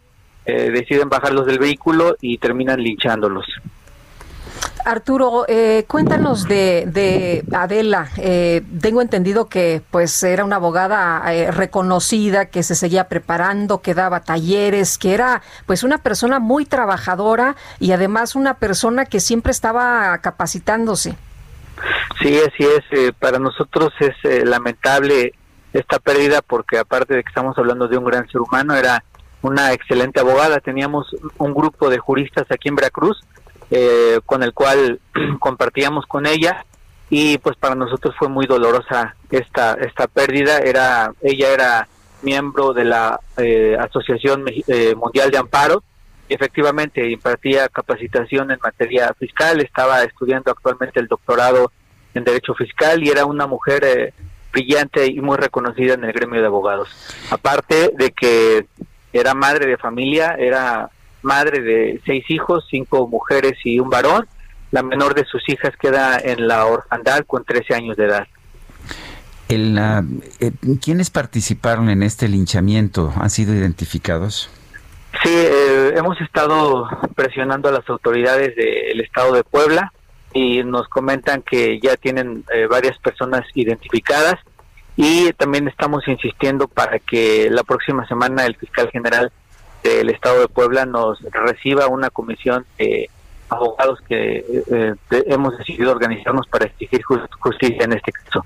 deciden bajarlos del vehículo y terminan linchándolos. Arturo, eh, cuéntanos de, de Adela. Eh, tengo entendido que pues era una abogada eh, reconocida, que se seguía preparando, que daba talleres, que era pues una persona muy trabajadora y además una persona que siempre estaba capacitándose. Sí, así es. eh, para nosotros es eh, lamentable esta pérdida porque aparte de que estamos hablando de un gran ser humano, era una excelente abogada. Teníamos un grupo de juristas aquí en Veracruz eh, con el cual *clears throat* compartíamos con ella y pues para nosotros fue muy dolorosa esta esta pérdida. Era ella era miembro de la eh, Asociación eh, Mundial de Amparo y efectivamente impartía capacitación en materia fiscal, estaba estudiando actualmente el doctorado en Derecho Fiscal y era una mujer eh, brillante y muy reconocida en el gremio de abogados. Aparte de que era madre de familia, era madre de seis hijos, cinco mujeres y un varón. La menor de sus hijas queda en la orfandad con 13 años de edad. El, eh, ¿Quiénes participaron en este linchamiento? ¿Han sido identificados? Sí, eh, hemos estado presionando a las autoridades del estado de Puebla y nos comentan que ya tienen eh, varias personas identificadas y también estamos insistiendo para que la próxima semana el fiscal general que el Estado de Puebla nos reciba una comisión de abogados que eh, eh, hemos decidido organizarnos para exigir justicia en este caso.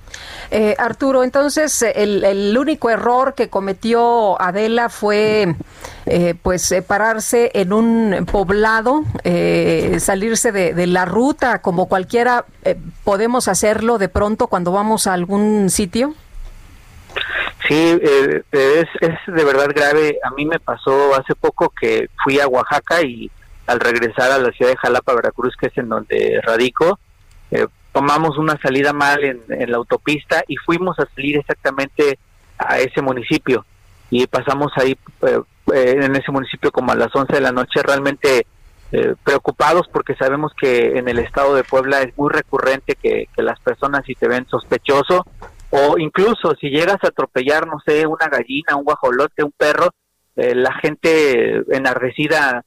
Eh, Arturo, entonces el, único error que cometió Adela fue pues pararse en un poblado, salirse de, de, la ruta como cualquiera podemos hacerlo de pronto cuando vamos a algún sitio. Sí, es, es de verdad grave. A mí me pasó hace poco que fui a Oaxaca y al regresar a la ciudad de Jalapa, Veracruz, que es en donde radico, eh, tomamos una salida mal en, la autopista y fuimos a salir exactamente a ese municipio y pasamos ahí eh, eh, en ese municipio como a las 11 de la noche realmente preocupados porque sabemos que en el estado de Puebla es muy recurrente que, las personas si te ven sospechoso o incluso si llegas a atropellar, no sé, una gallina, un guajolote, un perro, la gente enardecida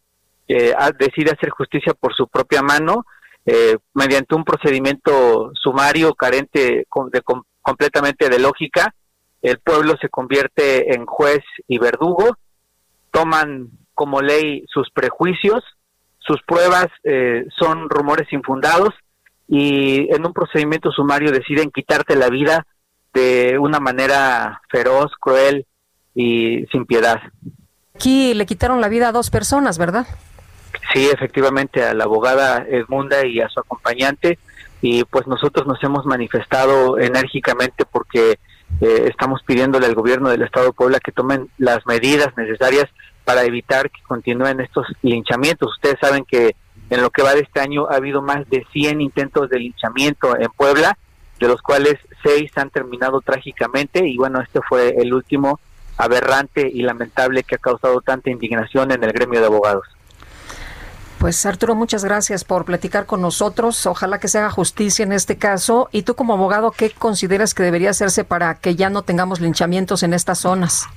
eh, decide hacer justicia por su propia mano eh, mediante un procedimiento sumario carente de, completamente de lógica. El pueblo se convierte en juez y verdugo, toman como ley sus prejuicios, sus pruebas eh, son rumores infundados y en un procedimiento sumario deciden quitarte la vida de una manera feroz, cruel y sin piedad. Aquí le quitaron la vida a dos personas, ¿verdad? Sí, efectivamente, a la abogada Edmunda y a su acompañante. Y pues nosotros nos hemos manifestado enérgicamente porque eh, estamos pidiéndole al gobierno del Estado de Puebla que tomen las medidas necesarias para evitar que continúen estos linchamientos. Ustedes saben que en lo que va de este año ha habido más de 100 intentos de linchamiento en Puebla, de los cuales seis han terminado trágicamente y bueno, este fue el último aberrante y lamentable que ha causado tanta indignación en el gremio de abogados. Pues Arturo, muchas gracias por platicar con nosotros. Ojalá que se haga justicia en este caso. Y tú como abogado, ¿qué consideras que debería hacerse para que ya no tengamos linchamientos en estas zonas?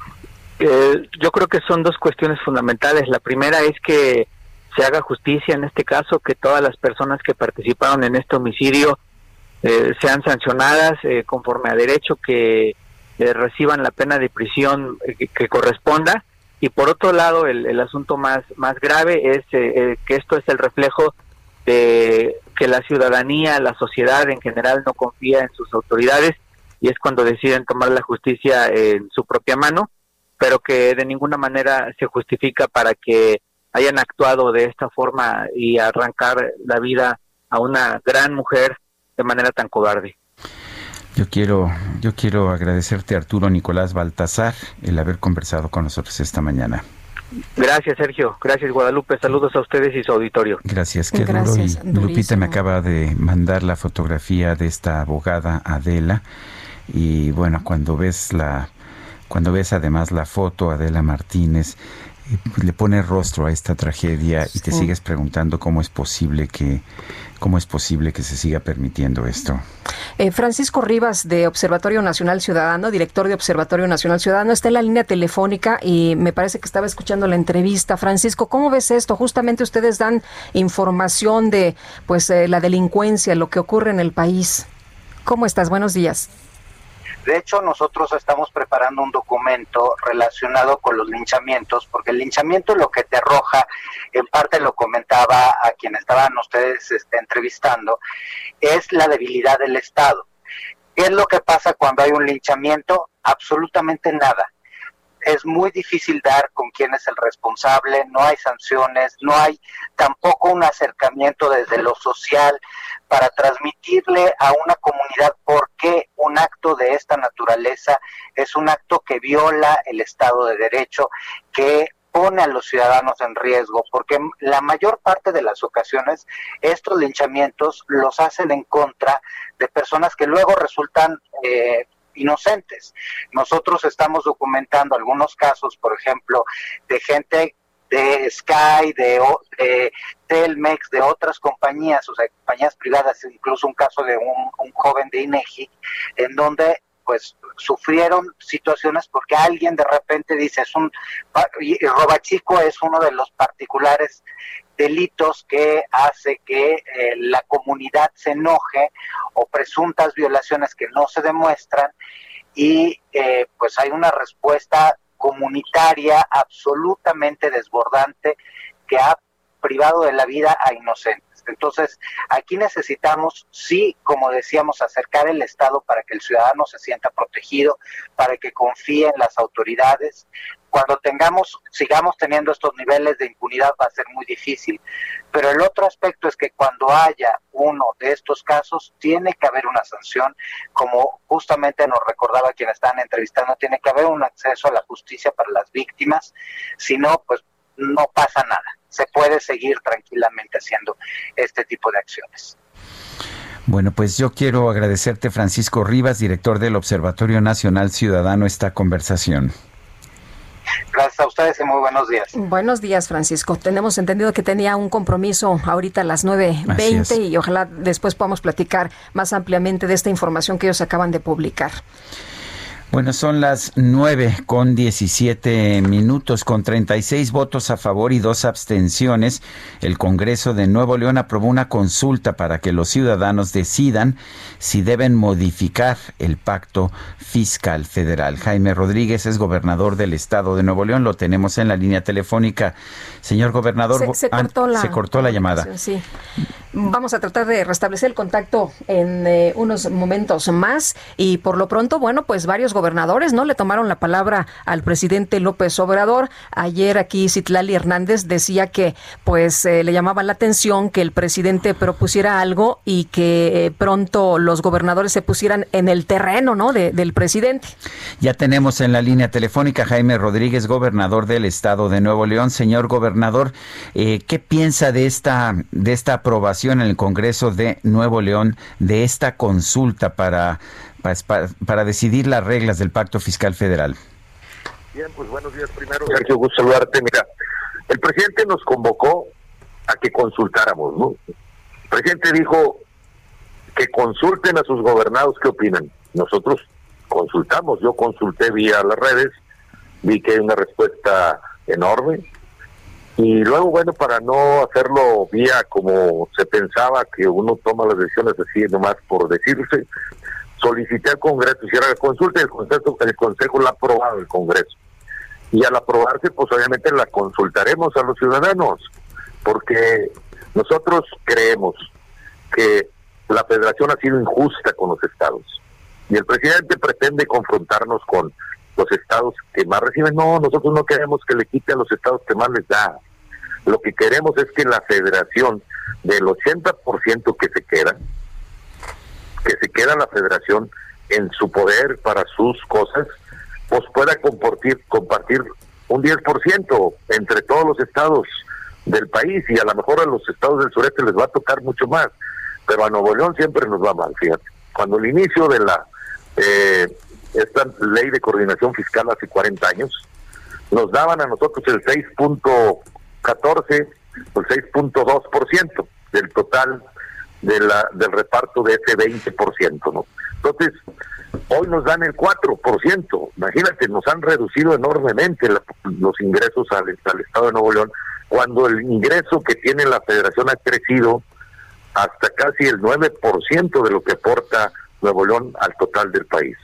Eh, yo creo que son dos cuestiones fundamentales. La primera es que se haga justicia en este caso, que todas las personas que participaron en este homicidio eh, sean sancionadas eh, conforme a derecho, que reciban la pena de prisión que corresponda. Y por otro lado, el, el asunto más, más grave es eh, eh, que esto es el reflejo de que la ciudadanía, la sociedad en general no confía en sus autoridades y es cuando deciden tomar la justicia en su propia mano, pero que de ninguna manera se justifica para que hayan actuado de esta forma y arrancar la vida a una gran mujer de manera tan cobarde. Yo quiero, yo quiero agradecerte, Arturo Nicolás Baltasar, el haber conversado con nosotros esta mañana. Gracias, Sergio. Gracias, Guadalupe. Saludos a ustedes y su auditorio. Gracias, qué duro. Y Lupita me acaba de mandar la fotografía de esta abogada Adela. Y bueno, cuando ves la, cuando ves además la foto Adela Martínez, eh, le pone rostro a esta tragedia y te sigues preguntando cómo es posible que ¿Cómo es posible que se siga permitiendo esto? Eh, Francisco Rivas, de Observatorio Nacional Ciudadano, director de Observatorio Nacional Ciudadano, está en la línea telefónica y me parece que estaba escuchando la entrevista. Francisco, ¿cómo ves esto? Justamente ustedes dan información de pues eh, la delincuencia, lo que ocurre en el país. ¿Cómo estás? Buenos días. De hecho, nosotros estamos preparando un documento relacionado con los linchamientos, porque el linchamiento lo que te arroja, en parte lo comentaba a quien estaban ustedes este, entrevistando, es la debilidad del Estado. ¿Qué es lo que pasa cuando hay un linchamiento? Absolutamente nada es muy difícil dar con quién es el responsable, no hay sanciones, no hay tampoco un acercamiento desde lo social para transmitirle a una comunidad por qué un acto de esta naturaleza es un acto que viola el Estado de Derecho, que pone a los ciudadanos en riesgo, porque la mayor parte de las ocasiones estos linchamientos los hacen en contra de personas que luego resultan eh, inocentes. Nosotros estamos documentando algunos casos, por ejemplo, de gente de Sky, de, Telmex, de otras compañías, o sea, compañías privadas, incluso un caso de un, joven de INEGI, en donde pues sufrieron situaciones porque alguien de repente dice es un y robachico es uno de los particulares delitos que hace que eh, la comunidad se enoje o presuntas violaciones que no se demuestran y eh, pues hay una respuesta comunitaria absolutamente desbordante que ha privado de la vida a inocentes. Entonces, aquí necesitamos, sí, como decíamos, acercar el Estado para que el ciudadano se sienta protegido, para que confíe en las autoridades. Cuando tengamos, sigamos teniendo estos niveles de impunidad va a ser muy difícil. Pero el otro aspecto es que cuando haya uno de estos casos, tiene que haber una sanción, como justamente nos recordaba quien están entrevistando, tiene que haber un acceso a la justicia para las víctimas, si no, pues no pasa nada se puede seguir tranquilamente haciendo este tipo de acciones. Bueno, pues yo quiero agradecerte, Francisco Rivas, director del Observatorio Nacional Ciudadano, esta conversación. Gracias a ustedes y muy buenos días. Buenos días, Francisco. Tenemos entendido que tenía un compromiso ahorita a las 9.20 y ojalá después podamos platicar más ampliamente de esta información que ellos acaban de publicar. Bueno, son las nueve con diecisiete minutos, con treinta y seis votos a favor y dos abstenciones. El Congreso de Nuevo León aprobó una consulta para que los ciudadanos decidan si deben modificar el pacto fiscal federal. Jaime Rodríguez es gobernador del estado de Nuevo León. Lo tenemos en la línea telefónica. Señor gobernador, se, cortó, la, se cortó la llamada. Sí. Vamos a tratar de restablecer el contacto en eh, unos momentos más y por lo pronto, bueno, pues varios gobernadores no le tomaron la palabra al presidente López Obrador. Ayer aquí Citlali Hernández decía que pues eh, le llamaba la atención que el presidente propusiera algo y que eh, pronto los gobernadores se pusieran en el terreno, ¿no? del presidente. Ya tenemos en la línea telefónica Jaime Rodríguez, gobernador del estado de Nuevo León. Señor gobernador, ¿qué piensa de esta de esta aprobación? en el Congreso de Nuevo León de esta consulta para, para, decidir las reglas del Pacto Fiscal Federal. Bien, pues buenos días primero, Sergio, gusto saludarte. Mira, el presidente nos convocó a que consultáramos, ¿no? El presidente dijo que consulten a sus gobernados qué opinan. Nosotros consultamos, yo consulté vía las redes, vi que hay una respuesta enorme, y luego, bueno, para no hacerlo vía como se pensaba que uno toma las decisiones así nomás por decirse, solicité al Congreso, hiciera la consulta y el Consejo, el Consejo la ha aprobado el Congreso. Y al aprobarse, pues obviamente la consultaremos a los ciudadanos, porque nosotros creemos que la federación ha sido injusta con los estados. Y el presidente pretende confrontarnos con los estados que más reciben. No, nosotros no queremos que le quite a los estados que más les da. Lo que queremos es que la federación, del 80% que se queda, que se queda la federación en su poder para sus cosas, pues pueda compartir, compartir un 10% entre todos los estados del país y a lo mejor a los estados del sureste les va a tocar mucho más, pero a Nuevo León siempre nos va mal, fíjate. Cuando el inicio de la eh, esta ley de coordinación fiscal hace 40 años, nos daban a nosotros el 6. 14 por 6.2% del total de la, del reparto de ese 20%, ¿no? Entonces, hoy nos dan el 4%, imagínate, nos han reducido enormemente los ingresos al, al Estado de Nuevo León, cuando el ingreso que tiene la federación ha crecido hasta casi el 9% de lo que aporta Nuevo León al total del país.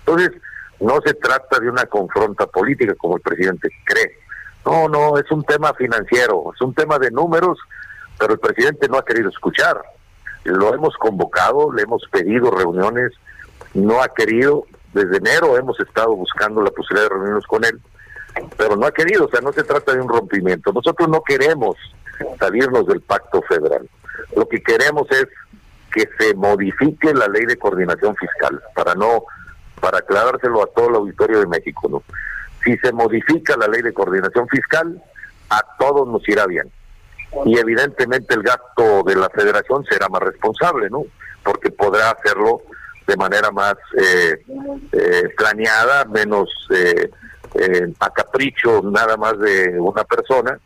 Entonces, no se trata de una confronta política como el presidente cree, no, no, es un tema financiero, es un tema de números, pero el presidente no ha querido escuchar. Lo hemos convocado, le hemos pedido reuniones, no ha querido. Desde enero hemos estado buscando la posibilidad de reunirnos con él, pero no ha querido, o sea, no se trata de un rompimiento. Nosotros no queremos salirnos del pacto federal. Lo que queremos es que se modifique la ley de coordinación fiscal para no para aclarárselo a todo el auditorio de México, ¿no? Si se modifica la ley de coordinación fiscal, a todos nos irá bien. Y evidentemente el gasto de la federación será más responsable, ¿no? Porque podrá hacerlo de manera más eh, eh, planeada, menos eh, a capricho nada más de una persona,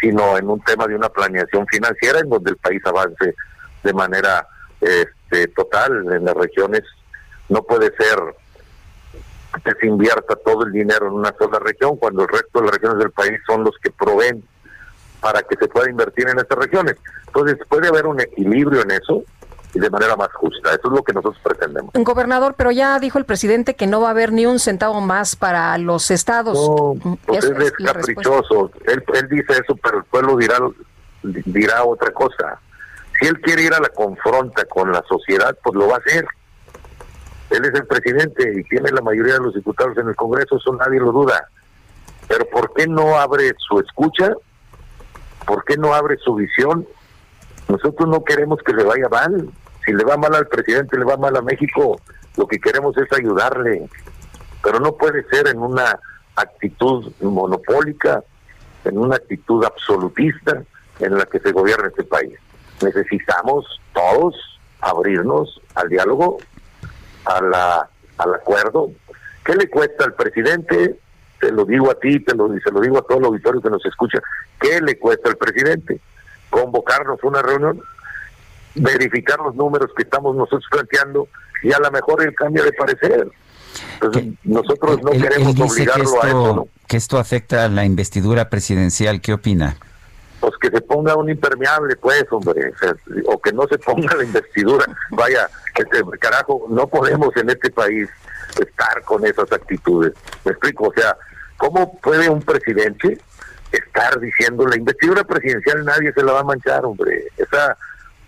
sino en un tema de una planeación financiera en donde el país avance de manera este, total en las regiones. No puede ser que se invierta todo el dinero en una sola región, cuando el resto de las regiones del país son los que proveen para que se pueda invertir en estas regiones. Entonces puede haber un equilibrio en eso y de manera más justa. Eso es lo que nosotros pretendemos. Gobernador, pero ya dijo el presidente que no va a haber ni un centavo más para los estados. No, pues Eso él es la caprichoso. Él, él dice eso, pero el pueblo dirá, dirá otra cosa. Si él quiere ir a la confronta con la sociedad, pues lo va a hacer. Él es el presidente y tiene la mayoría de los diputados en el Congreso, eso nadie lo duda. Pero ¿por qué no abre su escucha? ¿Por qué no abre su visión? Nosotros no queremos que le vaya mal. Si le va mal al presidente, le va mal a México. Lo que queremos es ayudarle. Pero no puede ser en una actitud monopólica, en una actitud absolutista en la que se gobierna este país. Necesitamos todos abrirnos al diálogo, a la, al acuerdo. ¿Qué le cuesta al presidente? Te lo digo a ti, te lo, se lo digo a todo el auditorio que nos escucha. ¿Qué le cuesta al presidente? Convocarnos a una reunión, verificar los números que estamos nosotros planteando y a lo mejor él cambia de parecer. Entonces, nosotros no Él, queremos él dice que obligarlo a eso, ¿no? que esto afecta a la investidura presidencial. ¿Qué opina? Pues que se ponga un impermeable, pues, hombre, o, sea, o que no se ponga la investidura. *laughs* Vaya, este, carajo, no podemos en este país estar con esas actitudes. Me explico, o sea, ¿cómo puede un presidente estar diciendo la investidura presidencial nadie se la va a manchar, hombre? Esa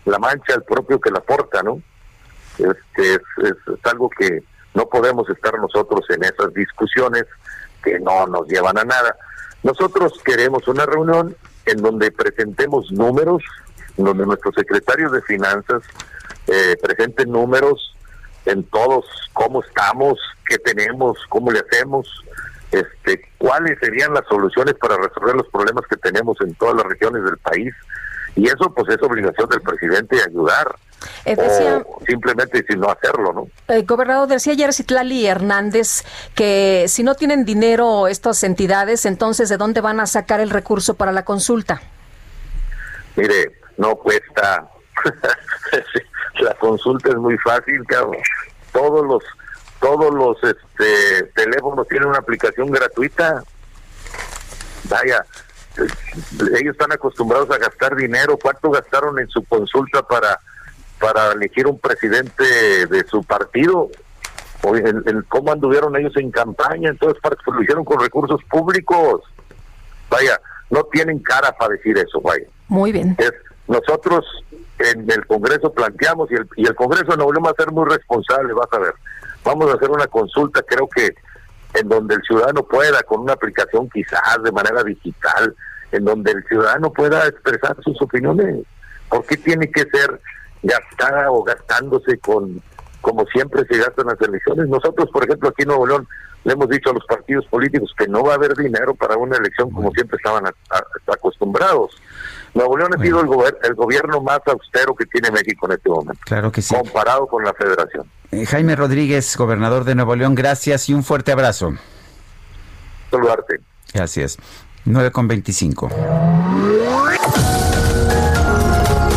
la mancha el propio que la porta, ¿no? Este, es, es, es algo que no podemos estar nosotros en esas discusiones que no nos llevan a nada. Nosotros queremos una reunión en donde presentemos números, donde nuestros secretarios de finanzas eh, presenten números en todos, cómo estamos, qué tenemos, cómo le hacemos, este, cuáles serían las soluciones para resolver los problemas que tenemos en todas las regiones del país. Y eso pues es obligación del presidente ayudar. Eh, decía- o simplemente si no hacerlo, ¿no? El gobernador decía ayer Citlali Hernández que si no tienen dinero estas entidades, entonces ¿de dónde van a sacar el recurso para la consulta? Mire, no cuesta. *laughs* la consulta es muy fácil, cabrón. Todos los todos los este, teléfonos tienen una aplicación gratuita. Vaya, ellos están acostumbrados a gastar dinero. ¿Cuánto gastaron en su consulta para para elegir un presidente de su partido? O en- en ¿Cómo anduvieron ellos en campaña? Entonces, lo hicieron con recursos públicos. Vaya, no tienen cara para decir eso, vaya. Muy bien. Es, nosotros en el Congreso planteamos y el, y el Congreso de Nuevo va a ser muy responsable, vas a ver. Vamos a hacer una consulta, creo que en donde el ciudadano pueda, con una aplicación quizás de manera digital, en donde el ciudadano pueda expresar sus opiniones. ¿Por qué tiene que ser gastada o gastándose con, como siempre se gastan las elecciones? Nosotros, por ejemplo, aquí en Nuevo León, le hemos dicho a los partidos políticos que no va a haber dinero para una elección como siempre estaban a- a- acostumbrados. Nuevo León ha sido el, gober- el gobierno más austero que tiene México en este momento, Claro que sí. comparado con la federación. Eh, Jaime Rodríguez, gobernador de Nuevo León, gracias y un fuerte abrazo. Saludarte. Gracias. 9 con 25.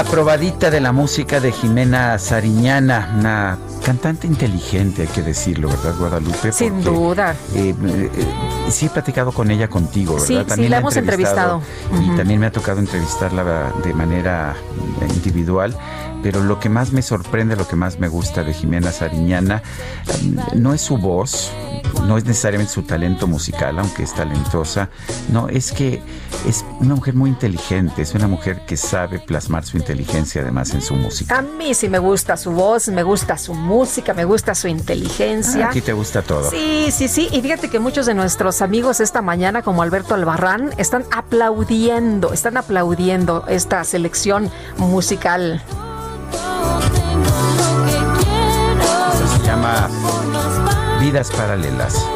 Otra probadita de la música de Jimena Sariñana, una cantante inteligente, hay que decirlo, ¿verdad, Guadalupe? Sin duda. Eh, eh, sí he platicado con ella contigo, ¿verdad? Sí, sí, la hemos entrevistado. Y también me ha tocado entrevistarla de manera individual pero lo que más me sorprende, lo que más me gusta de Jimena Sariñana, no es su voz, no es necesariamente su talento musical, aunque es talentosa, no, es que es una mujer muy inteligente, es una mujer que sabe plasmar su inteligencia además en su música. A mí sí me gusta su voz, me gusta su música, me gusta su inteligencia. Ah, aquí te gusta todo. Sí, sí, sí, y fíjate que muchos de nuestros amigos esta mañana, como Alberto Albarrán, están aplaudiendo, están aplaudiendo esta selección musical. Eso se llama Vidas Paralelas.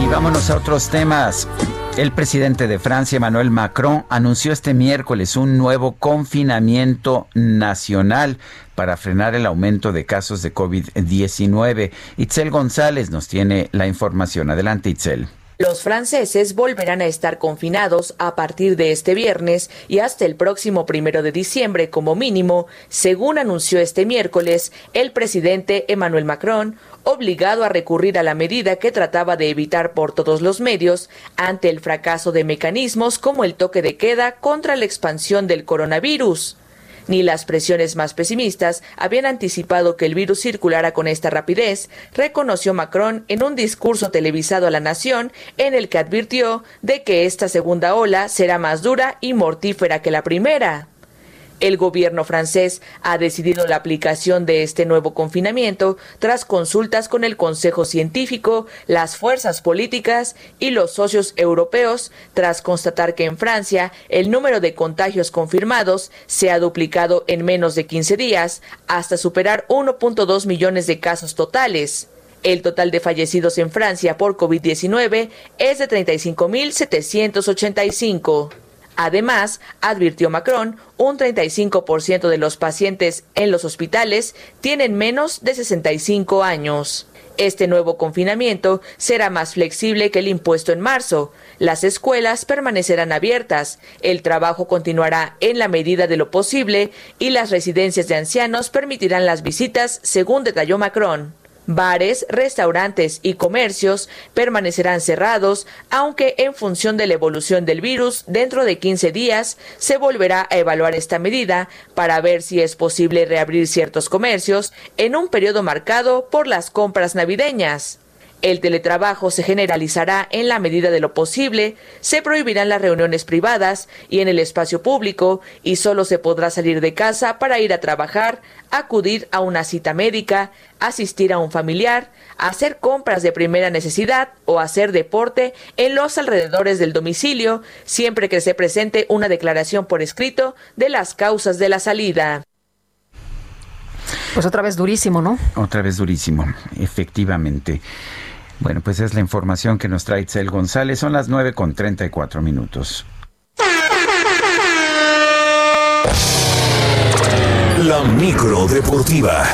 Y vámonos a otros temas. El presidente de Francia, Emmanuel Macron, anunció este miércoles un nuevo confinamiento nacional para frenar el aumento de casos de COVID-19. Itzel González nos tiene la información. Adelante, Itzel. Los franceses volverán a estar confinados a partir de este viernes y hasta el próximo primero de diciembre como mínimo, según anunció este miércoles el presidente Emmanuel Macron, obligado a recurrir a la medida que trataba de evitar por todos los medios ante el fracaso de mecanismos como el toque de queda contra la expansión del coronavirus. Ni las presiones más pesimistas habían anticipado que el virus circulara con esta rapidez, reconoció Macron en un discurso televisado a la nación en el que advirtió de que esta segunda ola será más dura y mortífera que la primera. El gobierno francés ha decidido la aplicación de este nuevo confinamiento tras consultas con el Consejo Científico, las fuerzas políticas y los socios europeos, tras constatar que en Francia el número de contagios confirmados se ha duplicado en menos de 15 días hasta superar 1.2 millones de casos totales. El total de fallecidos en Francia por COVID-19 es de 35.785. Además, advirtió Macron, un 35% de los pacientes en los hospitales tienen menos de 65 años. Este nuevo confinamiento será más flexible que el impuesto en marzo. Las escuelas permanecerán abiertas, el trabajo continuará en la medida de lo posible y las residencias de ancianos permitirán las visitas, según detalló Macron. Bares, restaurantes y comercios permanecerán cerrados, aunque en función de la evolución del virus, dentro de 15 días se volverá a evaluar esta medida para ver si es posible reabrir ciertos comercios en un periodo marcado por las compras navideñas. El teletrabajo se generalizará en la medida de lo posible, se prohibirán las reuniones privadas y en el espacio público y solo se podrá salir de casa para ir a trabajar, acudir a una cita médica, asistir a un familiar, hacer compras de primera necesidad o hacer deporte en los alrededores del domicilio, siempre que se presente una declaración por escrito de las causas de la salida. Pues otra vez durísimo, ¿no? Otra vez durísimo, efectivamente. Bueno, pues es la información que nos trae Itzel González. Son las 9 con 34 minutos. La micro deportiva.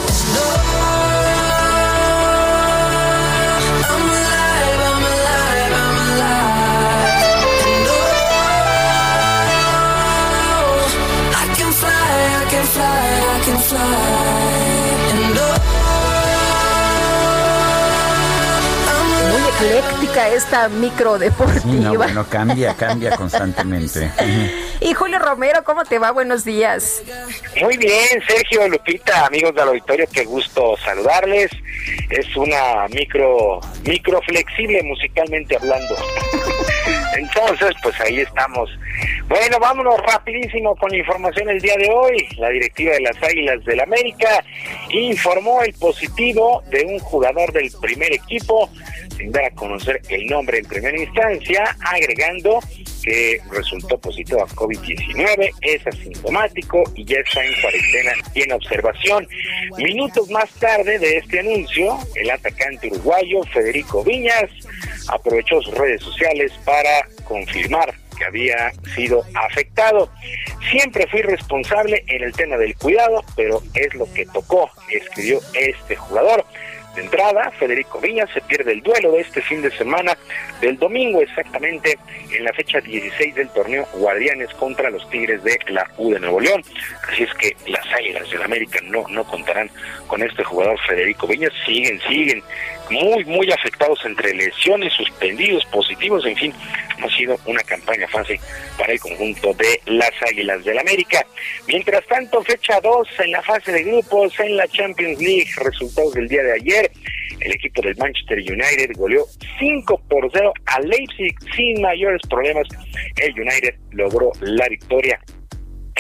Ecléctica esta micro deportiva. Sí, no, bueno, cambia, cambia constantemente. *laughs* y Julio Romero, ¿cómo te va? Buenos días. Muy bien, Sergio, Lupita, amigos del auditorio, qué gusto saludarles. Es una micro, micro flexible musicalmente hablando. *laughs* Entonces, pues ahí estamos. Bueno, vámonos rapidísimo con la información el día de hoy. La directiva de las Águilas del América informó el positivo de un jugador del primer equipo sin a conocer el nombre en primera instancia, agregando que resultó positivo a COVID-19, es asintomático y ya está en cuarentena y en observación. Minutos más tarde de este anuncio, el atacante uruguayo Federico Viñas aprovechó sus redes sociales para confirmar que había sido afectado. Siempre fui responsable en el tema del cuidado, pero es lo que tocó, escribió este jugador. Entrada, Federico Viña se pierde el duelo de este fin de semana, del domingo exactamente, en la fecha 16 del torneo Guardianes contra los Tigres de la U de Nuevo León. Así es que las Águilas del América no, no contarán con este jugador Federico Viña. Siguen, siguen muy, muy afectados entre lesiones, suspendidos, positivos, en fin, ha sido una campaña fácil para el conjunto de las Águilas del América. Mientras tanto, fecha 2 en la fase de grupos en la Champions League, resultados del día de ayer. El equipo del Manchester United goleó 5 por 0 a Leipzig sin mayores problemas. El United logró la victoria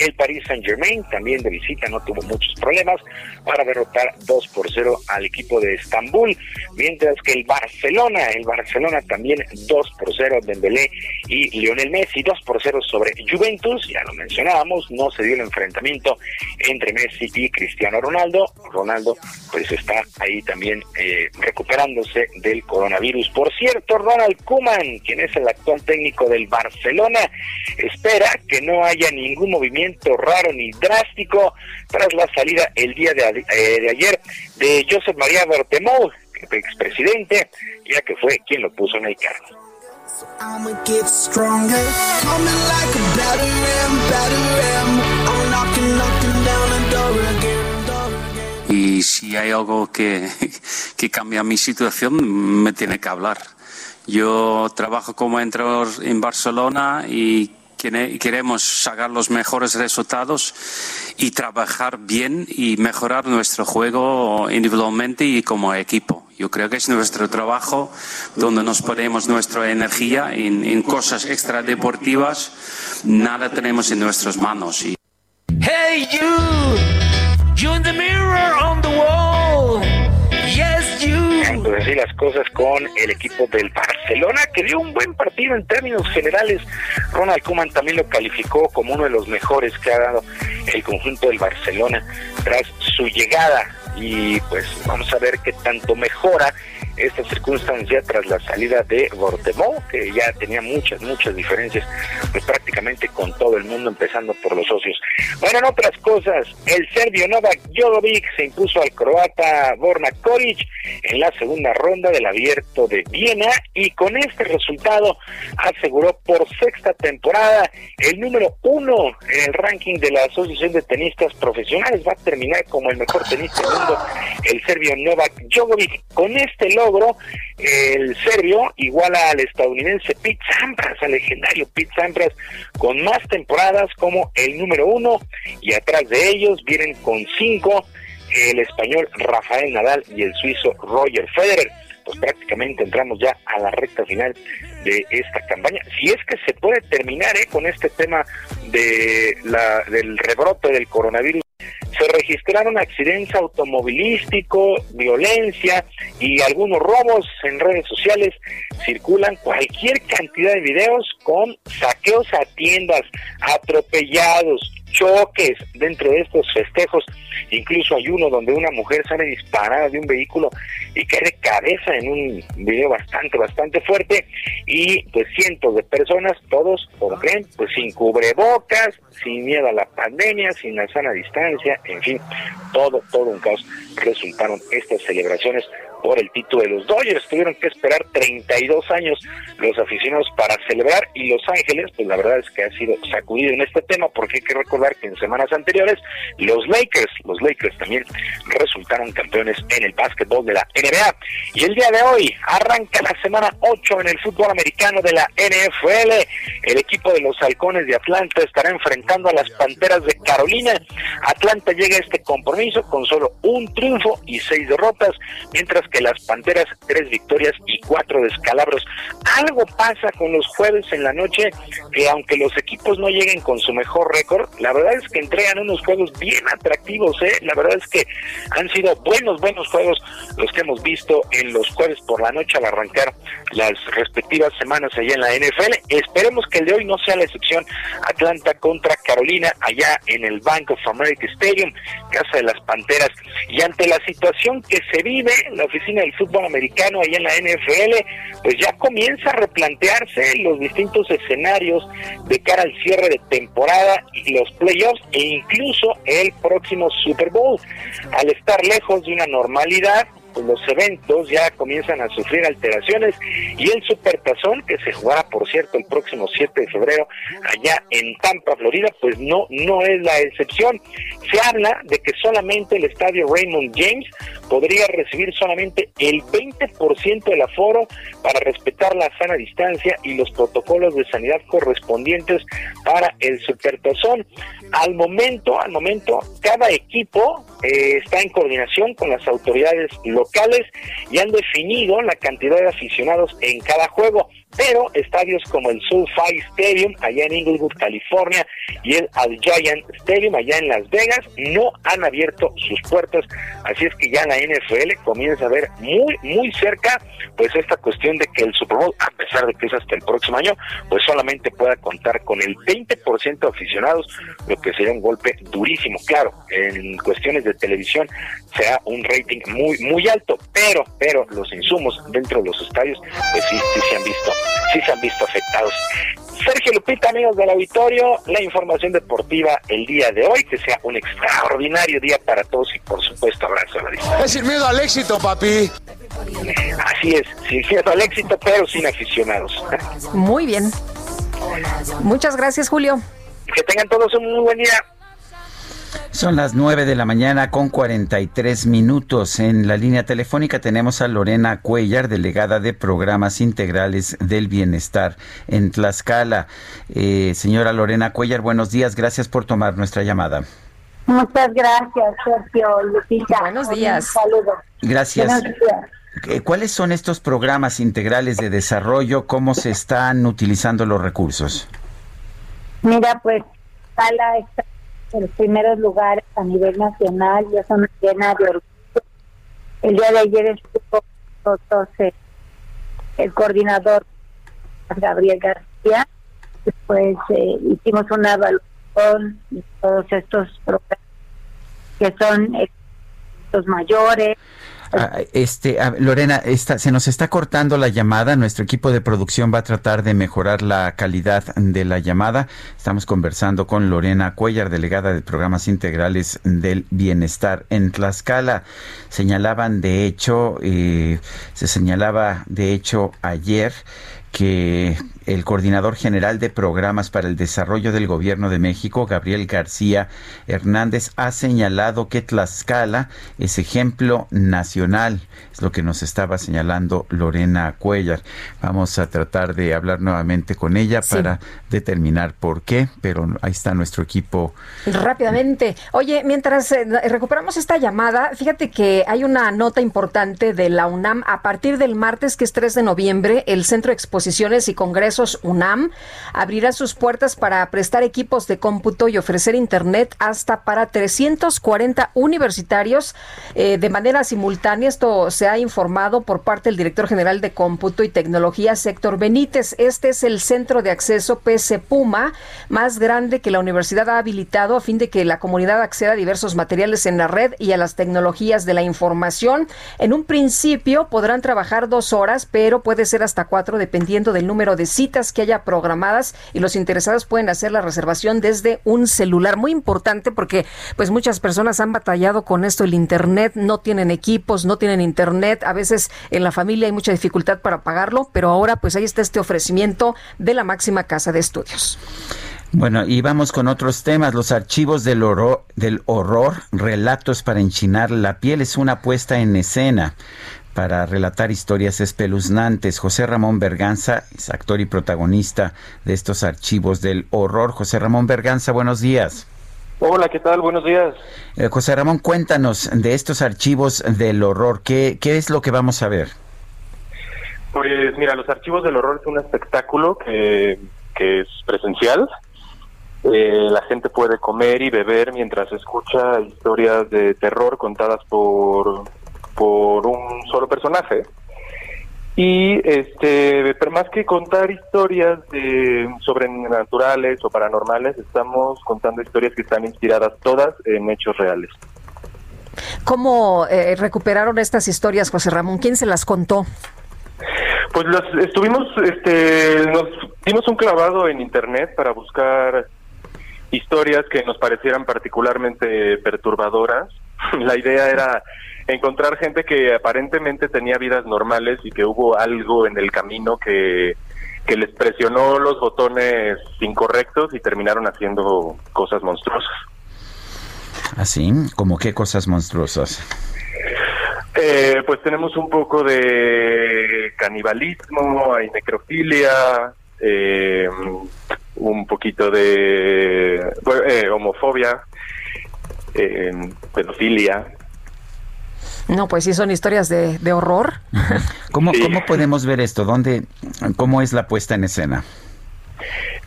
el Paris Saint Germain también de visita no tuvo muchos problemas para derrotar 2 por 0 al equipo de Estambul, mientras que el Barcelona, el Barcelona también 2 por 0 Dembélé y Lionel Messi 2 por 0 sobre Juventus, ya lo mencionábamos, no se dio el enfrentamiento entre Messi y Cristiano Ronaldo, Ronaldo pues está ahí también eh, recuperándose del coronavirus. Por cierto, Ronald Koeman, quien es el actual técnico del Barcelona, espera que no haya ningún movimiento raro ni drástico tras la salida el día de, eh, de ayer de Josep María Bartemou, expresidente, ya que fue quien lo puso en el cargo. Y si hay algo que, *laughs* que cambia mi situación, me tiene que hablar. Yo trabajo como entrenador en Barcelona y queremos sacar los mejores resultados y trabajar bien y mejorar nuestro juego individualmente y como equipo. Yo creo que es nuestro trabajo donde nos ponemos nuestra energía en, en cosas extradeportivas. Nada tenemos en nuestras manos. Hey you, you in the mirror on the wall. Pues así las cosas con el equipo del Barcelona, que dio un buen partido en términos generales. Ronald Koeman también lo calificó como uno de los mejores que ha dado el conjunto del Barcelona tras su llegada. Y pues vamos a ver qué tanto mejora esta circunstancia tras la salida de Bortemó, que ya tenía muchas, muchas diferencias, pues prácticamente con todo el mundo, empezando por los socios. Bueno, en otras cosas, el serbio Novak Djokovic se impuso al croata Borna Koric en la segunda ronda del abierto de Viena y con este resultado aseguró por sexta temporada el número uno en el ranking de la Asociación de Tenistas Profesionales. Va a terminar como el mejor tenista del mundo, el serbio Novak Djokovic. Con este logro el serbio iguala al estadounidense Pete Sampras, al legendario Pete Sampras, con más temporadas como el número uno y atrás de ellos vienen con cinco el español Rafael Nadal y el suizo Roger Federer. Pues prácticamente entramos ya a la recta final de esta campaña. Si es que se puede terminar ¿eh? con este tema de la, del rebrote del coronavirus se registraron accidentes automovilísticos, violencia y algunos robos en redes sociales. Circulan cualquier cantidad de videos con saqueos a tiendas, atropellados, choques dentro de estos festejos. Incluso hay uno donde una mujer sale disparada de un vehículo y cae de cabeza en un video bastante, bastante fuerte. Y pues cientos de personas, todos, como creen, pues sin cubrebocas, sin miedo a la pandemia, sin la sana distancia, en fin, todo, todo un caos resultaron estas celebraciones por el título de los Dodgers. Tuvieron que esperar 32 años los aficionados para celebrar y Los Ángeles, pues la verdad es que ha sido sacudido en este tema porque hay que recordar que en semanas anteriores los Lakers, los Lakers también resultaron campeones en el básquetbol de la NBA. Y el día de hoy arranca la semana 8 en el fútbol americano de la NFL. El equipo de los Halcones de Atlanta estará enfrentando a las Panteras de Carolina. Atlanta llega a este compromiso con solo un triunfo y seis derrotas, mientras que las Panteras tres victorias y cuatro descalabros. Algo pasa con los jueves en la noche que aunque los equipos no lleguen con su mejor récord, la verdad es que entregan unos juegos bien atractivos, ¿eh? La verdad es que han sido buenos, buenos juegos los que hemos visto en los jueves por la noche al arrancar las respectivas semanas allá en la NFL. Esperemos que el de hoy no sea la excepción. Atlanta contra Carolina allá en el Bank of America Stadium, casa de las Panteras. Y ante la situación que se vive, la oficina del fútbol americano allá en la NFL, pues ya comienza a replantearse los distintos escenarios de cara al cierre de temporada y los playoffs e incluso el próximo Super Bowl. Al estar lejos de una normalidad, los eventos ya comienzan a sufrir alteraciones y el Supertazón, que se jugará por cierto el próximo 7 de febrero allá en Tampa, Florida, pues no, no es la excepción. Se habla de que solamente el estadio Raymond James podría recibir solamente el 20% del aforo para respetar la sana distancia y los protocolos de sanidad correspondientes para el Supertazón. Al momento, al momento, cada equipo eh, está en coordinación con las autoridades locales y han definido la cantidad de aficionados en cada juego pero estadios como el SoFi Stadium allá en Inglewood, California y el Al Giant Stadium allá en Las Vegas no han abierto sus puertas, así es que ya la NFL comienza a ver muy muy cerca pues esta cuestión de que el Super Bowl, a pesar de que es hasta el próximo año, pues solamente pueda contar con el 20% de aficionados, lo que sería un golpe durísimo. Claro, en cuestiones de televisión sea un rating muy muy alto, pero pero los insumos dentro de los estadios pues sí, sí se han visto sí se han visto afectados. Sergio Lupita, amigos del auditorio, la información deportiva el día de hoy, que sea un extraordinario día para todos y por supuesto abrazo a la distancia. Es sin miedo al éxito, papi. Así es, sin miedo al éxito, pero sin aficionados. Muy bien. Muchas gracias, Julio. Que tengan todos un muy buen día. Son las 9 de la mañana con 43 minutos. En la línea telefónica tenemos a Lorena Cuellar, delegada de Programas Integrales del Bienestar en Tlaxcala. Eh, señora Lorena Cuellar, buenos días. Gracias por tomar nuestra llamada. Muchas gracias, Sergio Lupita. Buenos días. Un saludo. Gracias. Buenos días. Eh, ¿Cuáles son estos programas integrales de desarrollo? ¿Cómo se están utilizando los recursos? Mira, pues Tala está en los primeros lugares a nivel nacional, ya son llena de orgullo. El día de ayer estuvo nosotros eh, el coordinador Gabriel García, pues eh, hicimos una evaluación de todos estos programas que son eh, los mayores, Ah, este, ah, Lorena, esta, se nos está cortando la llamada. Nuestro equipo de producción va a tratar de mejorar la calidad de la llamada. Estamos conversando con Lorena Cuellar, delegada de Programas Integrales del Bienestar en Tlaxcala. Señalaban, de hecho, eh, se señalaba, de hecho, ayer que el coordinador general de programas para el desarrollo del gobierno de México, Gabriel García Hernández, ha señalado que Tlaxcala es ejemplo nacional. Es lo que nos estaba señalando Lorena Cuellar. Vamos a tratar de hablar nuevamente con ella Sí. para determinar por qué, pero ahí está nuestro equipo. Rápidamente. Oye, mientras eh, recuperamos esta llamada, fíjate que hay una nota importante de la UNAM. A partir del martes, que es 3 de noviembre, el Centro de Exposiciones y Congresos UNAM abrirá sus puertas para prestar equipos de cómputo y ofrecer Internet hasta para 340 universitarios eh, de manera simultánea. Esto se ha informado por parte del director general de Cómputo y Tecnología, Sector Benítez. Este es el centro de acceso PC Puma más grande que la universidad ha habilitado a fin de que la comunidad acceda a diversos materiales en la red y a las tecnologías de la información. En un principio podrán trabajar dos horas, pero puede ser hasta cuatro dependiendo del número de citas que haya programadas y los interesados pueden hacer la reservación desde un celular. Muy importante porque pues muchas personas han batallado con esto, el internet, no tienen equipos, no tienen internet, a veces en la familia hay mucha dificultad para pagarlo, pero ahora pues ahí está este ofrecimiento de la máxima casa de estudios. Bueno, y vamos con otros temas. Los archivos del horror, del horror, relatos para enchinar la piel, es una puesta en escena para relatar historias espeluznantes. José Ramón Berganza es actor y protagonista de estos archivos del horror. José Ramón Berganza, buenos días. Hola, ¿qué tal? Buenos días. Eh, José Ramón, cuéntanos de estos archivos del horror. ¿Qué, ¿Qué es lo que vamos a ver? Pues mira, Los Archivos del Horror es un espectáculo que, que es presencial. Eh, la gente puede comer y beber mientras escucha historias de terror contadas por, por un solo personaje. Y este, pero más que contar historias de sobrenaturales o paranormales, estamos contando historias que están inspiradas todas en hechos reales. ¿Cómo eh, recuperaron estas historias, José Ramón? ¿Quién se las contó? Pues los estuvimos, este, nos dimos un clavado en internet para buscar historias que nos parecieran particularmente perturbadoras. *laughs* La idea era encontrar gente que aparentemente tenía vidas normales y que hubo algo en el camino que, que les presionó los botones incorrectos y terminaron haciendo cosas monstruosas. ¿Así? ¿Como qué cosas monstruosas? Eh, pues tenemos un poco de canibalismo, hay necrofilia, eh, un poquito de eh, homofobia, eh, pedofilia. No, pues sí, son historias de, de horror. *laughs* ¿Cómo, ¿Cómo podemos ver esto? ¿Dónde, ¿Cómo es la puesta en escena?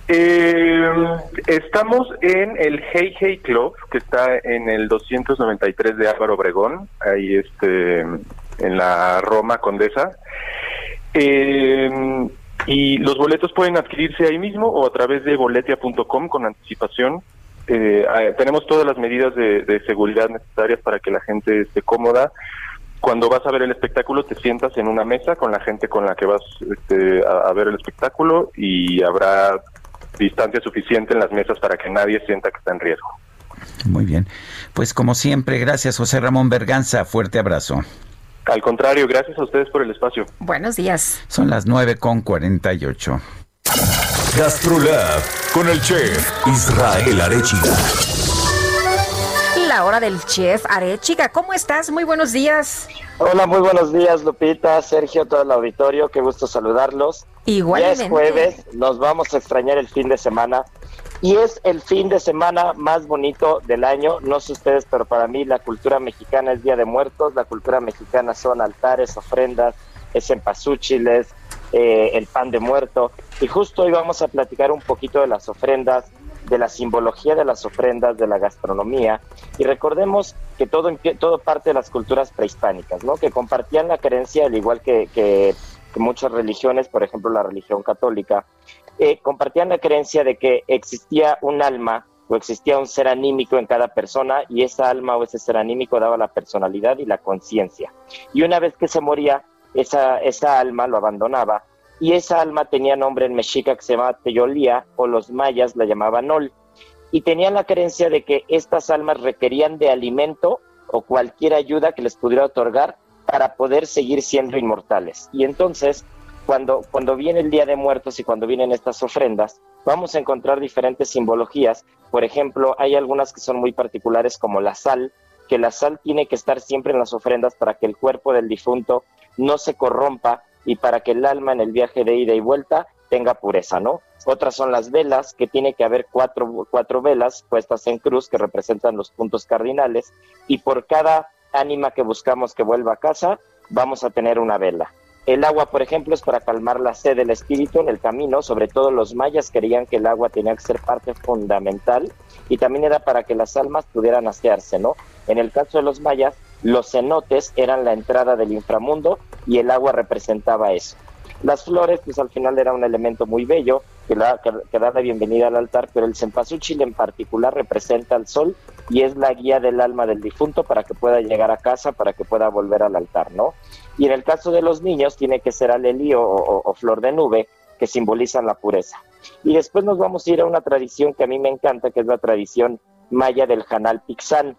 Eh, estamos en el Hey Hey Club, que está en el 293 de Álvaro Obregón, ahí este, en la Roma Condesa. Eh, y los boletos pueden adquirirse ahí mismo o a través de boletia.com con anticipación. Eh, tenemos todas las medidas de, de seguridad necesarias para que la gente esté cómoda. Cuando vas a ver el espectáculo te sientas en una mesa con la gente con la que vas este, a, a ver el espectáculo y habrá distancia suficiente en las mesas para que nadie sienta que está en riesgo. Muy bien. Pues como siempre, gracias José Ramón Berganza. Fuerte abrazo. Al contrario, gracias a ustedes por el espacio. Buenos días. Son las 9 con 48. GastroLab con el chef Israel Arechiga. La hora del chef Arechiga. ¿Cómo estás? Muy buenos días. Hola, muy buenos días, Lupita, Sergio, todo el auditorio. Qué gusto saludarlos. Igualmente. Ya es jueves, nos vamos a extrañar el fin de semana. Y es el fin de semana más bonito del año. No sé ustedes, pero para mí la cultura mexicana es Día de Muertos. La cultura mexicana son altares, ofrendas, es cempasúchiles, eh, el pan de muerto. Y justo hoy vamos a platicar un poquito de las ofrendas, de la simbología de las ofrendas, de la gastronomía. Y recordemos que todo, todo parte de las culturas prehispánicas, ¿no? Que compartían la creencia, al igual que, que- que muchas religiones, por ejemplo la religión católica, eh, compartían la creencia de que existía un alma o existía un ser anímico en cada persona y esa alma o ese ser anímico daba la personalidad y la conciencia. Y una vez que se moría, esa, esa alma lo abandonaba y esa alma tenía nombre en mexica que se llamaba Teyolía o los mayas la llamaban Nol y tenían la creencia de que estas almas requerían de alimento o cualquier ayuda que les pudiera otorgar para poder seguir siendo inmortales. Y entonces, cuando, cuando viene el Día de Muertos y cuando vienen estas ofrendas, vamos a encontrar diferentes simbologías. Por ejemplo, hay algunas que son muy particulares como la sal, que la sal tiene que estar siempre en las ofrendas para que el cuerpo del difunto no se corrompa y para que el alma en el viaje de ida y vuelta tenga pureza, ¿no? Otras son las velas, que tiene que haber cuatro, cuatro velas puestas en cruz que representan los puntos cardinales y por cada ánima que buscamos que vuelva a casa, vamos a tener una vela. El agua, por ejemplo, es para calmar la sed del espíritu en el camino, sobre todo los mayas querían que el agua tenía que ser parte fundamental y también era para que las almas pudieran asearse, ¿no? En el caso de los mayas, los cenotes eran la entrada del inframundo y el agua representaba eso. Las flores, pues al final era un elemento muy bello que, que, que da la bienvenida al altar, pero el cempasúchil en particular representa al sol y es la guía del alma del difunto para que pueda llegar a casa, para que pueda volver al altar, ¿no? Y en el caso de los niños tiene que ser alelí o, o, o flor de nube, que simbolizan la pureza. Y después nos vamos a ir a una tradición que a mí me encanta, que es la tradición maya del Janal Pixán.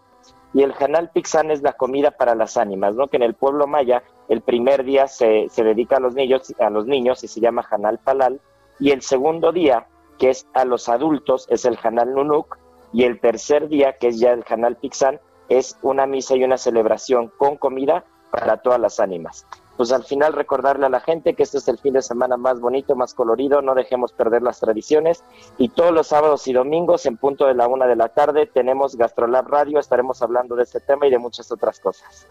Y el Janal Pixán es la comida para las ánimas, ¿no? Que en el pueblo maya el primer día se, se dedica a los niños, a los niños y se llama Janal Palal, y el segundo día, que es a los adultos, es el Janal Nunuk, y el tercer día, que es ya el Janal Pixán, es una misa y una celebración con comida para todas las ánimas. Pues al final recordarle a la gente que este es el fin de semana más bonito, más colorido, no dejemos perder las tradiciones y todos los sábados y domingos en punto de la una de la tarde tenemos Gastrolab Radio, estaremos hablando de este tema y de muchas otras cosas.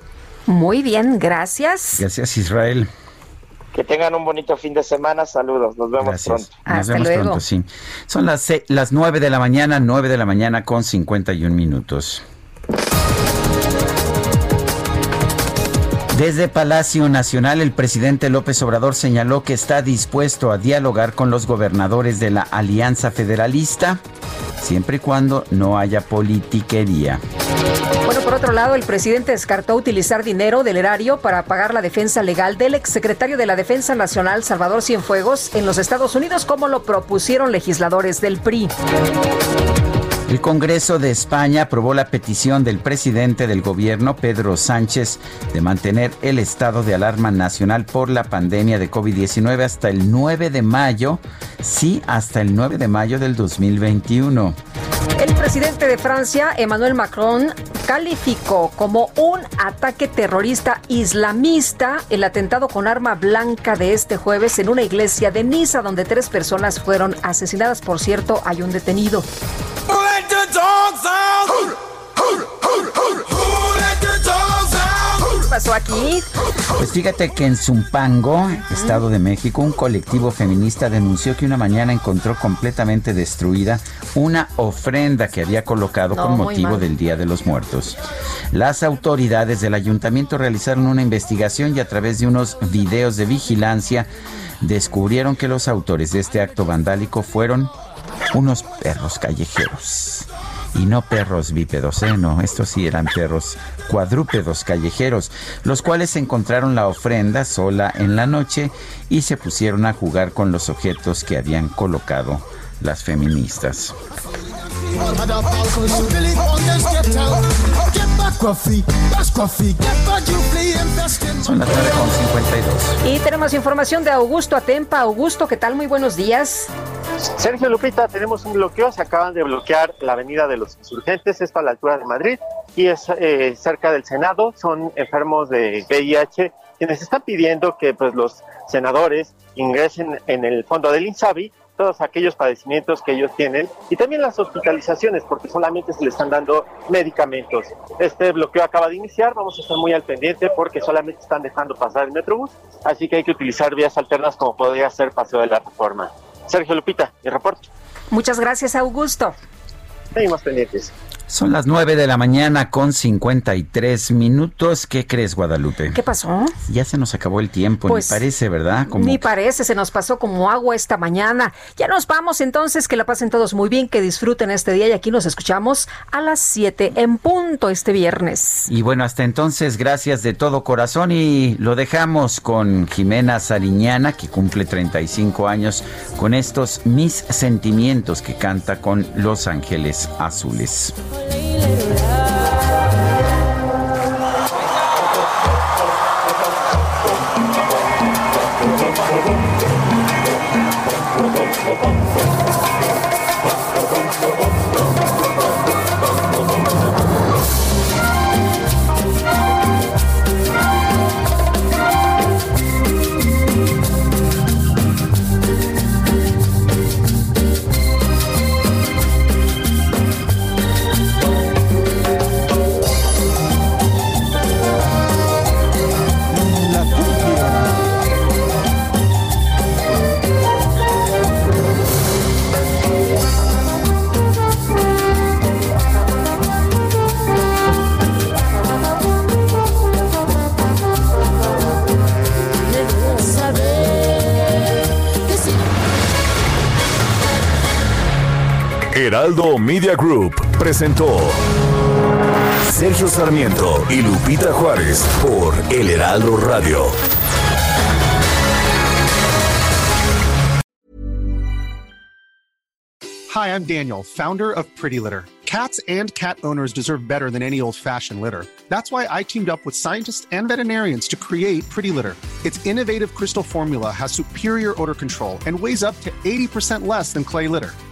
Muy bien, gracias. Gracias, Israel. Que tengan un bonito fin de semana, saludos, nos vemos Gracias. pronto. Nos vemos pronto, sí. Son las, se- las 9 de la mañana, 9 de la mañana con 51 minutos. Desde Palacio Nacional, el presidente López Obrador señaló que está dispuesto a dialogar con los gobernadores de la Alianza Federalista, siempre y cuando no haya politiquería. Bueno, por otro lado, el presidente descartó utilizar dinero del erario para pagar la defensa legal del exsecretario de la Defensa Nacional, Salvador Cienfuegos, en los Estados Unidos, como lo propusieron legisladores del PRI. El Congreso de España aprobó la petición del presidente del gobierno, Pedro Sánchez, de mantener el estado de alarma nacional por la pandemia de COVID-19 hasta el 9 de mayo, sí, hasta el 9 de mayo del 2021. El presidente de Francia, Emmanuel Macron, calificó como un ataque terrorista islamista el atentado con arma blanca de este jueves en una iglesia de Niza, donde tres personas fueron asesinadas. Por cierto, hay un detenido. Pasó aquí? Pues fíjate que en Zumpango, Estado de México, un colectivo feminista denunció que una mañana encontró completamente destruida una ofrenda que había colocado No, con motivo del Día de los Muertos. Las autoridades del ayuntamiento realizaron una investigación y a través de unos videos de vigilancia descubrieron que los autores de este acto vandálico fueron unos perros callejeros. Y no perros bípedos. No, estos sí eran perros cuadrúpedos callejeros, los cuales encontraron la ofrenda sola en la noche y se pusieron a jugar con los objetos que habían colocado las feministas. Son las 9 con 52. Y tenemos información de Augusto Atempa. Augusto, ¿qué tal? Muy buenos días. Sergio Lupita, tenemos un bloqueo. Se acaban de bloquear la avenida de los insurgentes, esto a la altura de Madrid, y es eh, cerca del Senado. Son enfermos de VIH quienes están pidiendo que pues, los senadores ingresen en el fondo del INSABI todos aquellos padecimientos que ellos tienen y también las hospitalizaciones porque solamente se le están dando medicamentos. Este bloqueo acaba de iniciar, vamos a estar muy al pendiente porque solamente están dejando pasar el Metrobús, así que hay que utilizar vías alternas como podría ser Paseo de la Reforma. Sergio Lupita, mi reporte. Muchas gracias, Augusto. Seguimos pendientes. Son las 9 de la mañana con 53 minutos. ¿Qué crees, Guadalupe? ¿Qué pasó? Ya se nos acabó el tiempo, Pues, me parece, ¿verdad? Como Ni parece, se nos pasó como agua esta mañana. Ya nos vamos entonces, que la pasen todos muy bien, que disfruten este día y aquí nos escuchamos a las 7 en punto este viernes. Y bueno, hasta entonces, gracias de todo corazón y lo dejamos con Jimena Sariñana, que cumple 35 años, con estos mis sentimientos que canta con Los Ángeles Azules. lay, little love. Heraldo Media Group presentó Sergio Sarmiento y Lupita Juárez por El Heraldo Radio. Hi, I'm Daniel, founder of Pretty Litter. Cats and cat owners deserve better than any old fashioned litter. That's why I teamed up with scientists and veterinarians to create Pretty Litter. Its innovative crystal formula has superior odor control and weighs up to 80% less than clay litter.